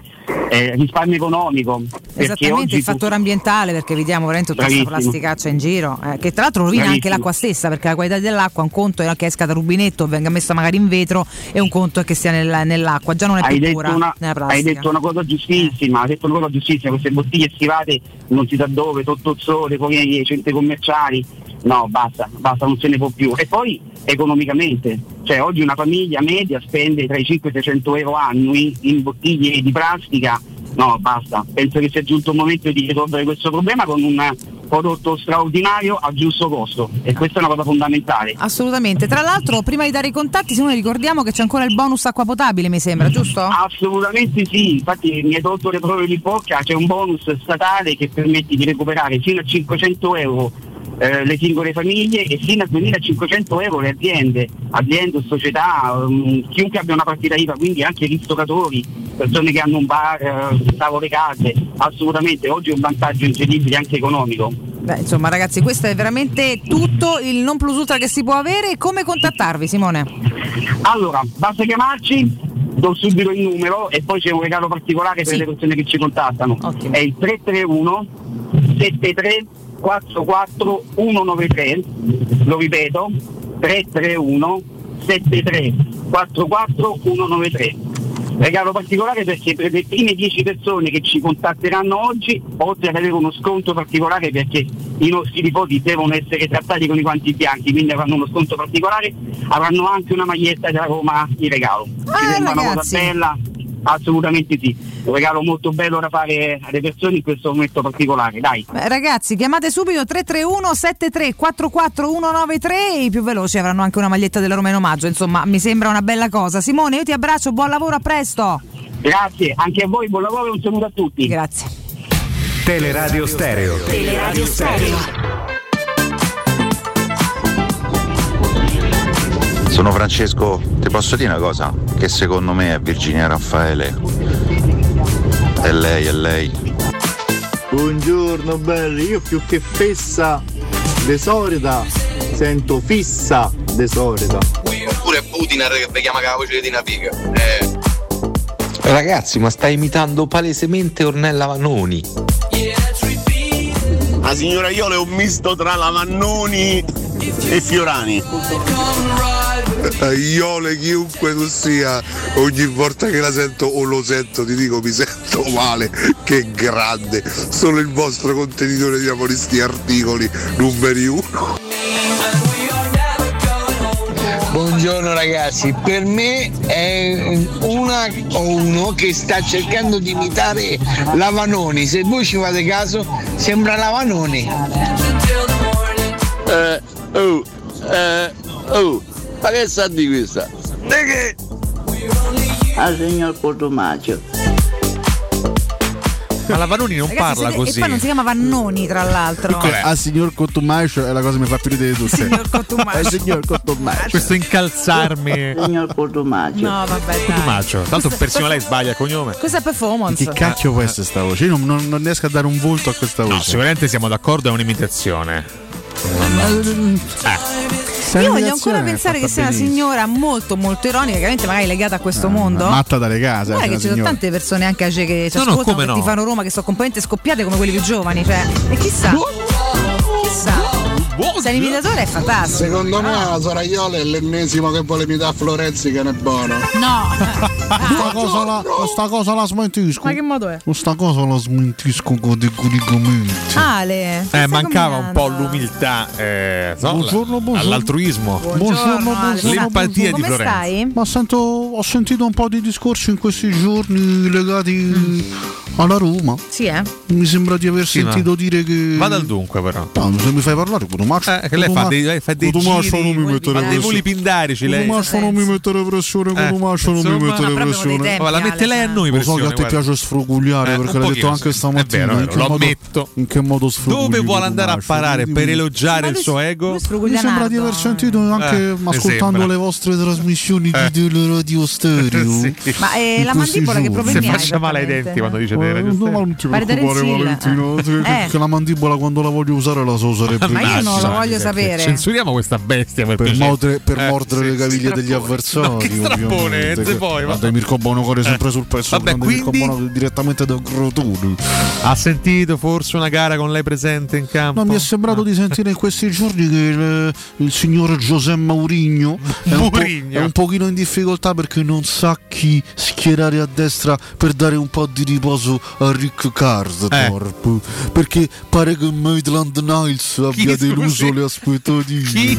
eh, risparmio economico. Esattamente il fattore ambientale perché evitiamo veramente tutta questa plasticaccia in giro eh, che tra l'altro rovina anche Bravissimo. l'acqua stessa perché la qualità dell'acqua un conto è che esca da rubinetto venga messa magari in vetro e un conto è che sia nel- nell'acqua già non è hai più pura una, nella hai detto una cosa giustissima, hai detto una cosa giustissima, queste bottiglie schivate non si sa dove, sotto il sole, poi nei centri commerciali, no basta, basta, non se ne può più. E poi economicamente, cioè oggi una famiglia media spende tra i 500 e i 600 euro annui in bottiglie di plastica, no basta, penso che sia giunto il momento di risolvere questo problema con un prodotto straordinario a giusto costo e questa è una cosa fondamentale. assolutamente tra l'altro prima di dare i contatti se noi ricordiamo che c'è ancora il bonus acqua potabile mi sembra giusto? Assolutamente sì, infatti mi hai tolto le prove di bocca, c'è un bonus statale che permette di recuperare fino a 500 euro eh, le singole famiglie e fino a 2500 euro le aziende, aziende, società, um, chiunque abbia una partita IVA, quindi anche i ristoratori, persone che hanno un bar, eh, tavole case, assolutamente oggi è un vantaggio incredibile anche economico. Beh, insomma ragazzi questo è veramente tutto il non plus ultra che si può avere come contattarvi Simone? Allora, basta chiamarci, do subito il numero e poi c'è un regalo particolare per le persone che ci contattano. È il 331 73 44 193, lo ripeto, 331 73 44 193. Regalo particolare perché per le prime 10 persone che ci contatteranno oggi, oltre ad avere uno sconto particolare perché i nostri nipoti devono essere trattati con i guanti bianchi, quindi avranno uno sconto particolare, avranno anche una maglietta della Roma in regalo. Ci sembra una cosa bella? Assolutamente sì, un regalo molto bello da fare alle persone in questo momento particolare, dai. Beh, ragazzi, chiamate subito 331 73 44 193 e i più veloci avranno anche una maglietta della Roma in omaggio. Insomma, mi sembra una bella cosa. Simone, io ti abbraccio, buon lavoro, a presto. Grazie, anche a voi, buon lavoro e un saluto a tutti. Grazie. Teleradio Stereo. Teleradio Stereo. Sono Francesco, ti posso dire una cosa? Che secondo me è Virginia Raffaele. È lei, è lei. Buongiorno belli, io più che fessa de solita sento fissa de solita. Oppure Putinar che vi chiama la voce di una. Eh. Ragazzi, ma stai imitando palesemente Ornella Vanoni. La signora Iole è un misto tra Lavannoni e Fiorani. Iole chiunque tu sia, ogni volta che la sento o lo sento ti dico mi sento male, che grande, sono il vostro contenitore di amoristi articoli numeri uno. Buongiorno ragazzi, per me è una o uno che sta cercando di imitare la Vanoni, se voi ci fate caso sembra la Vanoni. Eh, oh, eh, oh, ma che sa di questa? Perché? Al signor Cotumaccio. Ma la Vanoni non Ragazzi, parla se- così. E poi non si chiama Vannoni, tra l'altro. Comunque, al signor Cottumascio è la cosa che mi fa più ridere di tutte. Signor. Al signor Cottumascio. Questo incalzarmi. Signor Cotumaccio. No, vabbè, dai. Tumaccio. Tanto persino lei sbaglia il cognome. Questa è performance. Che cacchio può essere sta voce? Io non, non- non riesco a dare un volto a questa voce. No, sicuramente siamo d'accordo, è un'imitazione. Eh. Io voglio ancora pensare che sia una signora molto molto ironica, chiaramente magari legata a questo mondo. Matta dalle case. Guarda che ci sono signora. tante persone anche age che ci No, no, ascoltano, che no? ti fanno Roma, che sono completamente scoppiate come quelli più giovani. Cioè, e chissà, chissà. Sei l'imitatore è fantastico. Secondo me la Soraiola è l'ennesimo che vuole imitare Florenzi che ne è buono. No. Questa cosa, la, questa cosa la smentisco. Ma che modo è? Questa cosa la smentisco categoricamente. Ale. Eh, mancava un po' l'umiltà, eh, no, Buongiorno, buongiorno. all'altruismo. Buongiorno, buongiorno. L'empatia di Come Florenzi. stai? Ma sento, ho sentito un po' di discorsi in questi giorni legati alla Roma. Sì, eh. Mi sembra di aver Sì, ma- sentito dire che. Vada al dunque, però. No, se mi fai parlare, Cotomaccio. Eh, che lei fa dei, lei fa dei Cotomaccio giri, non mi mettere fa dei pressione. voli pindarici. Lei. Cotomaccio non mi mettere pressione, Eh, Cotomaccio non mi mettere ma pressione. dei tempi, Ma la mette lei a noi Lo so che a te piace sfrugugliare Eh, perché l'hai detto anche stamattina. È vero, è vero, lo modo, ammetto. in che modo sfrugugli? Dove vuole andare a parare per elogiare il suo ego? Mi sembra di aver sentito anche Eh, ascoltando le vostre trasmissioni Eh. di teleradio stereo. [LAUGHS] Ma eh, In la mandibola che problemi Se hai? faccia male ai denti quando dice delle Eh, radio no, ma stereo. non ti Pare preoccupare Valentino, eh. che- Eh. la mandibola quando la voglio usare la so sarebbe Ma io non lo voglio sapere. Censuriamo questa bestia per, per, mordere, per Eh, mordere sì, le caviglie degli avversari. No, che strappone, che- poi, va. Guarda, Mirko Bonocore sempre sul pezzo. Vabbè, grande Mirko quindi- Bonocore direttamente da Crotone. Ha sentito forse una gara con lei presente in campo? No, mi è sembrato di sentire in questi giorni che il, il signor José Mourinho è un, è un pochino in difficoltà perché non sa chi schierare a destra per dare un po' di riposo a Rick Karsdorp. Perché pare che Maitland Niles abbia scusi? Deluso le aspettative.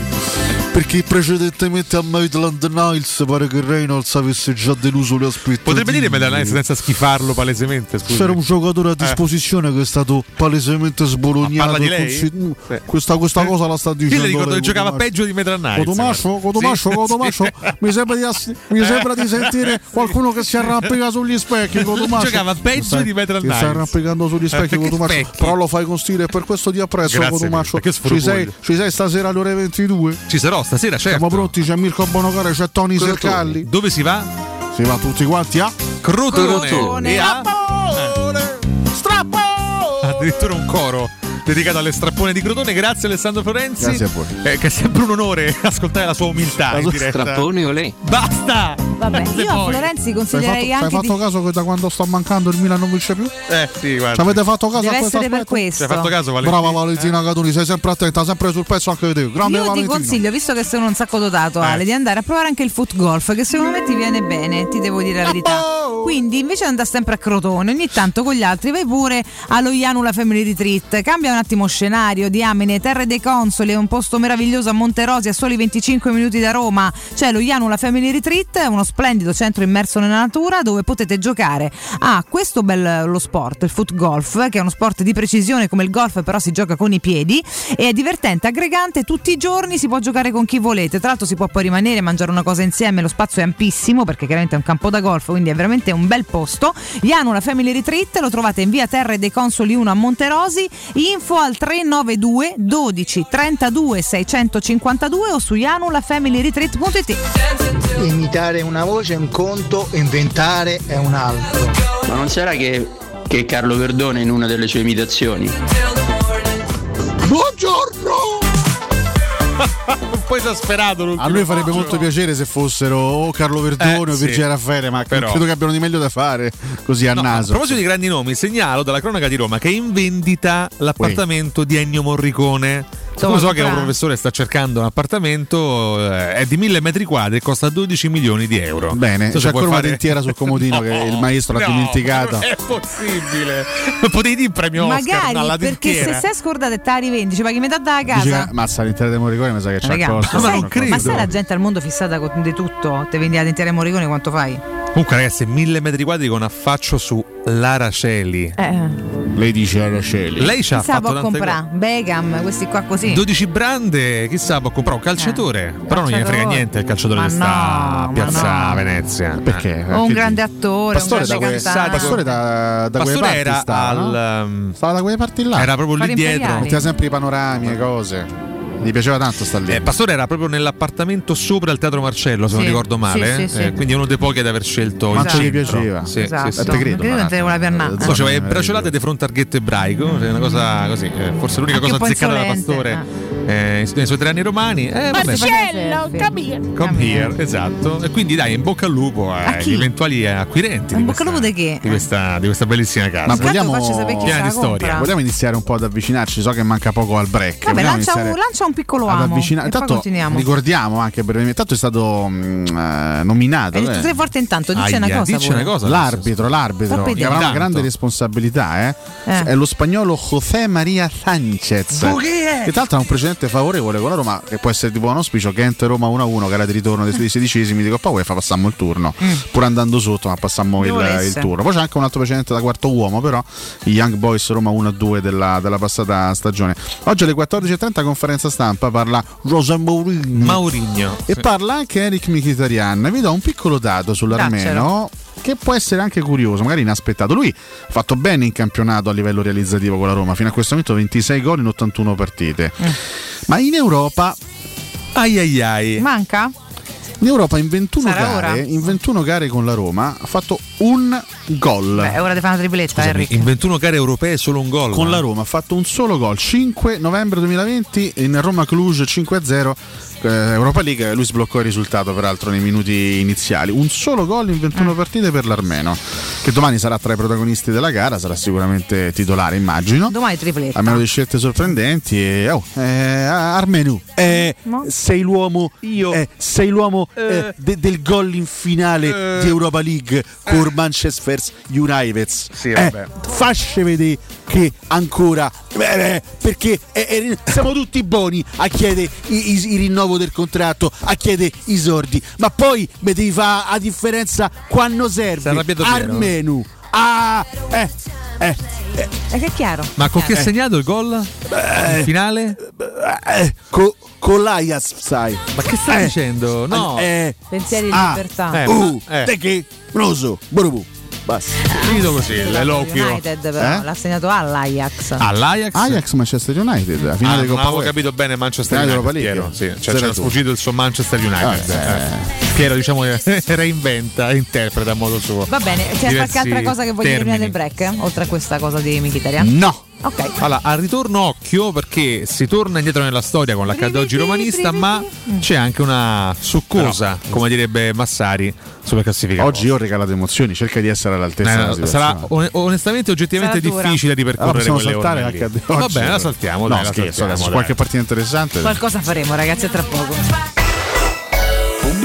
Perché precedentemente a Maitland Niles pare che Reynolds avesse già deluso le aspettative. Potrebbe dire Medalline senza schifarlo palesemente, scusi. C'era un giocatore a Eh. disposizione che è stato palesemente sbolognato. Lei? consi- Sì. Questa, questa cosa la sta Io dicendo. le ricordo che giocava peggio di Medranai. Cotomascio, Cotomascio, Cotomascio, mi sembra di, ass- mi sembra di sentire qualcuno che si arrampica sugli specchi. Cotomascio. Giocava peggio Stai- di Maitland Ti stai Niles. arrampicando sugli Eh, specchi, Cotomascio. Però lo fai con stile e per questo ti apprezzo, Cotomascio. Ci sei, ci sei stasera alle ore 22? Ci sarò stasera, certo. Siamo pronti, c'è Mirko Bonocore, c'è Tony Sercalli. Dove si va? Si va tutti quanti a Crotone. Crotone. E a? Addirittura un coro dedicato alle strappone di Crotone. Grazie Alessandro Florenzi. Grazie a voi. Eh, che è sempre un onore [LAUGHS] ascoltare la sua umiltà in diretta. Strappone o lei? Basta! Vabbè, Se io a Florenzi Hai consiglierei fatto, hai anche fatto di... caso che da quando sto mancando il Milan non vince più? Eh sì, guarda. Ci avete fatto caso Deve a questo essere per questo. Ci hai fatto caso, Valentina? Brava Valentina Catoni, sei sempre attenta, sempre sul pezzo anche te. Grande Io ti Valentina. consiglio, visto che sono un sacco dotato, Eh. Ale, di andare a provare anche il foot golf, che secondo me ti viene bene, ti devo dire la verità. Quindi, invece di andare sempre a Crotone, ogni tanto con gli altri vai pure allo Janula Family Retreat. Cambia un attimo scenario, diamine, Terre dei Consoli, un posto meraviglioso a Monterosi, a soli 25 minuti da Roma. C'è lo Janula Family Retreat, uno splendido centro immerso nella natura dove potete giocare a questo bello sport, il foot golf, che è uno sport di precisione come il golf, però si gioca con i piedi e è divertente, aggregante, tutti i giorni si può giocare con chi volete. Tra l'altro si può poi rimanere, mangiare una cosa insieme, lo spazio è ampissimo perché chiaramente è un campo da golf, quindi è veramente un bel posto. Janula Family Retreat lo trovate in via Terre dei Consoli 1 a Monterosi, info al 392 12 32 652 o su janulafamilyretreat.it. Imitare una voce è un conto, inventare è un altro. Ma non sarà che, che Carlo Verdone in una delle sue imitazioni? Buongiorno! [LAUGHS] un po' esasperato. A noi farebbe molto piacere se fossero o Carlo Verdone Eh, o sì. Virginia Raffaele, ma Però- credo che abbiano di meglio da fare così a No, a naso. proposito di grandi nomi, segnalo dalla cronaca di Roma che è in vendita l'appartamento di Ennio Morricone. Come so che un professore sta cercando un appartamento, eh, è di mille metri quadri e costa 12 milioni di euro. Bene, so c'è ancora una fare- dentiera sul comodino che il [LAUGHS] maestro l'ha No, dimenticata. Non è possibile. [LAUGHS] Potevi dire il premio Oscar Magari alla perché dentiera. se sei scordata e te la rivendi, ci paghi metà dalla Dice che casa. mazza l'intera dei Morricone mi sa che c'ha Raga, costo. ma, sai, non credo. ma sai la gente al mondo fissata con di tutto? Te vendi la dentiera Morricone quanto fai? Comunque, ragazzi, mille metri quadri con affaccio su Lara Celi. Eh, Lei dice Araceli. Lei ci ha chissà fatto può comprare. Beckham, questi qua così. 12 brande, chissà, può comprare un calciatore. Però non gliene frega niente il calciatore Ma che sta a no, Piazza no. Venezia. Perché? O un Che grande attore, Pastore un da, grande quelle, cantante. Pastore da, da quelle Pastore parti era stava, no? al. um, Stava da quelle parti là. Era proprio lì dietro. Metteva sempre i panorami e cose. Gli piaceva tanto sta lì. Eh, Pastore era proprio nell'appartamento sopra il Teatro Marcello, se non Sì, ricordo male. sì, sì, eh, quindi è uno dei pochi ad aver scelto Quanto il gli centro. piaceva. Sì, Esatto. sì, sì. te credo, Credo te pernare. Poi c'aveva le braciolate di fronte al ghetto ebraico, una cosa così, eh, forse l'unica Anche cosa azzeccata da Pastore eh, nei suoi tre anni romani. Eh, Marcello, capire. Come here, esatto. E quindi dai, in bocca al lupo agli eventuali acquirenti di bocca al lupo di che? di questa, di questa bellissima casa. Ma vogliamo, vogliamo iniziare un po' ad avvicinarci? So che manca poco al break. Vabbè, lancia un, lancia un piccolo amo. avvicinare. Poi Tanto continuiamo. ricordiamo anche brevemente. Tanto è stato mm, eh, nominato. Hai detto eh. sei forte intanto, dici una cosa. dici pure. una cosa, L'arbitro, l'arbitro, che avrà una grande responsabilità, eh. Eh. È lo spagnolo José María Sánchez. Che tra l'altro ha un precedente favorevole con la Roma, che può essere tipo un auspicio Kent Roma 1-1, che era di ritorno dei sedicesimi di Coppa UEFA, passammo il turno. Pur andando sotto, ma passammo il, il turno. Poi c'è anche un altro precedente da quarto uomo, però, i Young Boys Roma 1-2 della, della passata stagione. Oggi alle 14.30 conferenza stampa parla Rosa Mourinho. Maurigno. E parla anche Eric Mkhitaryan. Vi do un piccolo dato sull'armeno che può essere anche curioso, magari inaspettato. Lui ha fatto bene in campionato a livello realizzativo con la Roma, fino a questo momento 26 gol in 81 partite. Ma in Europa ai ai ai. Manca? in Europa in 21 Sarà gare, in 21 gare con la Roma ha fatto un gol. Beh, è ora di fare una tripletta, Scusami, Eric. in 21 gare europee solo un gol. con la Roma ha fatto un solo gol 5 novembre 2020 in Roma Cluj 5-0 eh, Europa League lui sbloccò il risultato peraltro nei minuti iniziali. Un solo gol in Mm. 21 partite per l'Armeno che domani sarà tra i protagonisti della gara sarà sicuramente titolare immagino. Domani tripletta. a meno di scelte sorprendenti e oh, eh, Armenu eh, sei l'uomo eh, sei l'uomo eh, de- del gol in finale di Europa League con Manchester United. Sì, Eh, vabbè. facci vedere che ancora eh, eh, perché eh, eh, siamo tutti buoni a chiedere il rinnovo del contratto a chiedere i sordi ma poi mi devi fare a differenza quando serve Piero? Armenu ah eh eh eh, È che è chiaro. Ma con che Eh. segnato il gol? In finale? eh, co- con l'Ajax sai Ma che stai Eh. dicendo? No. eh, Pensieri di ah, libertà. Eh, uh, eh. te che non lo so Borubu. Basta Finito così, l'eloquio. United però Eh? l'ha segnato all'Ajax. All'Ajax? Ajax Manchester United la Ah, finale non Coppa avevo UEFA. capito bene Manchester Finale United. Piero, sì. Cioè, c'era sfuggito il suo Manchester United. Ah, eh. Piero, diciamo, [LAUGHS] reinventa, interpreta a modo suo. Va bene, c'è qualche altra cosa che voglio dire prima del break? Oltre a questa cosa di Mkhitaryan? no Ok. Allora, al ritorno occhio perché si torna indietro nella storia con l'accadde oggi romanista, ma c'è anche una succosa, come direbbe Massari, sulla classifica. oggi ho regalato emozioni cerca di essere all'altezza della Eh, situazione. sarà on- onestamente oggettivamente Sarà difficile Allora ripercorrere possiamo quelle saltare ore lì. l'HD Va oggi? bene, la saltiamo, no, dai, la scherzo, saltiamo, adesso dai. qualche partita interessante Qualcosa faremo ragazzi, tra poco.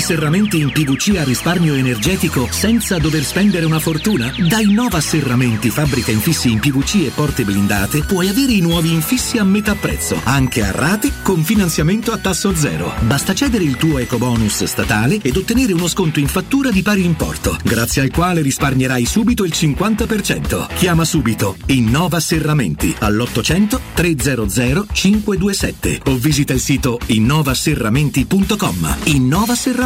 serramenti in PVC a risparmio energetico senza dover spendere una fortuna? Da Innova Serramenti, fabbrica infissi in PVC e porte blindate, puoi avere i nuovi infissi a metà prezzo, anche a rate con finanziamento a tasso zero. Basta cedere il tuo ecobonus statale ed ottenere uno sconto in fattura di pari importo, grazie al quale risparmierai subito il 50%. Chiama subito Innova Serramenti all'800 300 527 o visita il sito innovaserramenti.com. Innova Serramenti.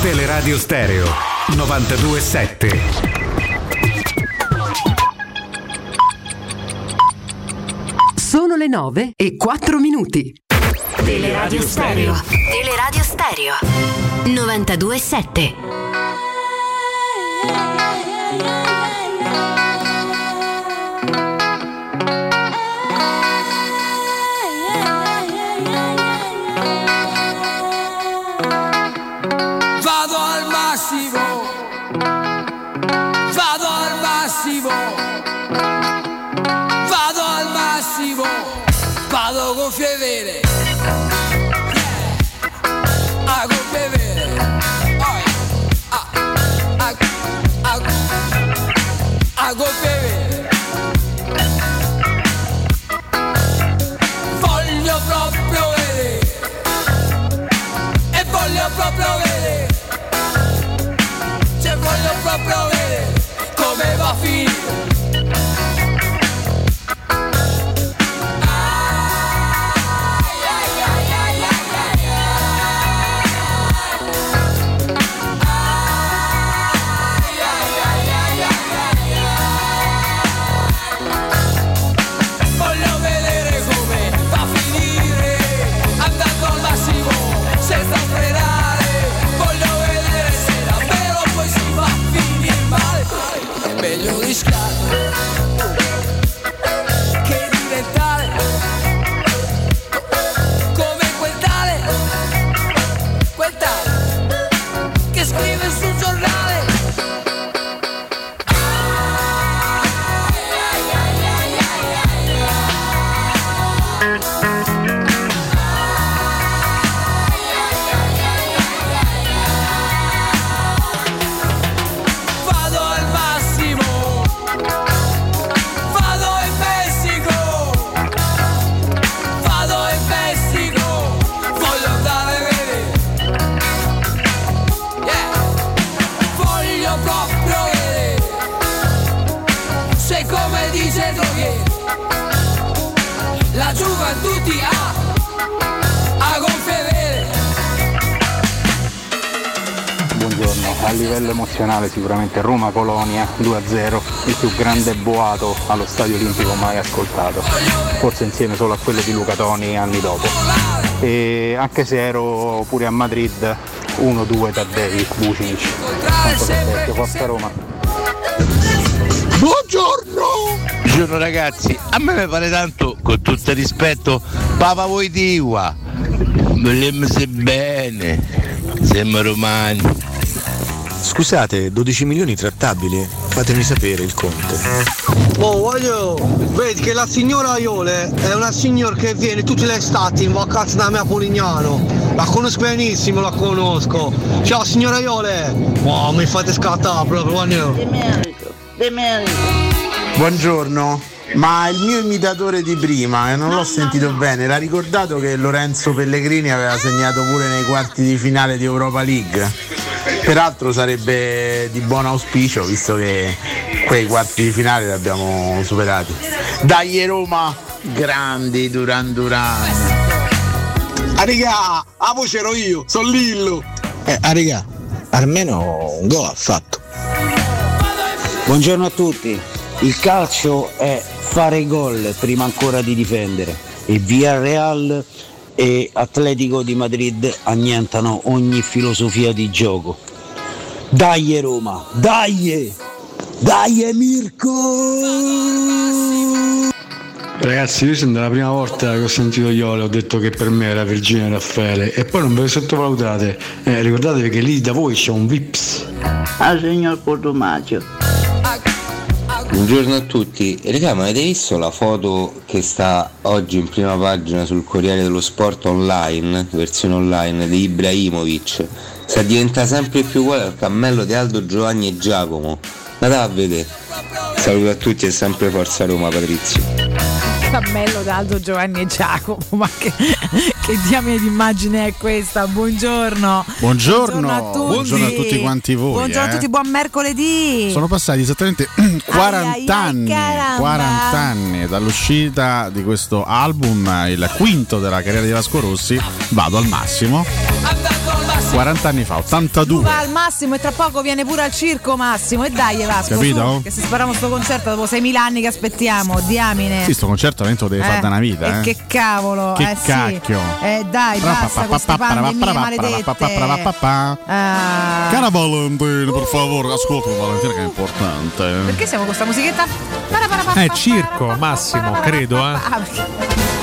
Teleradio Stereo 927. Sono le 9 e 4 minuti. Teleradio Stereo. Teleradio Stereo. 927. Al emozionale sicuramente Roma-Colonia 2-0, il più grande boato allo stadio olimpico mai ascoltato, forse insieme solo a quello di Luca Toni anni dopo. E anche se ero pure a Madrid 1-2 Taddei, Bucinic. Tanto per forza Roma. Buongiorno! Buongiorno ragazzi, a me mi pare tanto, con tutto il rispetto, Papa Voidiwa. Vogliamo se bene, siamo romani. Scusate, 12 milioni trattabili? Fatemi sapere il conte. Oh, voglio, vedi che la signora Iole è una signora che viene tutte le estati in vacanza da me a Polignano. La conosco benissimo, la conosco. Ciao signora Iole! Oh, mi fate scattare proprio, merito. Buongiorno, ma il mio imitatore di prima, e non l'ho sentito bene, l'ha ricordato che Lorenzo Pellegrini aveva segnato pure nei quarti di finale di Europa League? Peraltro sarebbe di buon auspicio visto che quei quarti di finale li abbiamo superati. Dai Roma, grandi Duran Duran. Ah, raga, a voce ero io, sono Lillo. Eh, ah, raga, almeno un gol ha fatto. Buongiorno a tutti. Il calcio è fare gol prima ancora di difendere e Villarreal e Atletico di Madrid annientano ogni filosofia di gioco. Dai Roma, dai! Dai Mirko! Ragazzi, io sono la prima volta che ho sentito Iole, ho detto che per me era Virginia Raffaele e poi non ve lo sottovalutate. Eh, ricordatevi che lì da voi c'è un Vips. Al signor Cotumaccio. Buongiorno a tutti, raga ma avete visto la foto che sta oggi in prima pagina sul Corriere dello Sport online, versione online, di Ibrahimovic? Sta diventa sempre più uguale al cammello di Aldo Giovanni e Giacomo. Andate a vedere. Saluto a tutti e sempre Forza Roma Patrizio. Cammello d'Aldo Giovanni e Giacomo, ma che, che diamine d'immagine è questa? Buongiorno. Buongiorno, a tutti. buongiorno a tutti quanti voi. Buongiorno eh. a tutti, buon mercoledì. Sono passati esattamente [CLEARS THROAT] 40 anni, caramba. 40 anni dall'uscita di questo album, il quinto della carriera di Vasco Rossi. Vado al massimo. 40 anni fa, 82. Va al massimo e tra poco viene pure al circo Massimo e dai Vasco Capito? su, che se spariamo sto concerto dopo 6.000 anni che aspettiamo diamine Sì, sto concerto veramente lo devi fare da una vita. e eh. che cavolo Che eh sì. cacchio. eh dai basta queste pandemie maledette Ah. Cara Valentino, per favore, ascoltami Valentina che è importante. perché siamo con questa musichetta? Eh, circo, Massimo, credo, eh. Ah,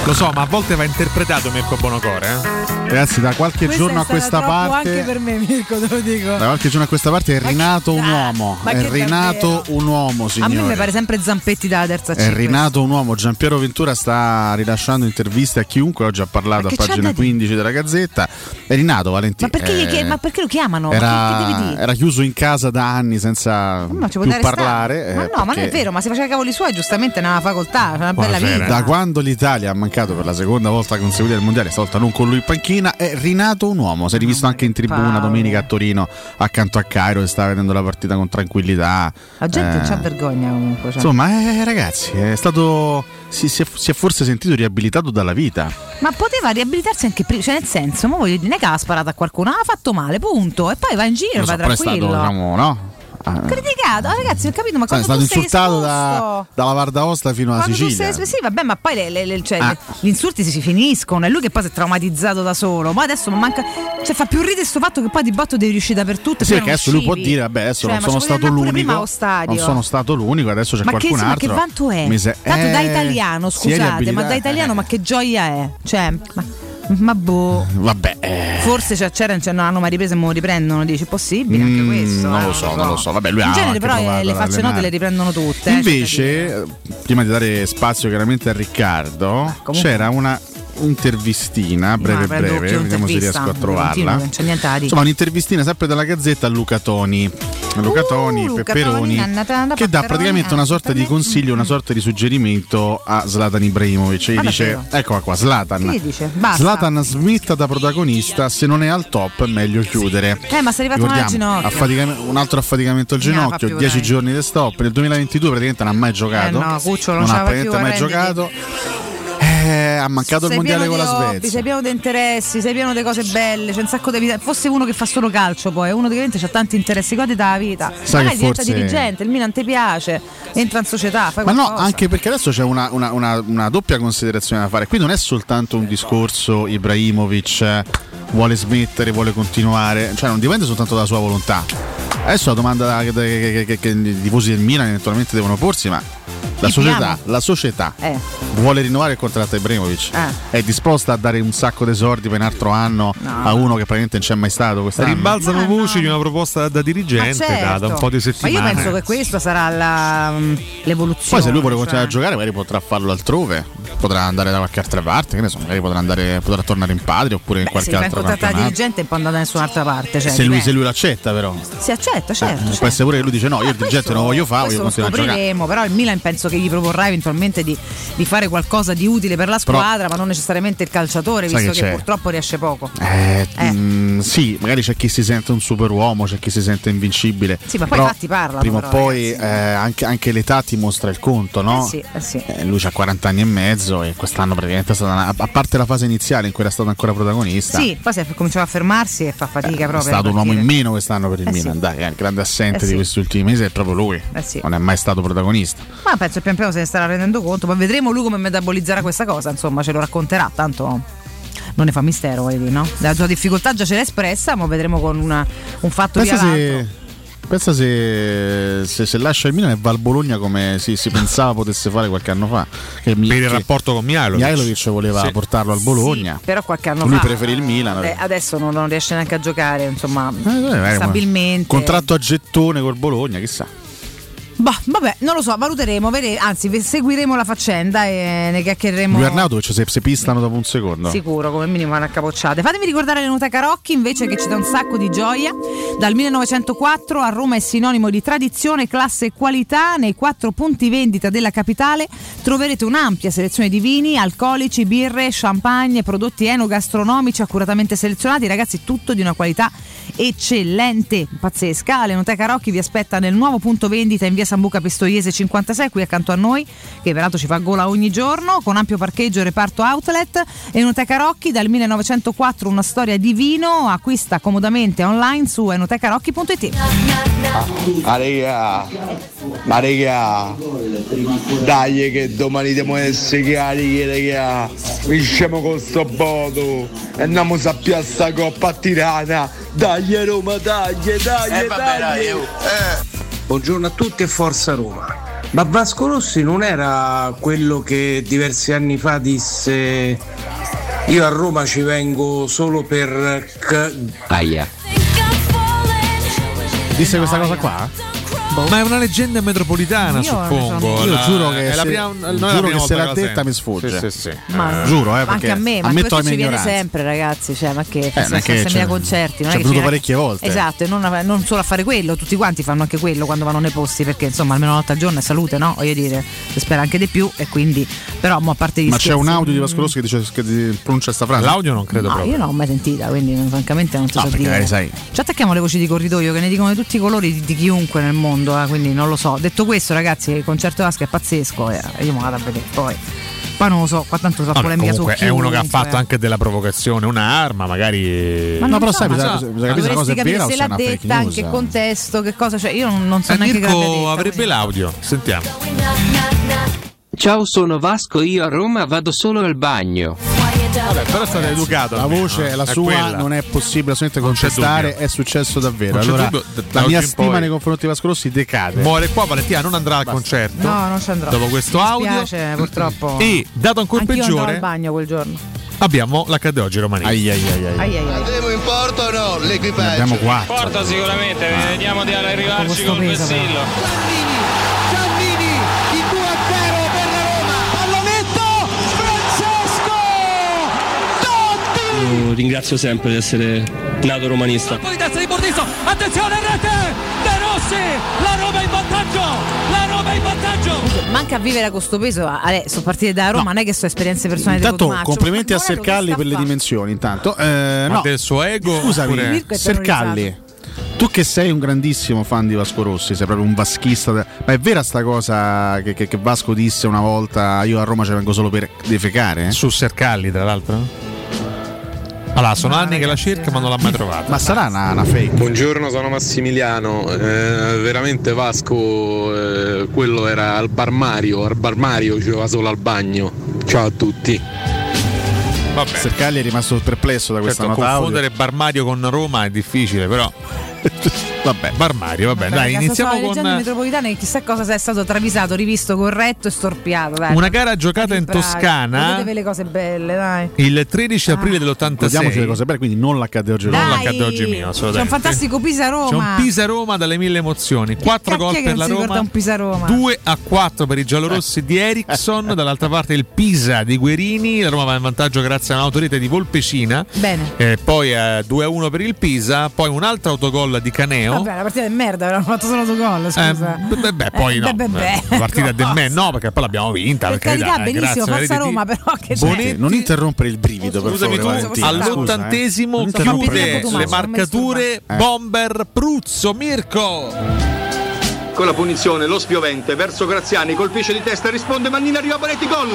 Lo so, ma a volte va interpretato Mirko Bonocore, eh. Ragazzi, da qualche questa giorno a questa parte anche per me Mirko te lo dico Da qualche giorno a questa parte è rinato un uomo. ma È rinato un uomo, a signore. me mi pare sempre Zampetti dalla terza C È rinato un uomo, Giampiero Ventura sta rilasciando interviste a chiunque, oggi ha parlato a pagina da dire? 15 della Gazzetta. È rinato Valentino. ma perché, Eh, ma perché lo chiamano? Era, era chiuso in casa da anni senza Ma più parlare. eh, ma no, ma non è perché- vero, ma si faceva i cavoli suoi, giustamente è una facoltà, una bella vita. Da quando l'Italia ha mancato per la seconda volta consecutiva del mondiale, stavolta non con lui in panchina, è rinato un uomo. Si è rivisto anche in tribuna Paolo. domenica a Torino, accanto a Cairo, che stava vedendo la partita con tranquillità. La gente Eh, c'ha vergogna comunque. cioè. Insomma, eh, ragazzi, è stato. Si, si è, si è forse sentito riabilitato dalla vita. Ma poteva riabilitarsi anche prima, cioè nel senso, ma voglio dire, non è che ha sparato a qualcuno, ha fatto male, punto. E poi va in giro, Non so, va però è stato, tranquillo. diciamo, no? Ah, Criticato, ah, ragazzi, ho capito, ma sai, è quando stato insultato da, dalla Vardaosta fino alla Quando Sicilia. sei, sì, vabbè, ma poi le- le- le- cioè, Ah. gli insulti si, finiscono. È lui che poi si è traumatizzato da solo. Ma adesso non manca. Cioè, fa più ridere sto fatto che poi di botto devi riuscire dappertutto. Sì, perché adesso lui può uscivi. dire, vabbè, adesso Cioè, non ma sono stato l'unico. Non sono stato l'unico, adesso c'è Ma che, qualcun ma altro. che vanto è? Se- Tanto da eh, italiano, si è scusate, ma da italiano, ma che gioia è? Cioè, ma, ma boh. Vabbè, eh, Forse cioè, c'era, cioè, non hanno mai ripreso e me lo riprendono. Dici, possibile anche mm, questo? non eh, lo so, non lo so. Vabbè, lui ha In genere, anche però, eh, le facce note le riprendono tutte. eh, Invece, eh, prima di dare spazio chiaramente a Riccardo, c'era una intervistina breve prendo breve, vediamo se riesco a continuo, trovarla. non c'è niente da dire. Insomma, un'intervistina sempre dalla Gazzetta a Luca Toni. Luca Toni, Uh, Luca Pepperoni, Toni, nanna, che dà praticamente una sorta di consiglio, una sorta di suggerimento a Zlatan Ibrahimovic. Gli Ah, dice? Eccola qua, Zlatan. Che dice? Basta. Zlatan smetta da protagonista, se non è al top è meglio chiudere. Eh, ma sei arrivato al ginocchio. affaticam- un altro affaticamento al ginocchio, più, 10 dai. giorni di stop. Nel 2022 praticamente non ha mai giocato. Eh no, Cucciolo non non ha mai renditi. giocato. Eh, ha mancato il mondiale con la hobby, Svezia. sei pieno di interessi, sei pieno di cose belle, c'è un sacco di vita. Fosse uno che fa solo calcio, poi, uno che ha tanti interessi, goditi della vita. Sai Magari che diventa forse- dirigente, il Milan ti piace, entra in società, Ma no, qualcosa. anche perché adesso c'è una, una- una- una doppia considerazione da fare. Qui non è soltanto un discorso Ibrahimovic eh, vuole smettere, vuole continuare, cioè non dipende soltanto dalla sua volontà. Adesso la domanda che, che- che- che i tifosi del Milan eventualmente devono porsi, ma la società, la società Eh. vuole rinnovare il contratto a Ibrahimovic? È disposta a dare un sacco di soldi per un altro anno a uno che praticamente non c'è mai stato quest'anno? Ribalzano voci di una proposta da dirigente Ma da, da un certo. po' di Ma settimane. io penso che questa sarà la, mm, l'evoluzione. Poi se lui vuole cioè. continuare a giocare magari potrà farlo altrove, potrà andare da qualche altra parte, che ne so, magari potrà, andare, potrà tornare in patria oppure in Beh, se qualche altro incontrare la campionato. dirigente può andare da nessun'altra parte. Cioè, se, lui, se lui l'accetta però. Si accetta, certo. Eh, certo. Può essere pure che lui dice no, io il dirigente non lo voglio fare, voglio continuare a giocare. scopriremo, però il Milan penso che gli proporrà eventualmente di, di fare qualcosa di utile per la Però- squadra, ma non necessariamente il calciatore, visto che che, purtroppo riesce poco. Eh, mm, sì, magari c'è chi si sente un superuomo, c'è chi si sente invincibile. Sì, ma poi Però infatti parlano, Prima o però, poi eh, anche, anche l'età ti mostra il conto, no? Eh sì, eh sì. Eh, lui ha 40 anni e mezzo e quest'anno praticamente è stata una- a parte la fase iniziale in cui era stato ancora protagonista. Sì, poi cominciava a fermarsi e fa fatica È proprio. stato a un uomo in meno quest'anno per il Eh Milan, dai, eh, il grande assente Eh di questi ultimi mesi è proprio lui. Eh. Non è mai stato protagonista. Ma penso che pian piano se ne starà rendendo conto, poi vedremo lui come metabolizzerà questa cosa, insomma, ce lo racconterà, tanto non ne fa mistero, voglio dire, no? La sua difficoltà già ce l'ha espressa, ma vedremo con una- un fatto Pensa via l'altro. se, pensa se, se, se lascia il Milan e va al Bologna come si, si pensava potesse fare qualche anno fa. Che Per il rapporto con Mihailovic. Mihailovic voleva Sì. portarlo al Bologna. Però qualche anno Lui fa preferì il Milan. eh, adesso non, non riesce neanche a giocare, insomma, Eh, eh, stabilmente. Contratto a gettone col Bologna, chissà. Bah, vabbè, non lo so, valuteremo, vede- anzi, seguiremo la faccenda e ne chiacchiereremo. Lui Arnautovic se, se pistano dopo un secondo. Sicuro, come minimo vanno a capocciate. Fatemi ricordare l'Enoteca Rocchi invece che ci dà un sacco di gioia. Dal 1904 a Roma è sinonimo di tradizione, classe e qualità. Nei quattro punti vendita della capitale troverete un'ampia selezione di vini, alcolici, birre, champagne, prodotti enogastronomici accuratamente selezionati. Ragazzi, tutto di una qualità eccellente, pazzesca. L'Enoteca Rocchi vi aspetta nel nuovo punto vendita in via Sambuca Pistoiese 56, qui accanto a noi, che peraltro ci fa gola ogni giorno, con ampio parcheggio e reparto outlet. Enoteca Rocchi dal 1904 una storia di vino, acquista comodamente online su enotecarocchi.it. Ma regà, ma regà, dai che domani devono essere carichi, regà. Vinciamo con sto voto e andiamo a piazza Coppa a Tirana. Dai Roma, dai, dai, dai. Buongiorno a tutti e forza Roma. Ma Vasco Rossi non era quello che diversi anni fa disse io a Roma ci vengo solo per... Aia. Disse questa cosa qua? Ma è una leggenda metropolitana, Io suppongo. Io La- giuro che, è la se, prima- giuro che se l'ha detta mi sfugge. Sì, sì, sì. Ma- Eh, giuro, eh, anche perché a me, ma mia ci viene sempre, ragazzi. Cioè, ma che Eh, è che a concerti, non è che venuto parecchie volte. Esatto, e non, non solo a fare quello, tutti quanti fanno anche quello quando vanno nei posti, perché insomma almeno una volta al giorno è salute, no? Voglio dire, si spera anche di più e quindi, però mo, a parte gli Ma c'è un audio di Vasco Rossi che dice che di- pronuncia sta frase? L'audio non credo No, io non l'ho mai sentita, quindi francamente non No, so perché dire. sai. Ci attacchiamo alle voci di corridoio che ne dicono di tutti i colori di, di chiunque nel mondo, eh, quindi non lo so. Detto questo, ragazzi, il concerto Vasco è pazzesco, eh, io me lo vado a vedere poi. Poi non lo so, qua tanto fa Vabbè, polemica su è uno che ha fatto eh. anche della provocazione un'arma, magari. Ma non so, ma bisogna- so, bisogna capire se la cosa è vera o se l'ha detta, in che contesto, che cosa, cioè io non, non so Eh, neanche Mirko detta, avrebbe quindi- l'audio, sentiamo. Ciao, sono Vasco, io a Roma vado solo al bagno. Vabbè, però è stato educato. La voce è la è sua, quella. non è possibile assolutamente contestare, è successo davvero. Allora, la mia stima nei confronti di Vasco Rossi decade. Muore qua, Valentina non andrà al concerto. No, non ci andrò. Dopo questo Mi audio. dispiace, purtroppo. E dato ancora Anch'io andrò al peggiore, bagno quel giorno. abbiamo l'HD oggi romanista. Ai, ai, ai, ai. Ai, ai, ai. Andiamo in porto o no? L'equipaggio. abbiamo quattro. Porta sicuramente, vediamo di arrivarci questo col peso, però. vessillo. Io ringrazio sempre di essere nato romanista. Poi destra di Bordiso, attenzione rete! De Rossi, la Roma in vantaggio! La Roma in vantaggio! Manca a vivere a questo peso, Ale, sono partite da Roma, non è che so esperienze personali di Intanto complimenti a Sercalli per le dimensioni. Intanto, Eh, Ma no. del suo ego? Scusami, Sercalli. Tu che sei un grandissimo fan di Vasco Rossi, sei proprio un vaschista, ma è vera sta cosa che, che- che Vasco disse una volta io a Roma ci vengo solo per defecare? eh?" Su Sercalli, tra l'altro. Allora, sono anni che la cerca, ma non l'ha mai trovata. Ma sarà una, una fake? Buongiorno, sono Massimiliano. Eh, veramente Vasco, eh, quello era al bar Mario, al bar Mario ci va solo al bagno. Ciao a tutti. Vabbè. Sercalli è rimasto perplesso da questa Certo, nota audio. confondere Barmario con Roma è difficile, però. [LAUGHS] vabbè, Barmario, vabbè, dai, Ragazzi, iniziamo leggende con metropolitane che chissà cosa sia stato travisato, rivisto, corretto e storpiato. Dai. una gara giocata in. Toscana Vedetevi le cose belle, dai. il 13 aprile le dell'86. cose belle, quindi non l'accade oggi. Non Dai, l'accade oggi mio, C'è un fantastico Pisa-Roma. C'è un Pisa-Roma dalle mille emozioni. 4 Cacchio gol per la Roma. un Pisa-Roma. 2 a 4 per i giallorossi di Eriksson, [LAUGHS] dall'altra parte il Pisa di Guerini, la Roma va in vantaggio grazie a un'autorete di Volpecina, Bene. Eh, poi eh, 2 a 1 per il Pisa, poi un altro autogol di Caneo. Vabbè, la partita è merda, avevano fatto solo due gol, Eh, scusa. beh, beh, poi Eh, no, beh, beh, Eh, beh. la partita del me no, perché poi l'abbiamo vinta. Per carità, carità, eh, benissimo, forza Roma, però che c'è? Bonetti- Non interrompere il brivido, per Scusami favore. tu, all'ottantesimo scusa, eh. Chiude le marcature Eh. Bomber Pruzzo Mirko. Con la punizione lo spiovente verso Graziani, colpisce di testa, risponde Mannina, arriva Bonetti, gol!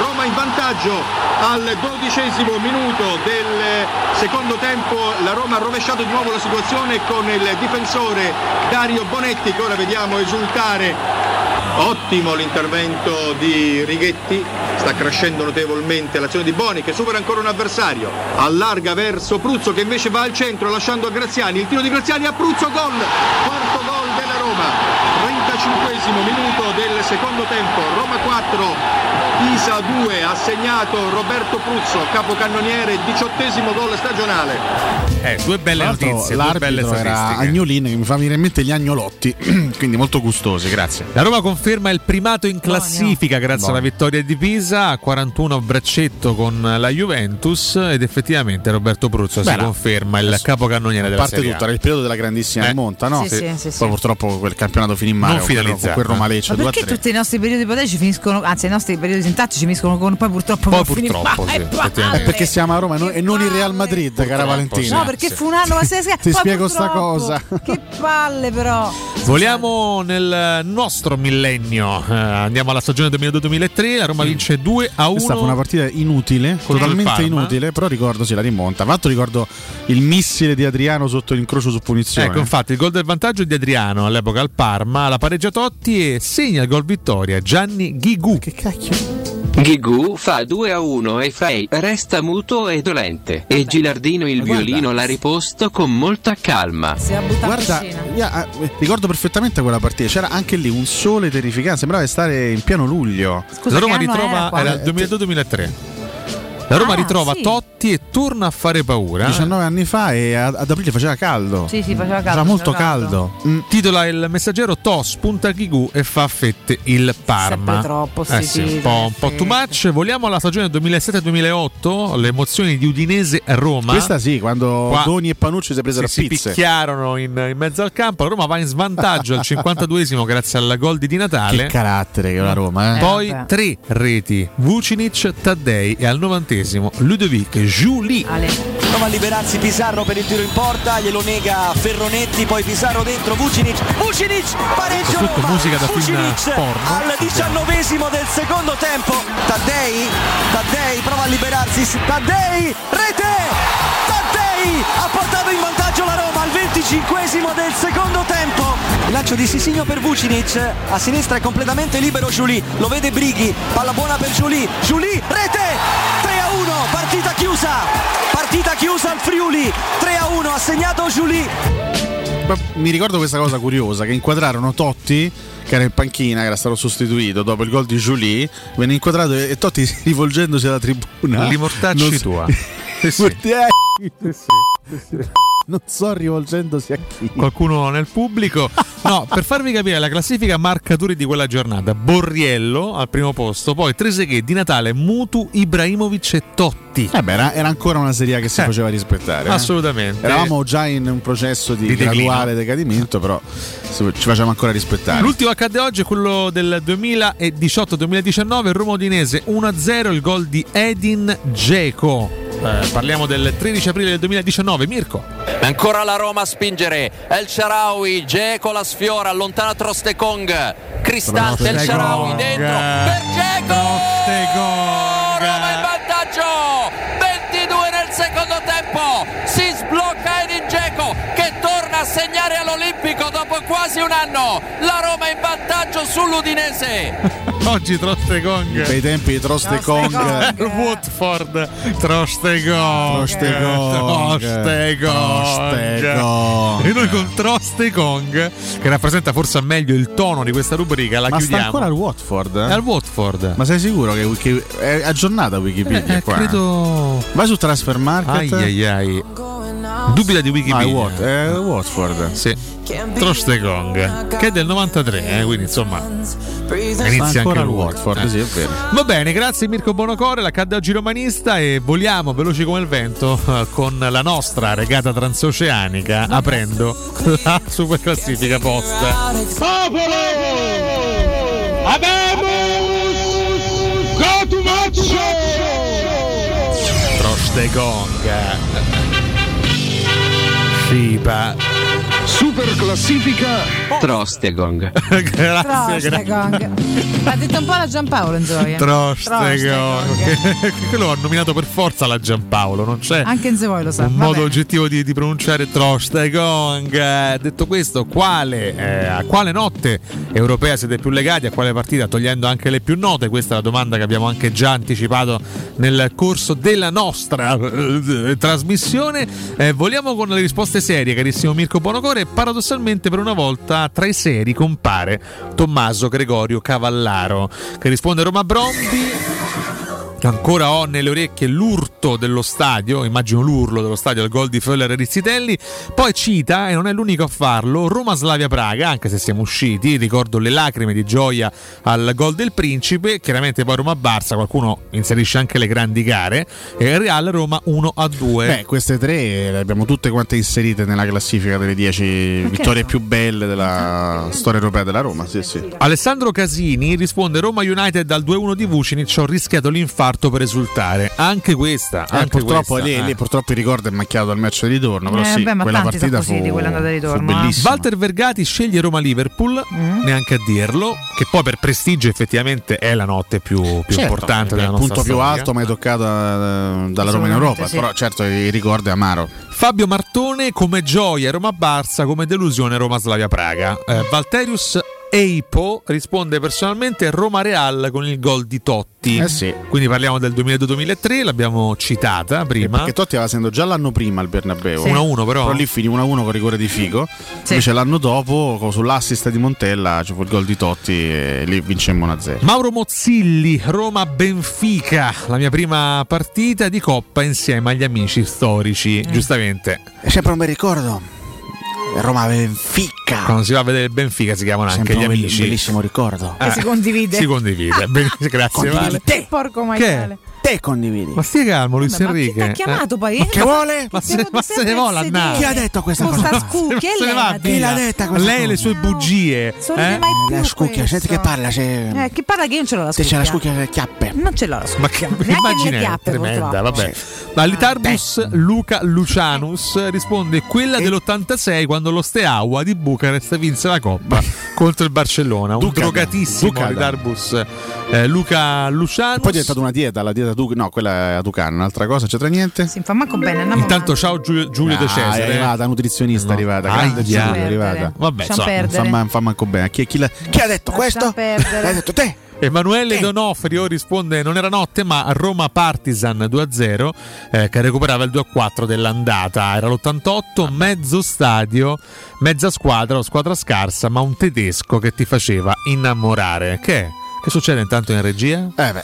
Roma in vantaggio al dodicesimo minuto del secondo tempo, la Roma ha rovesciato di nuovo la situazione con il difensore Dario Bonetti che ora vediamo esultare. Ottimo l'intervento di Righetti, sta crescendo notevolmente l'azione di Boni che supera ancora un avversario, allarga verso Pruzzo che invece va al centro lasciando a Graziani, il tiro di Graziani a Pruzzo, gol! Quarto gol della Roma. 35 minuto del secondo tempo, Roma 4, Pisa 2, ha segnato Roberto Pruzzo, capocannoniere, diciottesimo gol stagionale. Eh, due belle notizie, due belle era. Agnolin che mi fa venire in mente gli agnolotti, [CLEARS THROAT] quindi molto gustosi, grazie. La Roma conferma il primato in classifica grazie Buono. alla vittoria di Pisa a 41 a braccetto con la Juventus ed effettivamente Roberto Pruzzo Beh, si no. conferma il capocannoniere A della parte Serie tutto, A. era il periodo della grandissima Eh. rimonta, no? Sì, sì, sì, Poi sì. purtroppo quel campionato finì male Non finalizzato. quel Roma Lecce Ma 2 a perché 3. tutti i nostri periodi ipotetici finiscono, anzi i nostri periodi sintattici finiscono con poi purtroppo Poi con purtroppo, sì. [LAUGHS] È perché siamo a Roma e non- e non il Real Madrid, cara Valentina. No, perché fu un anno, ma se, se- Ti spiego sta cosa. Che palle però. Voliamo nel nostro millennio, eh, andiamo alla stagione 2002-2003, la Roma vince 2 a 1. È stata una partita inutile, il totalmente inutile, però ricordo sì la rimonta. L'altro ricordo il missile di Adriano sotto l'incrocio su punizione. Ecco, infatti, il gol del vantaggio di Adriano all'epoca al Parma, la pareggia Totti e segna il gol vittoria Gianni Ghigù. Che cacchio? Ghigù fa 2 a 1 e Frey resta muto e dolente. E Gilardino il guarda. violino l'ha riposto con molta calma. Guarda, io, ah, ricordo perfettamente quella partita. C'era anche lì un sole terrificante. Sembrava stare in pieno luglio. la Roma ritrova era il 2002-2003. La Roma Ah, ritrova sì. Totti e torna a fare paura. 19 anni fa e ad, ad aprile faceva caldo. Sì, sì, faceva caldo. Faceva molto faceva caldo. Mm. Titola il messaggero To spunta Ghigù e fa a fette il Parma. Sempre troppo, sti eh sì, un po', un po' sì. too much. Vogliamo alla stagione 2007-2008, le emozioni di Udinese a Roma. Questa sì, quando Qua- Doni e Panucci si presero si, a si pizze. picchiarono in, in mezzo al campo. La Roma va in svantaggio al [LAUGHS] 52esimo grazie al gol di Di Natale. Che carattere che ha la Roma, eh. Poi vabbè. tre reti: Vucinic, Taddei e al 90esimo Ludovic Giuli. Prova a liberarsi Pizarro per il tiro in porta, glielo nega Ferronetti, poi Pizarro dentro, Vucinic, Vucinic, pareggio Soprattutto Roma, musica da film Vucinic porno. al diciannovesimo del secondo tempo, Taddei, Taddei prova a liberarsi, Taddei, rete, Taddei ha portato in vantaggio la Roma al venticinquesimo del secondo tempo, il lancio di Sisigno per Vucinic, a sinistra è completamente libero Giulì, lo vede Brighi, palla buona per Giulì, Giulì, rete, 3 a 1, partita chiusa, partita chiusa al Friuli, 3 a 1, ha segnato Giulì. Ma Mi ricordo questa cosa curiosa: che inquadrarono Totti, che era in panchina, che era stato sostituito dopo il gol di Giulie. Venne inquadrato e Totti [LAUGHS] rivolgendosi alla tribuna. Li mortacci non- tua. [LAUGHS] Sì, sì. Morti- [LAUGHS] Non so rivolgendosi a chi. Qualcuno nel pubblico? No, per farvi capire la classifica marcature di quella giornata: Borriello al primo posto, poi Treseghe, Di Natale, Mutu, Ibrahimovic e Totti. Eh beh, era, era ancora una serie che si Eh, faceva rispettare. eh. assolutamente. Eravamo già in un processo di, Di graduale decadimento, però ci facciamo ancora rispettare. L'ultimo accadde oggi è quello del 2018-2019, Roma Udinese 1-0, il gol di Edin Dzeko. Eh, parliamo del 13 aprile del 2019. Mirko. Ancora la Roma a spingere. El Sharawi, Geco la sfiora, allontana Trostekong. Cristante El Sharawi dentro per Geco. Roma in vantaggio. 22 nel secondo tempo. Si sblocca Geco che torna a segnare all'Olimpico dopo quasi un anno. La Roma in vantaggio sull'Udinese. [LAUGHS] Oggi Trostegong. Bei tempi di Trostekong. Watford. Trostegong. Trostegong. Trostegong. Trostegong. E noi con Trostegong, che rappresenta forse al meglio il tono di questa rubrica, la Ma sta chiudiamo. ancora al Watford? È al Watford. Ma sei sicuro che, che è aggiornata Wikipedia Eh, qua? credo- Vai su Transfer Market. Ai ai ai. Dubita di Wikipedia. Ah, Wat- è Watford. Sì. Trostegong, che è del 93, eh, quindi insomma inizia ancora anche lui. Watford, Eh. sì, è vero. Va bene, grazie Mirko Bonocore, l'accadde oggi romanista e voliamo veloci come il vento eh, con la nostra regata transoceanica aprendo la super classifica post. Popolo! Abemus! Cotumaccio! Trostegong. cheap at Super classifica Trostegong. grazie, [LAUGHS] grazie. Trostegong. Ha detto un po' la Giampaolo in gioia. Trostegong. Quello ho nominato per forza la Giampaolo, non c'è Anche in se voi lo sa. un modo bene. oggettivo di, di pronunciare Trostegong. Eh, Detto questo, quale, eh, a quale notte europea siete più legati? A quale partita? Togliendo anche le più note? Questa è la domanda che abbiamo anche già anticipato nel corso della nostra eh, trasmissione. Eh, voliamo con le risposte serie, carissimo Mirko Bonocore. E paradossalmente, per una volta tra i seri compare Tommaso Gregorio Cavallaro, che risponde Roma Brombi. Ancora ho nelle orecchie l'urto dello stadio, immagino l'urlo dello stadio al gol di Föller e Rizzitelli. Poi cita, e non è l'unico a farlo, Roma-Slavia Praga, anche se siamo usciti. Ricordo le lacrime di gioia al gol del Principe. Chiaramente poi Roma-Barça, qualcuno inserisce anche le grandi gare. E Real Roma 1-2. Beh, queste tre le abbiamo tutte quante inserite nella classifica delle 10 vittorie più belle della storia europea della Roma. Sì, sì. Alessandro Casini risponde Roma United al 2-1 di Vucinic ho rischiato l'infarto per esultare anche questa Eh, anche purtroppo, questa, lì, eh. lì purtroppo il ricordo è macchiato dal match di ritorno. Però Eh, sì, beh, ma quella partita fu, di quell'andata di fu ritorno, eh. Walter Vergati sceglie Roma Liverpool Mm. neanche a dirlo che poi per prestigio effettivamente è la notte più, più Certo, importante della il nostra punto più storia. alto mai toccato eh, dalla Roma in Europa. sì. Però certo il ricordo è amaro. Fabio Martone come gioia Roma Barça come delusione Roma Slavia Praga Eh, Valterius Eipo risponde personalmente Roma Real con il gol di Totti Eh sì. quindi parliamo del 2002-2003 l'abbiamo citata prima Perché Totti aveva segnato già l'anno prima al Bernabeu. Sì. 1-1 però. lì finì 1-1 con rigore di Figo. Invece l'anno dopo, sull'assist di Montella, ci fu il gol di Totti e lì vincemmo 1-0. Mauro Mozzilli, Roma-Benfica, la mia prima partita di Coppa insieme agli amici storici, Mm. giustamente. Sempre non mi ricordo. Roma Benfica. Quando si va a vedere il Benfica si chiamano Sempre anche gli un amici. bellissimo ricordo. Che si condivide. Si condivide. [LAUGHS] Grazie Vale. Che porco maiale. Te condividi. Ma stia calmo Luis Vabbè, ma chi Enrique. t'ha chiamato Eh. poi? Ma che vuole? Ma se, ma se ne vuole andare. Chi ha detto questa cosa? sta scu- chi è Se ne lei va l'ha Chi l'ha detta questa Lei e le sue bugie. Sono eh? La scucchia, senti che parla. Se... Eh, che parla che io non ce l'ho la se scucchia. c'è la scucchia delle chiappe. Non ce l'ho la Ma scucchia. che Neanche immagine chiappe, tremenda, vabbè. Ma Litarbus Luca Lucianus risponde quella dell'86 quando lo Steaua di Bucarest vinse la Coppa contro il Barcellona. Un Ducada. drogatissimo Ducada. Litarbus eh, Luca Lucianus. Poi è diventata una dieta, la dieta Duc- no, quella è a Tucano, un'altra cosa, c'entra niente? Si fa manco bene, andiamo Intanto ciao Giulio, Giulio De Ah, Cesare. È arrivata, nutrizionista è arrivata, Aia. grande Giulio, è arrivata. Vabbè, insomma, perdere. Fa, man- fa manco bene. Chi, chi l'ha- chi ha detto questo? L'hai detto te? Emanuele Donofrio risponde non era notte ma Roma Partizan 2-0 eh, che recuperava il 2-4 dell'andata era l'88 mezzo stadio mezza squadra o squadra scarsa ma un tedesco che ti faceva innamorare che è? Che succede intanto in regia? Eh beh.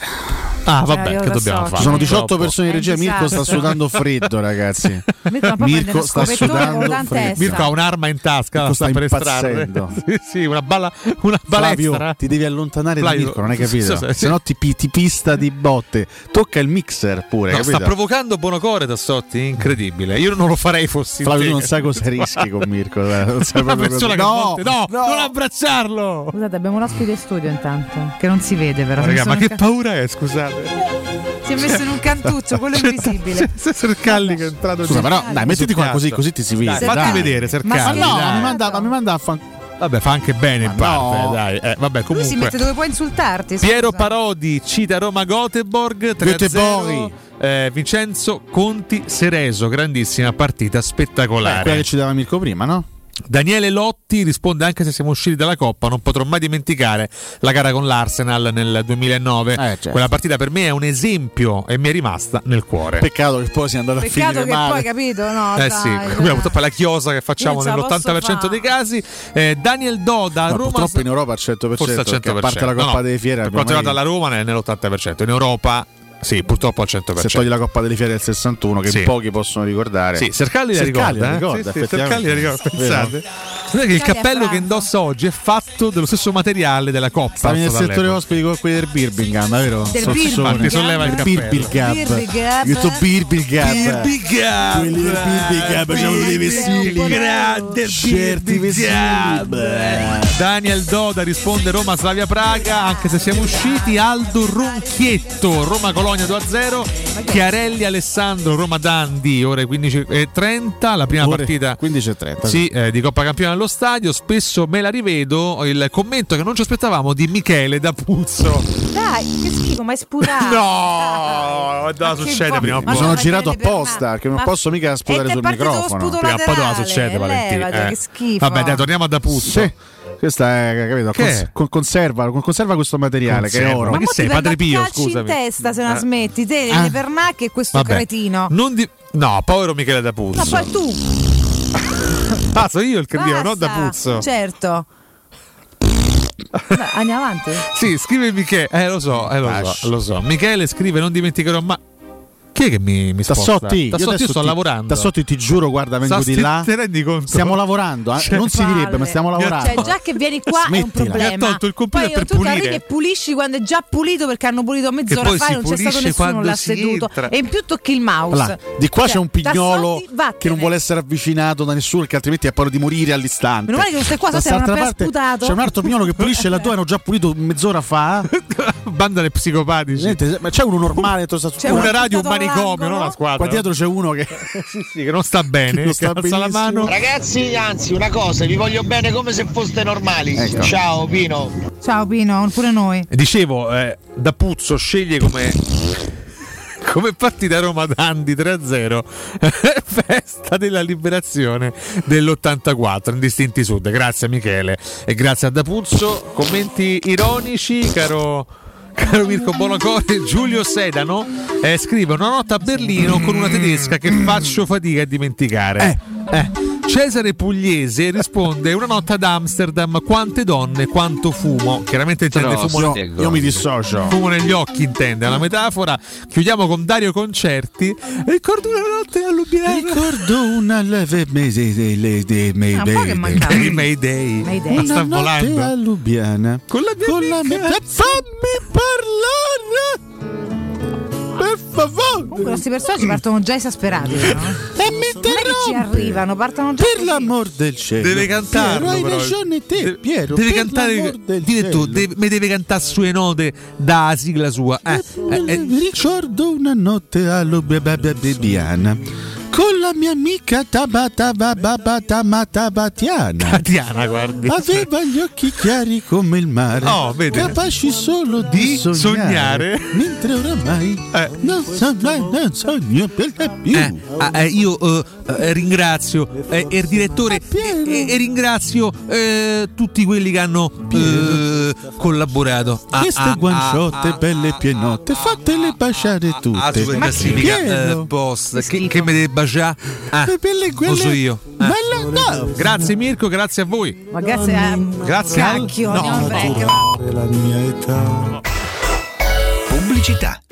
Ah, vabbè, io che dobbiamo so, fare? Ci sono 18 Purtroppo. persone in È regia. Mirko sta disastro. sudando freddo, ragazzi. [LAUGHS] Mirko, sta sudando freddo. Mirko ha un'arma in tasca, Mirko sta sta per estrarre. impazzendo. [LAUGHS] sì, sì, una, balla, una Flavio, balestra. ti devi allontanare da Flavio, Mirko, non hai capito? sì, sì, sì. Se no ti, ti pista di botte. Tocca il mixer pure, No, sta provocando Bonocore Tassotti, incredibile. Io non lo farei fossi Flavio, te. non sai cosa [LAUGHS] rischi con Mirko. eh, Non sai Una persona cosa- che a volte- no, non abbracciarlo. Scusate, abbiamo un ospite in studio intanto, che non si vede però. Raga, mi ma che paura è, scusate. Si è messo in un cantuccio, quello invisibile. [LAUGHS] Se Sercalli che è entrato Scusa, però dai, mettiti qua così, così ti si vede. Dai, fatti dai. vedere Ma Sercalli. no, dai. mi manda, ma mi manda a fan. Vabbè, fa anche bene in Ma parte, no. dai. Eh, vabbè, Lui comunque. si mette dove può insultarti. scusa. Piero Parodi cita Roma Göteborg 3 Göteborg. eh, Vincenzo Conti Sereso, grandissima partita Beh, spettacolare. quella che ci dava Mirko prima, no? Daniele Lotti risponde anche se siamo usciti dalla Coppa, non potrò mai dimenticare la gara con l'Arsenal nel 2009. certo. Quella partita per me è un esempio e mi è rimasta nel cuore. Peccato che poi sia andato a Peccato finire che male. poi, capito? No, Eh dai, sì, dai. come purtroppo è la chiosa che facciamo Io ce la posso nell'80% fa. dei casi. Eh, Daniel Doda, No, Roma purtroppo in Europa al 100%, forse al 100%. perché a parte la Coppa No, no, delle Fiere per quanto abbiamo riguarda la Roma è nell'80%, in Europa sì, purtroppo al 100%. se togli la Coppa delle Fiere del 61 che Sì. pochi possono ricordare. Sì, Sercalli la Sercalli ricorda, la eh? ricorda, Sì, sì, Sercalli la ricorda, pensate. Guardate che il cappello che indossa oggi è fatto dello stesso materiale della Coppa. Stavi nel settore ospiti con quelli del Birmingham, vero? Del. Birmingham. Ti solleva il cappello. Birmingham. Sto Birmingham. Birmingham. Quelli del Birmingham facevano dei vestiti. Grande Certi vestiti. Daniel Doda risponde Roma Slavia Praga anche se siamo usciti Aldo Ronchietto Roma Colonia 2-0 Chiarelli Alessandro Roma Dandi ore 15.30 la prima Ore partita 15.30. sì, eh, di Coppa Campione allo stadio spesso me la rivedo il commento che non ci aspettavamo di Michele da Puzzo Dai, che schifo, ma è sputato. no da succede prima o ma sono girato apposta perché non ma- posso mica E sputare sul microfono. prima o poi cosa laterale, succede Valentino Eh. che schifo. vabbè dai torniamo a da Puzzo Sì. Questa è, capito? Che Cons- è? con- conserva, con- conserva questo materiale che è Conserva. oro. Ma che mo sei, Padre Pio, scusami. in testa se non Eh. smetti, te, Ah. le pernacche e questo Vabbè, cretino. non di- no povero Michele da Puzzo Ma poi tu. [LAUGHS] ah sono io il cretino non da. Puzzo Certo. Andiamo avanti. Sì, scrive Michele. Eh, lo so, eh, lo, so lo so. Michele scrive: Non dimenticherò mai. Chi è che mi, mi sposta? Tassotti, io Tassotti, io adesso sto ti- lavorando. Tassotti, ti giuro, guarda, vengo Sta- di là. Ti rendi conto? Stiamo lavorando, eh. Cioè, non si direbbe, ma stiamo ha- lavorando. Cioè, già che vieni qua è un Smettila. problema. Mi ha tolto il computer poi per tu pulire. arrivi e pulisci quando è già pulito perché hanno pulito mezz'ora poi fa e non c'è stato nessuno là si seduto. entra. E in più tocchi il mouse. Là, di qua Cioè, c'è un pignolo Tassotti, che non vuole essere avvicinato da nessuno, che altrimenti ha paura di morire all'istante. Meno male che non stai qua, quest'altra appena parte sputato. C'è un altro pignolo che pulisce laddove hanno già pulito mezz'ora fa. [LAUGHS] Banda dei psicopatici. Niente, ma c'è uno normale C'è una radio, un buttato manicomio, non una squadra. Qua dietro c'è uno che. [LAUGHS] sì, sì, che non sta bene. [LAUGHS] Non sta alza la mano. Ragazzi, anzi, una cosa, vi voglio bene come se foste normali. Ecco. Ciao Pino. Ciao Pino, pure noi. Dicevo, eh, da Puzzo sceglie come. [LAUGHS] Come partita Roma Dandi 3-0 festa della liberazione dell'84 in distinti sud grazie Michele e grazie a D'Apuzzo commenti ironici caro Caro Mirko Bonacore, Giulio Sedano eh, scrive una nota a Berlino con una tedesca che faccio fatica a dimenticare. Eh, Cesare Pugliese risponde una nota ad Amsterdam, quante donne, quanto fumo. Chiaramente intende Però, fumo, sì, Io mi dissocio. fumo negli occhi, intende, è una metafora. Chiudiamo con Dario Concerti. Ricordo una notte a Lubiana. Ricordo una leve Ah. Di [LAUGHS] Mayday. Mayday. Ma sta Una notte a volando. Lubiana. Con la mia Con la amica. mia- Fammi parlare! Per favore! Comunque questi personaggi partono già esasperati. No? E mi che ci interrompe! arrivano, partono già. Per così. l'amor del cielo. Deve cantarlo, Piero, hai ragione te, Deve- Piero. Deve per cantare. Dite tu, deve- mi deve cantare sue note da sigla sua. Eh, eh, eh, ricordo una notte a Lubiana con la mia amica Tabata Tabatiana. Tatiana, [LAUGHS] guardi. Aveva gli occhi chiari come il mare, Oh, vede. capaci solo di, Di sognare, sognare. mentre oramai Eh. non, so, non sogno per la più. Eh, ah, eh, io eh, eh, ringrazio eh, il direttore e, ringrazio eh, tutti quelli che hanno eh, collaborato. Ah, Queste ah, guanciotte ah, ah, belle pienotte, fatele baciare tutte. Ah, Ma Piero, eh, post che, che mi deve baciare? Ah, le belle lo quelle- so io. Eh. Ma la- no. Grazie Mirko, grazie a voi. Ma grazie a. Grazie al- Cacchio, no, a break. la mia età. Pubblicità.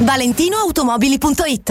ValentinoAutomobili.it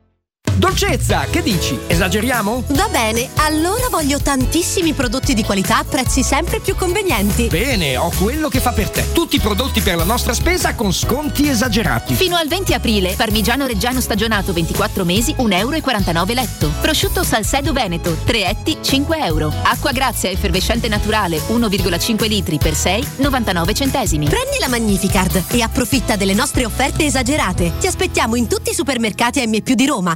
Dolcezza, che dici? Esageriamo? Va bene, allora voglio tantissimi prodotti di qualità a prezzi sempre più convenienti. Bene, ho quello che fa per te. Tutti i prodotti per la nostra spesa con sconti esagerati. Fino al 20 aprile, parmigiano reggiano stagionato 24 mesi, 1,49 euro letto. Prosciutto Salcedo Veneto, 3 etti, 5 euro. Acqua Grazia effervescente naturale, 1,5 litri per 6, 99 centesimi. Prendi la Magnificard e approfitta delle nostre offerte esagerate. Ti aspettiamo in tutti i supermercati M più di Roma,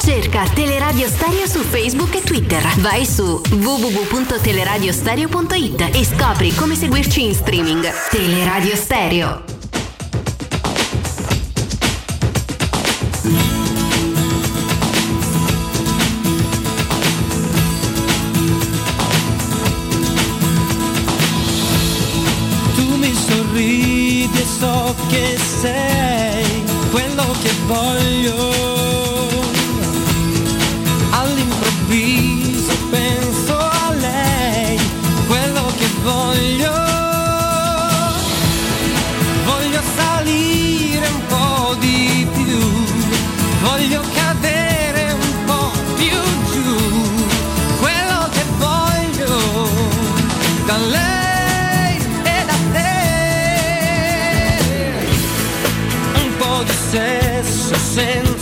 Cerca Teleradio Stereo su Facebook e Twitter. Vai su www.teleradiostereo.it e scopri come seguirci in streaming. Teleradio Stereo. Tu mi sorridi e so che sei quello che voglio. dancing.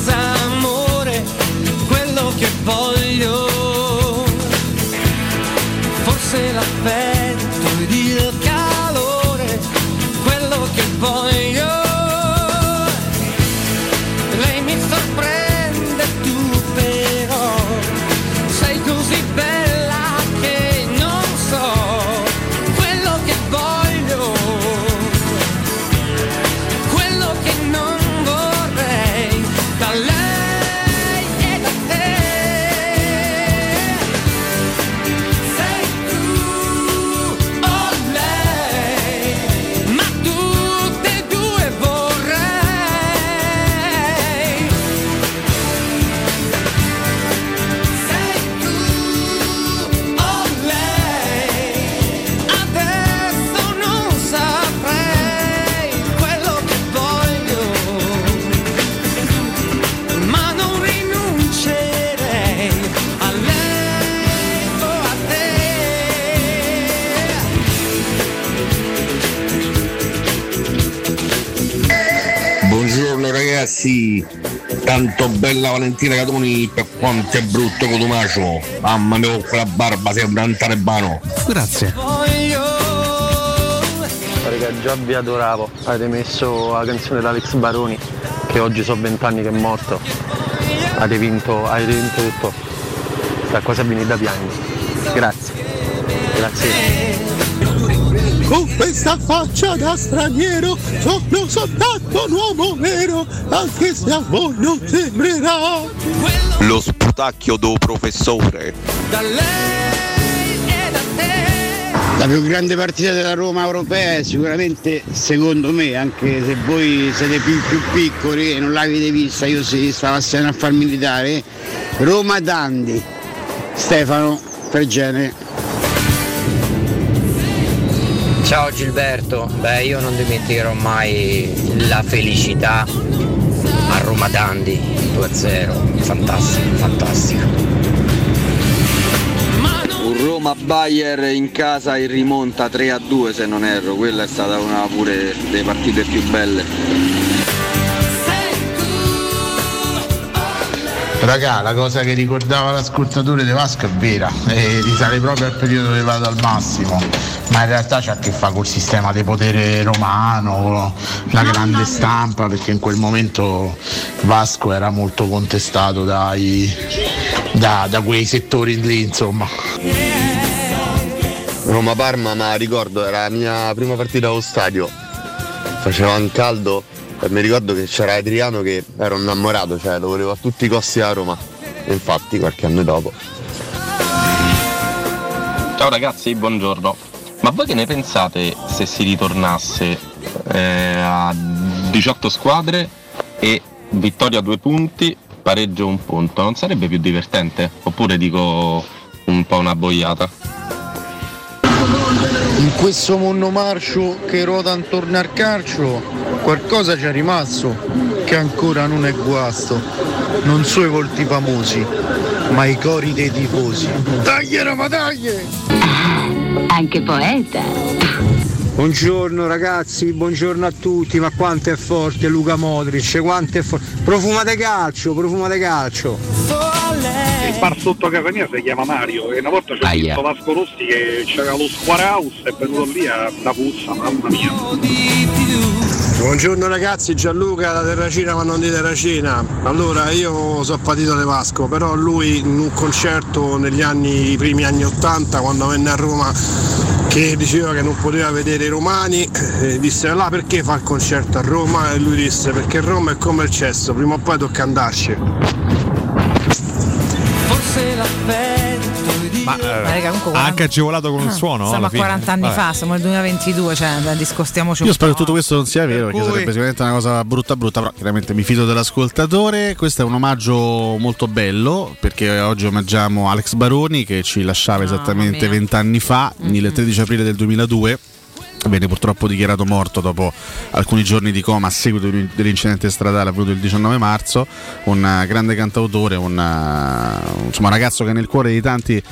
Bella Valentina Catoni per quanto è brutto Cotumacio. Mamma mia, con quella barba sembra un talebano. Grazie. Raga, già vi adoravo. Avete messo la canzone di Alex Baroni, che oggi sono vent'anni che è morto. Avete vinto, avete vinto tutto. Da cosa venite da piangere. Grazie. Grazie. Con questa faccia da straniero sono soltanto un uomo vero, anche se a voi non sembrerà. Lo sputacchio do professore. La più grande partita della Roma europea è sicuramente, secondo me, anche se voi siete più, più piccoli e non l'avete vista, io sì, stavo assieme a far militare, Roma Dandi, Stefano Pergene. Ciao Gilberto, beh io non dimenticherò mai la felicità a Roma Dandi 2-0, fantastico, fantastico. Un Roma Bayer in casa in rimonta 3 a 2 se non erro, quella è stata una pure delle partite più belle. Raga, la cosa che ricordava l'ascoltatore De Vasco è vera, e risale proprio al periodo dove vado al massimo, ma in realtà c'ha a che fare col sistema di potere romano, la grande stampa, perché in quel momento Vasco era molto contestato dai, da, da quei settori lì, insomma. Roma-Parma, ma ricordo, era la mia prima partita allo stadio. Faceva un caldo e mi ricordo che c'era Adriano che era innamorato, cioè lo volevo a tutti i costi a Roma. E infatti qualche anno dopo. Ciao ragazzi, buongiorno. Ma voi che ne pensate se si ritornasse eh, a 18 squadre e vittoria a due punti, pareggio un punto? Non sarebbe più divertente? Oppure dico un po' una boiata? In questo mondo marcio che ruota intorno al calcio, qualcosa c'è rimasto che ancora non è guasto. Non so i volti famosi, ma i cori dei tifosi. Dai Roma, dai! Anche poeta. Buongiorno ragazzi, buongiorno a tutti, ma quanto è forte Luca Modric, quanto è forte. Profuma di calcio, profuma di calcio. Il bar sotto casa mia si chiama Mario e una volta c'è Aia. visto Vasco Rossi che c'era lo square house e è venuto lì a da puzza, mamma mia. Buongiorno ragazzi, Gianluca da Terracina ma non di Terracina. Allora io sono patito di Vasco, però lui in un concerto negli anni, i primi anni 80 quando venne a Roma che diceva che non poteva vedere i romani, eh, disse là perché fa il concerto a Roma e lui disse perché Roma è come il cesso, prima o poi tocca andarci. Forse l'affetto ed Ma, eh, Ma raga, comunque ha 40 anche agevolato con il Ah, suono. Siamo a fine. 40 anni Vabbè. fa, siamo nel 2022, cioè dai, discostiamoci Io un spero che po'. tutto questo non sia vero, perché cui- sarebbe sicuramente una cosa brutta brutta, però chiaramente mi fido dell'ascoltatore. Questo è un omaggio molto bello, perché oggi omaggiamo Alex Baroni che ci lasciava esattamente mia. vent'anni fa, il 13 aprile del 2002. Venne purtroppo dichiarato morto dopo alcuni giorni di coma a seguito dell'incidente stradale avvenuto il 19 marzo. Un eh, grande cantautore, un, eh, insomma, un ragazzo che nel cuore di tanti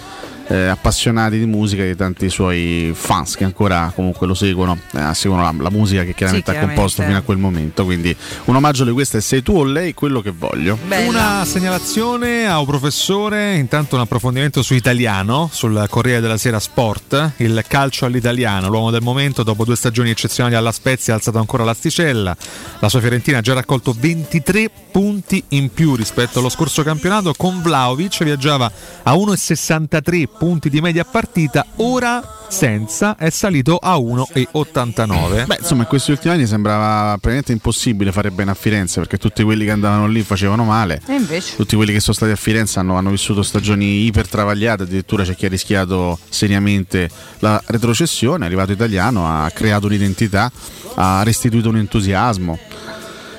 eh, appassionati di musica, di tanti suoi fans che ancora comunque lo seguono, eh, seguono la, la musica che chiaramente Sì, ha composto chiaramente. fino a quel momento. Quindi un omaggio di questo è sei tu o lei quello che voglio. Una segnalazione a un professore, intanto un approfondimento su italiano, sul Corriere della Sera Sport, il calcio all'italiano, l'uomo del momento dopo due stagioni eccezionali alla Spezia ha alzato ancora l'asticella, la sua Fiorentina ha già raccolto 23 punti in più rispetto allo scorso campionato, con Vlaovic viaggiava a 1,63 punti di media partita, ora senza è salito a 1,89. Beh, insomma, in questi ultimi anni sembrava praticamente impossibile fare bene a Firenze perché tutti quelli che andavano lì facevano male. E invece? Tutti quelli che sono stati a Firenze hanno, hanno vissuto stagioni iper travagliate, addirittura c'è chi ha rischiato seriamente la retrocessione. È arrivato italiano, ha creato un'identità, ha restituito un entusiasmo.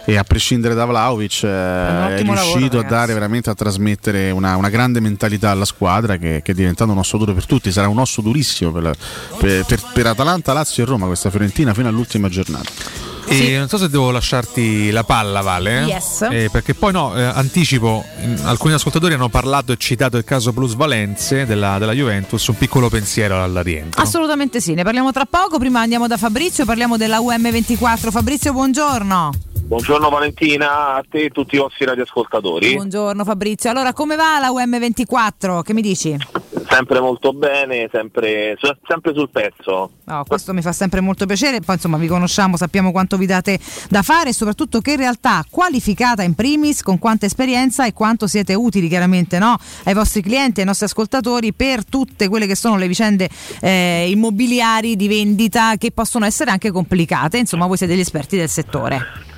E a prescindere da Vlaovic eh, è ottimo lavoro, riuscito a dare veramente a trasmettere una, una grande mentalità alla squadra che, che è diventato un osso duro per tutti. Sarà un osso durissimo per, la- per- per- per Atalanta, Lazio e Roma questa Fiorentina fino all'ultima giornata. E non so se devo lasciarti la palla, Vale. Yes. Eh, perché poi no, eh, anticipo, alcuni ascoltatori hanno parlato e citato il caso Plus Valenze della, della Juventus, un piccolo pensiero al rientro. Assolutamente sì, ne parliamo tra poco. Prima andiamo da Fabrizio, parliamo della UM24. Fabrizio, buongiorno. Buongiorno Valentina, a te e tutti i vostri radioascoltatori. Buongiorno Fabrizio. Allora, come va la UM24? Che mi dici? Sempre molto bene, sempre, sempre sul pezzo. No, questo mi fa sempre molto piacere. Poi insomma vi conosciamo, sappiamo quanto vi date da fare e soprattutto che in realtà qualificata in primis, con quanta esperienza e quanto siete utili chiaramente no? ai vostri clienti, ai nostri ascoltatori per tutte quelle che sono le vicende eh, immobiliari di vendita che possono essere anche complicate. Insomma, voi siete gli esperti del settore.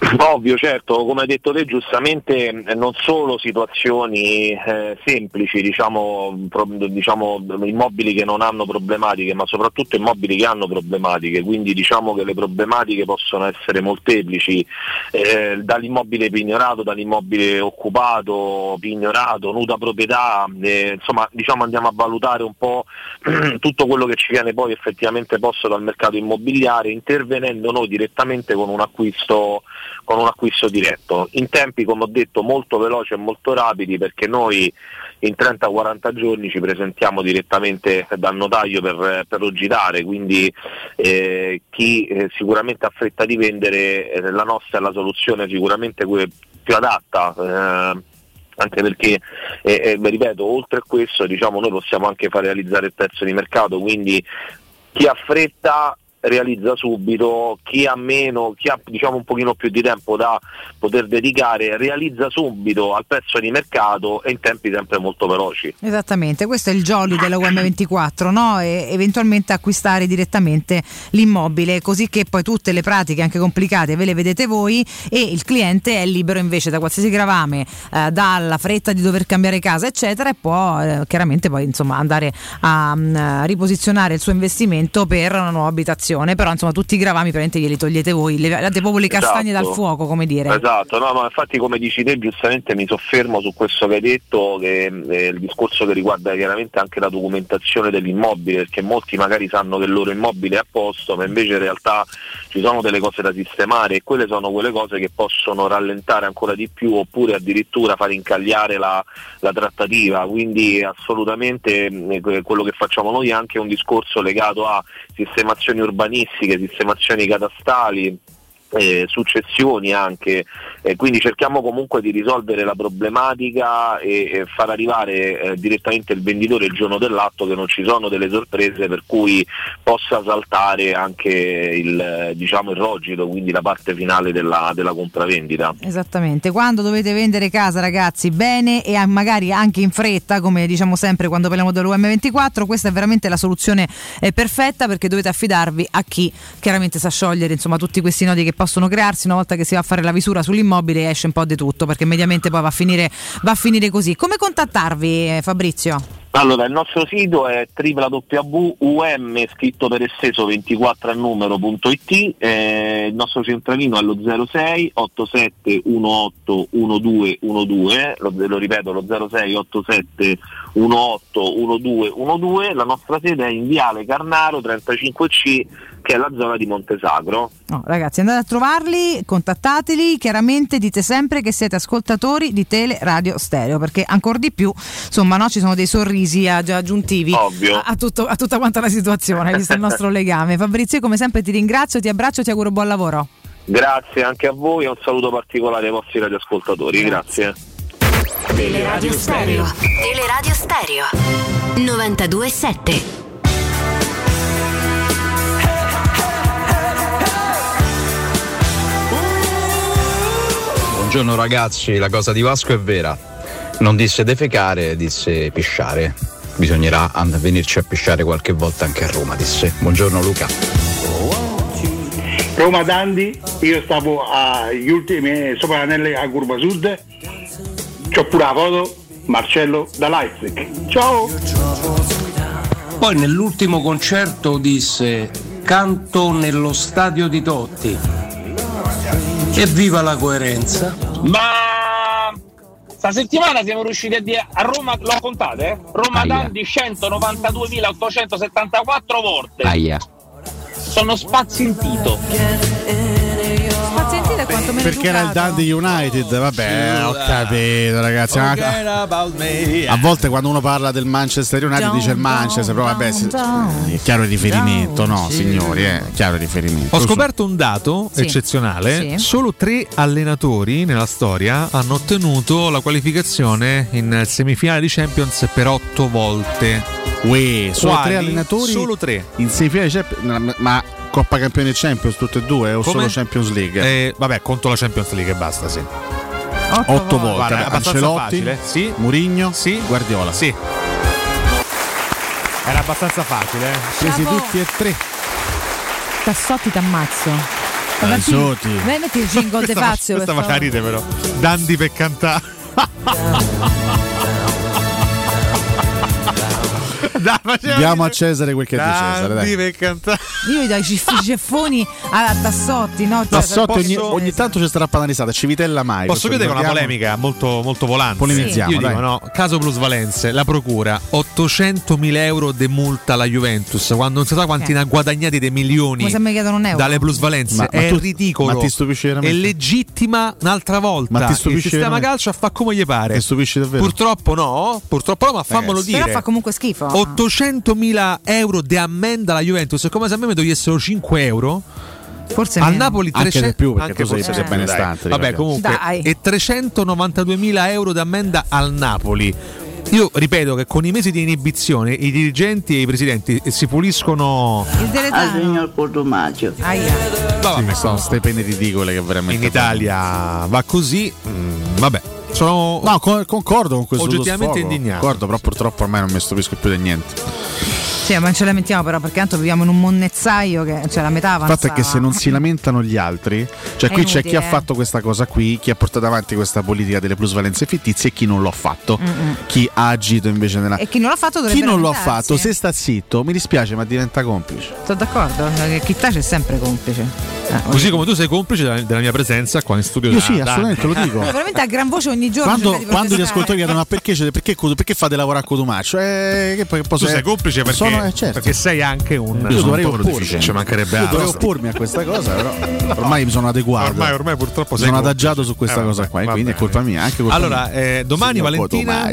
[CLEARS THROAT] Ovvio, certo, come hai detto te giustamente, eh, non solo situazioni eh, semplici, diciamo, pro- diciamo, immobili che non hanno problematiche, ma soprattutto immobili che hanno problematiche, quindi diciamo che le problematiche possono essere molteplici, eh, dall'immobile pignorato, dall'immobile occupato, pignorato, nuda proprietà, eh, insomma diciamo andiamo a valutare un po' [CLEARS THROAT] tutto quello che ci viene poi effettivamente posto dal mercato immobiliare, intervenendo noi direttamente con un acquisto con un acquisto diretto, in tempi come ho detto molto veloci e molto rapidi perché noi in 30-40 giorni ci presentiamo direttamente dal notaio per, per girare, quindi eh, chi eh, sicuramente ha fretta di vendere, eh, la nostra è la soluzione sicuramente più adatta. eh, anche perché, eh, eh, ripeto, oltre a questo diciamo, noi possiamo anche far realizzare il prezzo di mercato, quindi chi ha fretta realizza subito, chi ha meno, chi ha diciamo un pochino più di tempo da poter dedicare realizza subito al prezzo di mercato e in tempi sempre molto veloci. Esattamente, questo è il jolly della UM24, no? E eventualmente acquistare direttamente l'immobile, così che poi tutte le pratiche anche complicate ve le vedete voi e il cliente è libero invece da qualsiasi gravame, eh, dalla fretta di dover cambiare casa, eccetera, e può eh, chiaramente poi insomma andare a mm, riposizionare il suo investimento per una nuova abitazione. Però insomma tutti i gravami praticamente glieli togliete voi, levate proprio le castagne Esatto. dal fuoco, come dire. Esatto, no, ma infatti come dici te giustamente mi soffermo su questo che hai detto, che eh, il discorso che riguarda chiaramente anche la documentazione dell'immobile, perché molti magari sanno che il loro immobile è a posto, ma invece in realtà ci sono delle cose da sistemare e quelle sono quelle cose che possono rallentare ancora di più oppure addirittura far incagliare la, la trattativa, quindi assolutamente eh, que- quello che facciamo noi è anche un discorso legato a sistemazioni urbanistiche, sistemazioni catastali, eh, successioni anche, eh, quindi cerchiamo comunque di risolvere la problematica e, e far arrivare eh, direttamente il venditore il giorno dell'atto che non ci sono delle sorprese per cui possa saltare anche il, eh, diciamo, il rogito, quindi la parte finale della, della compravendita. Esattamente, quando dovete vendere casa ragazzi bene e magari anche in fretta, come diciamo sempre quando parliamo dell'UM24, questa è veramente la soluzione eh, perfetta perché dovete affidarvi a chi chiaramente sa sciogliere insomma tutti questi nodi che possono crearsi una volta che si va a fare la visura sull'immobile esce un po' di tutto perché mediamente poi va a finire, va a finire così. Come contattarvi eh, Fabrizio? Allora, il nostro sito è www.um scritto per esteso 24 a numero.it, eh, il nostro centralino è lo 06 87 18 1212, lo, lo ripeto, lo 06 87 18 1212, la nostra sede è in Viale Carnaro 35C che è la zona di Montesagro. No, ragazzi, andate a trovarli, contattateli, chiaramente dite sempre che siete ascoltatori di Tele Radio Stereo, perché ancora di più, insomma, no, ci sono dei sorrisi ag- aggiuntivi a, a tutto- a tutta quanta la situazione, visto il nostro [LAUGHS] legame. Fabrizio, io come sempre ti ringrazio, ti abbraccio e ti auguro buon lavoro. Grazie anche a voi e un saluto particolare ai vostri radioascoltatori, grazie. Teleradio Stereo. Teleradio Stereo. 92.7. Buongiorno ragazzi, la cosa di Vasco è vera. Non disse defecare, disse pisciare. Bisognerà and- venirci a pisciare qualche volta anche a Roma, disse. Buongiorno Luca. Roma Dandi, io stavo agli ultimi sopra l'anelle a curva sud, c'ho pure la foto, Marcello da Leipzig. Ciao! Poi nell'ultimo concerto disse canto nello stadio di Totti. Evviva la coerenza! Ma sta settimana siamo riusciti a dire a Roma, l'ho contate? eh? Roma Aia. Dandi 192.874 volte. Aia. Sono spazientito. Spazientito è quanto meno Perché era il. Dundee United, vabbè, ho capito ragazzi. ma- A volte quando uno parla del Manchester United dice il Manchester, però vabbè, se- è chiaro il riferimento, no signori, è chiaro il riferimento. Ho scoperto un dato Sì. eccezionale: Sì. solo tre allenatori nella storia hanno ottenuto la qualificazione in semifinale di Champions per otto volte. Uè, solo Quali? tre allenatori Solo tre. in semifinale di Champions- ma Coppa Campioni e Champions tutte e due o Come? solo Champions League? Eh, vabbè, conto la Champions League e basta, sì. Otto volte. Guarda, è abbastanza Ancelotti, facile. Sì. Murigno, Sì. Guardiola. Sì. Era abbastanza facile. eh. Presi tutti e tre. Tassotti t'ammazzo. Tassotti. Vai metti il jingle [LAUGHS] de Fazio. questa fa favore. ride però. Dandi per cantare. [LAUGHS] [LAUGHS] Dai, Diamo a. Cesare quel che è di Cesare. Dai. per cantare. Io gli do i ciff- ceffoni a Tassotti, no? Cioè, Tassotti ogni, posso- ogni tanto ci sarà panalisata, Civitella mai. Posso chiudere con una polemica molto, molto volante? Polemizziamo, Io dai. dico, no, caso plus Valenze, la procura 800.000 euro de multa alla Juventus quando non si sa quanti Eh. ne ha guadagnati dei milioni Come se mi chiedono un euro. dalle plusvalenze Ma- ma è tu- ridicolo ma ti stupisce veramente? è legittima un'altra volta Ma ti il stupisce sistema veramente? calcio fa come gli pare Ti stupisce davvero? purtroppo no purtroppo no ma fammelo Ragazzi. dire Però fa comunque schifo. 800.000 euro di ammenda alla Juventus è come se a me mi togliessero 5 euro Forse al. Napoli Anche 300 di più, perché anche tu sei- forse sei di più, benestante, dai. Vabbè, comunque Dai. e 392.000 euro di ammenda al Napoli. Io ripeto che con i mesi di inibizione i dirigenti e i presidenti si puliscono Il Deletano. signor Cotomaggio. Aia. Sì, sono ste pene ridicole che veramente in Italia va così. mm, vabbè, sono No, co- concordo con questo Oggettivamente indignato. Concordo, però purtroppo ormai non mi stupisco più di niente. Sì, ma non ce lamentiamo però perché tanto viviamo in un monnezzaio che cioè la metà Il fatto è che se non si lamentano gli altri, cioè È qui c'è chi inutile, ha eh. fatto questa cosa qui, chi ha portato avanti questa politica delle plusvalenze fittizie e chi non l'ha fatto, Mm-mm. chi ha agito invece nella... E chi non l'ha fatto dovrebbe Chi non l'ha fatto, se sta zitto, mi dispiace, ma diventa complice. Sono d'accordo, che chi tace è sempre complice. Eh, Così come tu sei complice della, della mia presenza qua in studio. Io sì, da assolutamente lo dico. Io veramente a gran voce ogni giorno. Quando, quando gli ascoltatori chiedono ma perché, perché, perché fate lavorare a Cotumaccio? Eh, che poi posso Tu sei complice perché, sono, eh, certo. perché sei anche un, Io dovrei oppormi. ci mancherebbe Io dovrei altro. oppormi a questa cosa, però ormai mi sono adeguato. Ormai, ormai purtroppo sono adagiato su questa Eh, cosa qua, e quindi è colpa mia. Anche colpa Allora, mia. eh, domani Signor Valentina.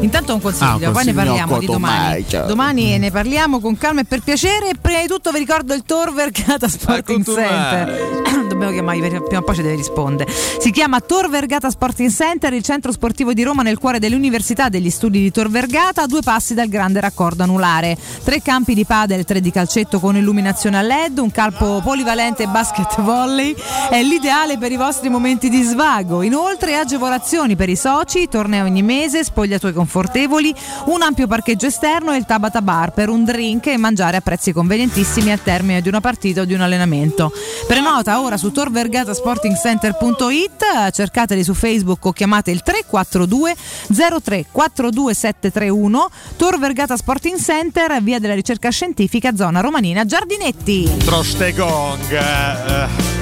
Intanto un consiglio, Ah, un poi ne consiglio, parliamo di domani. Domani ne parliamo con calma e per piacere. E prima di tutto vi ricordo il tour Vergata Sporting Center. [COUGHS] Dobbiamo chiamargli perché prima o poi ci deve rispondere. Si chiama Tor Vergata Sporting Center, il centro sportivo di Roma nel cuore dell'Università degli Studi di Tor Vergata, a due passi dal grande raccordo anulare. Tre campi di padel, tre di calcetto con illuminazione a LED, un campo polivalente basket volley è l'ideale per i vostri momenti di svago. Inoltre agevolazioni per i soci, torneo ogni mese, spogliatoi confortevoli, un ampio parcheggio esterno e il Tabata Bar per un drink e mangiare a prezzi convenientissimi al termine di una partita o di un allenamento. Prenota ora su torvergatasportingcenter.it, cercateli su Facebook o chiamate il 342 03 42 731 Tor Vergata Sporting Center, via della ricerca scientifica, zona romanina Giardinetti. Trostegong. eh,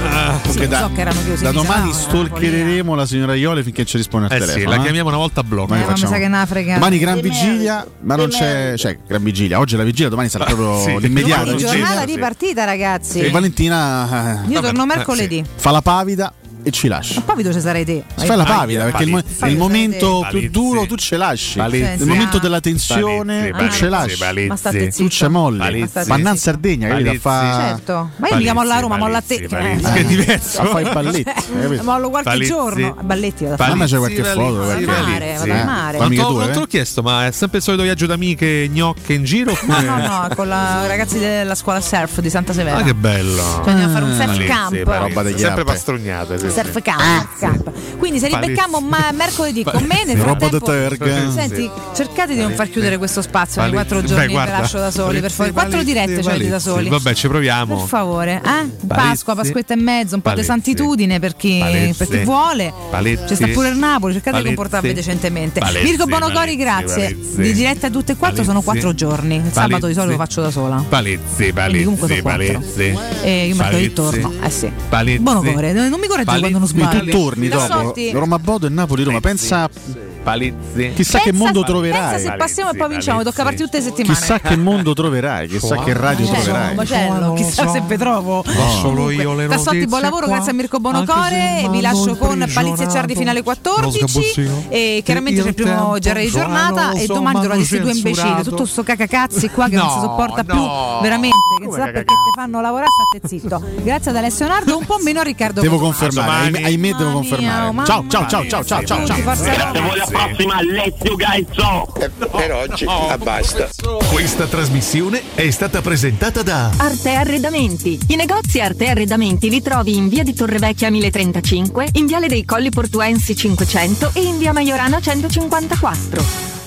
Sì, Che lo so che erano chiusi da domani Sarà, stalkereremo la signora Iole finché ci risponde al Eh sì, telefono. la chiamiamo una volta a blocco. Eh, ma mi facciamo- sa che ne ha fregato. Domani gran Di vigilia, ma non c'è. Cioè, gran vigilia. Oggi è la vigilia, domani sarà proprio [LAUGHS] Sì. l'immediata. Domani vigilia. giornata di partita, ragazzi. E Valentina eh, Io torno mercoledì. fa la pavida e ci lascia. Pavido ci sarai te. Fai la pavida perché il, il momento Palizzi. più duro tu ce lasci. Palizzi. Nel momento della tensione Palizzi, tu ce Palizzi, lasci. Ma state Tu ce molli. Ma non Sardegna, capito? Fa... Certo, ma io mica mollo a Roma, mollo a te. Palizzi, Eh. Che è diverso. Fare i balletti. hai capito? Mollo qualche giorno. Balletti vado a fare. Mamma c'è qualche foto. Vado al mare, vado al Eh, mare. fammi Non che te- l'ho eh? chiesto, ma è sempre il solito viaggio d'amiche gnocche in giro? No, no, no, con la ragazzi della scuola surf di Santa Severa. Ah, che bello. Cioè, andiamo a fare un surf Palizzi, camp. Roba degli Sempre pastrugnate. Surf camp, camp. Quindi se Palizzi. ribecchiamo ma- mercoledì con me nel Roba da frattempo terga. Senti, cercate di non far chiudere questo spazio nei Palizzi. quattro giorni che lascio da soli, per favore. Quattro Palizzi, dirette ce l'avete da Palizzi. soli. Vabbè, ci proviamo. Per favore, eh? Palizzi. Pasqua, Pasquetta e mezzo, un po' di Palizzi. santitudine per chi, Palizzi. per chi vuole. Palizzi. C'è sta pure il Napoli, cercate Palizzi. di comportarvi decentemente. Palizzi, Mirko Bonocori, Palizzi, grazie. Palizzi. Di diretta a tutte e quattro sono Palizzi. quattro giorni. Il sabato di Palizzi. solito lo faccio da sola. Palizzi, Quindi comunque palizzi, sono quattro. palizzi. E io mercoledì Palizzi. torno. Eh sì. Palizzi. Bonocori, non mi corregge quando non sbaglio. tu torni dopo Roma Bodo e Napoli Roma. Pensa Palizzi. chissà che Pensa- mondo Pensa troverai. se passiamo e poi vinciamo, tocca partire tutte le settimane. Chissà che mondo troverai, chissà che radio Macello, troverai. macello, chissà se ve trovo. solo io le Tassotti, buon lavoro, qua, grazie a Mirko Bonocore. Vi lascio con Palizzi e Ciardi finale 14. Roscabozzino. E chiaramente c'è il primo GR di giornata. E domani ma trovate questi due imbecilli. Tutto sto cacacazzi qua che non si No, sopporta no. più. Veramente, che sa perché ti fanno lavorare, state zitto. Grazie ad Alessio Nardo, un po' meno a Riccardo Devo confermare, ahimè, devo confermare. mia, Ciao, ciao, ciao, ciao, ciao, ciao, Prossima, let's you guys so. Per oggi ah, basta. Questa trasmissione è stata presentata da Arte Arredamenti. I negozi Arte Arredamenti li trovi in via di Torrevecchia 1035, in viale dei Colli Portuensi 500 e in via Maiorana 154.